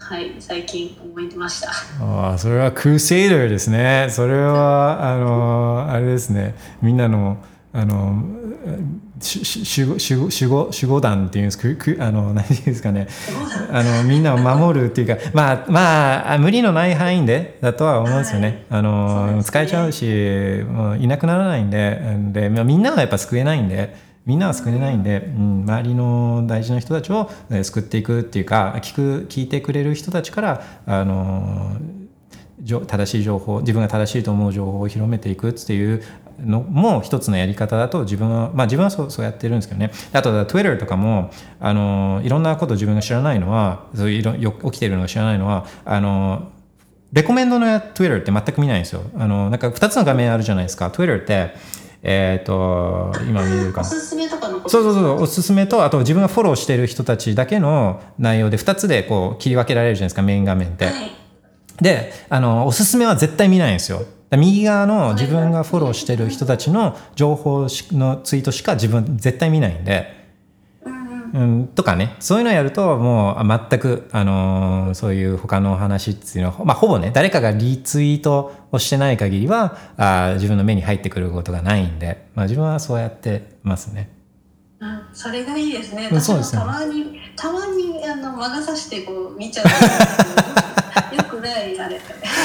はい最近思いました。ああそれはクルセイダーですね。それはあのあれですね。みんなのあの守護守護守護守護団っていうんです。かくあのんですかね。あのみんなを守るっていうかまあまあ無理のない範囲でだとは思うんですよね。あの、ね、使えちゃうしもういなくならないんでで、まあ、みんなはやっぱ救えないんでみんなは救えないんで、うん、周りの大事な人たちを救っていくっていうか聞く聞いてくれる人たちからあの正しい情報自分が正しいと思う情報を広めていくっていうのも一つのやり方だと自分はまあ自分はそうそうやってるんですけどね。あと Twitter とかもあのいろんなこと自分が知らないのはそういうよ起きてるのが知らないのはあのレコメンドの Twitter って全く見ないんですよ。あのなんか2つの画面あるじゃないですか。Twitter ってえっ、ー、と今見れるかな。おすすめとかのそうそうそうおすすめとあと自分がフォローしてる人たちだけの内容で2つでこう切り分けられるじゃないですかメイン画面って、はい、であのおすすめは絶対見ないんですよ。右側の自分がフォローしてる人たちの情報のツイートしか自分絶対見ないんで、うん、とかねそういうのをやるともう全く、あのー、そういう他の話っていうのは、まあ、ほぼね誰かがリツイートをしてない限りはあ自分の目に入ってくることがないんで、まあ、自分はそうやってますね。うん、それがいいですね。私もたまに、たまにあの魔が差してこう見ちゃう。よくないあれ。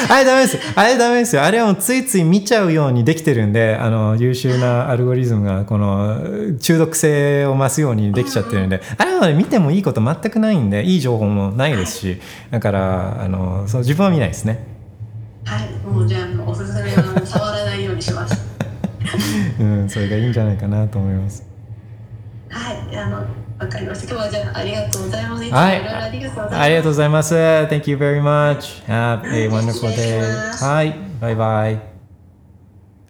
あれダメです。あれダメですよ。あれはもうついつい見ちゃうようにできてるんで、あの優秀なアルゴリズムがこの中毒性を増すようにできちゃってるんで、あれは、ね、見てもいいこと全くないんで、いい情報もないですし、だからあのそう自分は見ないですね。はい、もうじゃあおすすめは触らないようにします。うん、それがいいんじゃないかなと思います。はい、あのわかりました。今日はじゃあありがとうございます。はい、ありがとうございます。ありがとうございます。Thank you very much. Have a wonderful day. はい、バイバイ。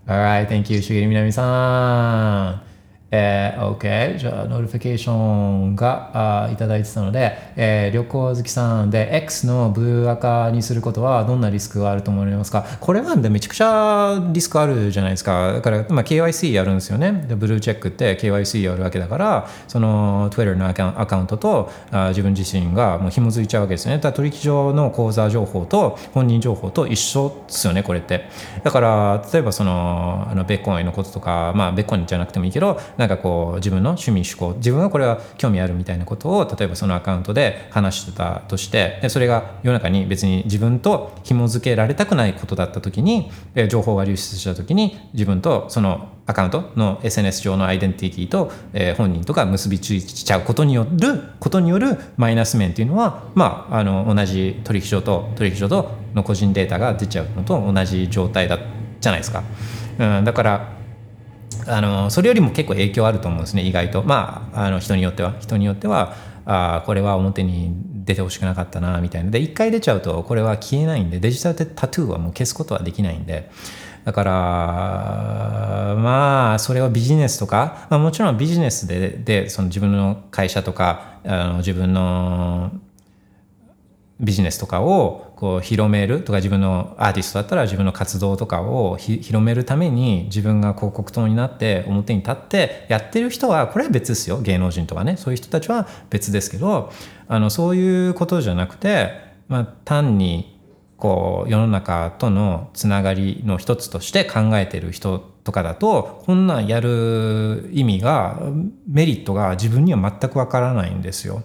Alright, thank you, しげりみなみさん。えー、OK。じゃあ、 notification があいただいてたので、えー、旅行好きさんで X のブルー垢にすることはどんなリスクがあると思われますか？これはめちゃくちゃリスクあるじゃないですか。だから、まあ、KYC やるんですよね。でブルーチェックって KYC やるわけだから、その Twitter のアカウントとあ自分自身がもう紐づいちゃうわけですよね。だ取引所の口座情報と本人情報と一緒ですよね、これって。だから、例えばその、あのベッコイのこととか、まあ、ベッコイじゃなくてもいいけど、なんかこう自分の趣味趣向自分はこれは興味あるみたいなことを例えばそのアカウントで話してたとしてでそれが世の中に別に自分と紐付けられたくないことだった時に情報が流出した時に自分とそのアカウントの SNS 上のアイデンティティと、えー、本人とか結びついちゃうことによることによるマイナス面っていうのは、まあ、あの同じ取引所と取引所との個人データが出ちゃうのと同じ状態だじゃないですか。うん、だからあのそれよりも結構影響あると思うんですね意外と。まああの人によっては。人によってはあこれは表に出てほしくなかったなみたいな。で一回出ちゃうとこれは消えないんでデジタルタトゥーはもう消すことはできないんで。だからまあそれはビジネスとか、まあ、もちろんビジネスででその自分の会社とかあの自分のビジネスとかをこう広めるとか自分のアーティストだったら自分の活動とかを広めるために自分が広告塔になって表に立ってやってる人はこれは別ですよ芸能人とかねそういう人たちは別ですけどあのそういうことじゃなくて、まあ、単にこう世の中とのつながりの一つとして考えてる人とかだとこんなんやる意味がメリットが自分には全くわからないんですよ。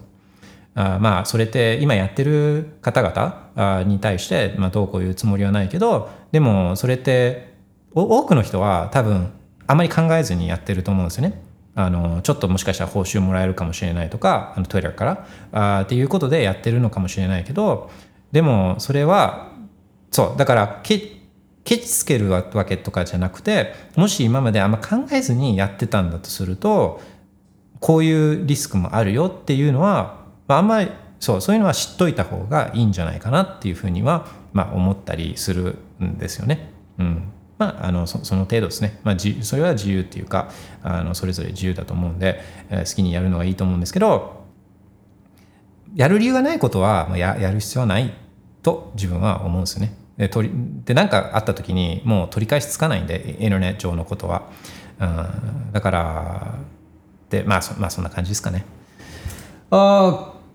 あまあそれって今やってる方々に対して、まあ、どうこういうつもりはないけどでもそれって多くの人は多分あまり考えずにやってると思うんですよね。あのちょっともしかしたら報酬もらえるかもしれないとかあの Twitter からあっていうことでやってるのかもしれないけどでもそれはそうだからケチつけるわけとかじゃなくてもし今まであんま考えずにやってたんだとするとこういうリスクもあるよっていうのはまあ、あんまりそうそういうのは知っといた方がいいんじゃないかなっていうふうには、まあ、思ったりするんですよね。うんまあ、あのその程度ですね、まあ、それは自由っていうかあのそれぞれ自由だと思うんで、えー、好きにやるのがいいと思うんですけどやる理由がないことはややる必要はないと自分は思うんですよね。で取りで何かあった時にもう取り返しつかないんでインターネット上のことは。うん、だからで、まあそまあそんな感じですかね。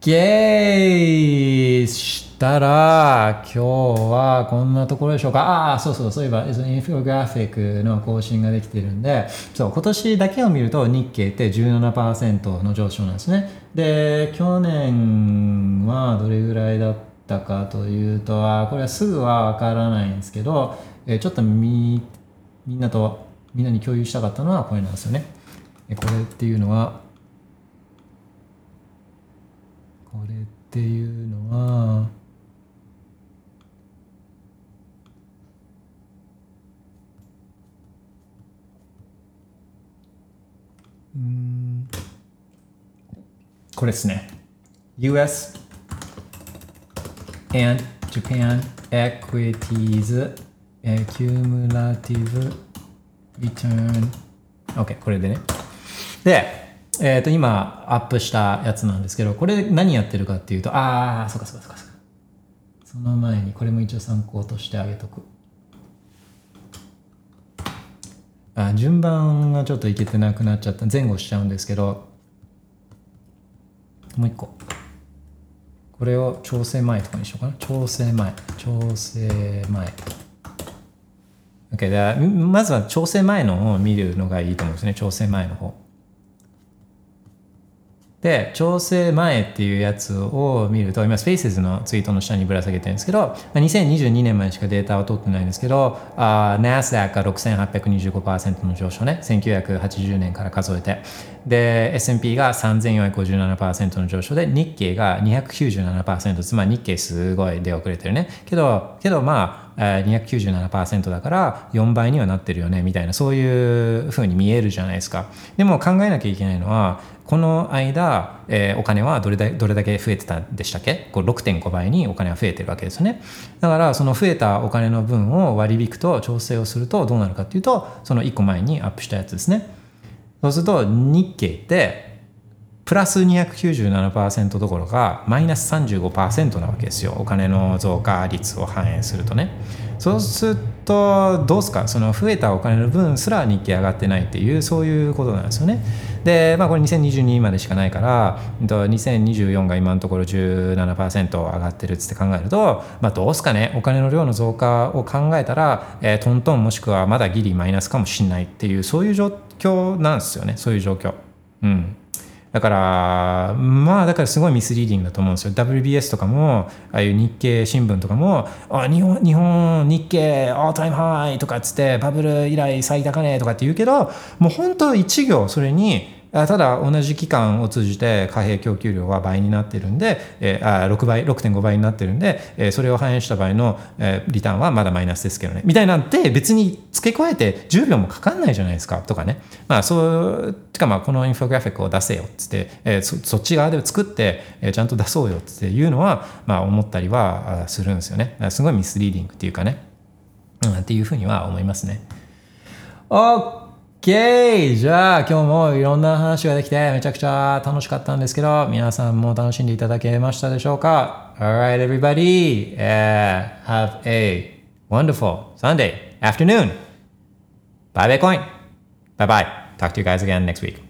OK! 下したら、今日はこんなところでしょうか。ああ、そうそう、そういえば、インフォグラフィックの更新ができてるんで、そう、今年だけを見ると日経って17%の上昇なんですね。で、去年はどれぐらいだったかというと、あこれはすぐはわからないんですけど、えちょっとみみんなと、みんなに共有したかったのはこれなんですよね。これっていうのは、これっていうのは、うんこれですね。US and Japan Equities Cumulative Return OK これでね。で、えっ、と今アップしたやつなんですけど、これ何やってるかっていうと、ああ、そうかそうかそうかそうか。その前にこれも一応参考としてあげとく。あ順番がちょっといけてなくなっちゃった。前後しちゃうんですけどもう一個。これを調整前とかにしようかな。調整前。調整前。OK まずは調整前の方を見るのがいいと思うんですね。調整前の方。で、調整前っていうやつを見ると、今、スペースのツイートの下にぶら下げてるんですけど、2022年までしかデータは取ってないんですけど、あ NASDAQ が6825%の上昇ね、1980年から数えて。で、S&P が3457%の上昇で、日経が297%、つまり日経すごい出遅れてるね。けど、けどまあ、297%だから4倍にはなってるよねみたいなそういうふうに見えるじゃないですかでも考えなきゃいけないのはこの間、えー、お金はどれだどれだけ増えてたんでしたっけ？こう6.5倍にお金は増えてるわけですよね。だからその増えたお金の分を割り引くと調整をするとどうなるかっていうとその1個前にアップしたやつですね。そうすると日経ってプラス297%どころかマイナス35%なわけですよ。お金の増加率を反映するとね。そうするとどうすか？その増えたお金の分すら日経上がってないっていうそういうことなんですよね。でまあこれ2022までしかないから2024が今のところ17%上がってるって考えると、まあ、どうすかね？お金の量の増加を考えたら、えー、トントンもしくはまだギリマイナスかもしれないっていうそういう状況なんですよね。そういう状況。うん。だから、まあ、だからすごいミスリーディングだと思うんですよ。WBS とかも、ああいう日経新聞とかも、あ日本、日本、日経、オータイムハイとかっつって、バブル以来最高値とかって言うけど、もう本当一行それに、ただ同じ期間を通じて貨幣供給量は倍になってるんで、えー、あ6倍6.5倍になってるんで、えー、それを反映した場合の、えー、リターンはまだマイナスですけどね。みたいなんて別に付け加えて10秒もかかんないじゃないですかとかね。まあそうてかまあこのインフォグラフィックを出せよっつって、えー、そそっち側で作って、えー、ちゃんと出そうよっていうのはまあ思ったりはするんですよね。すごいミスリーディングっていうかね、うん、っていうふうには思いますね。OK! OK! じゃあ今日もいろんな話ができてめちゃくちゃ楽しかったんですけど皆さんも楽しんでいただけましたでしょうか Alright everybody! Uh, have a wonderful Sunday afternoon! Bye Bitcoin! Bye bye! Talk to you guys again next week.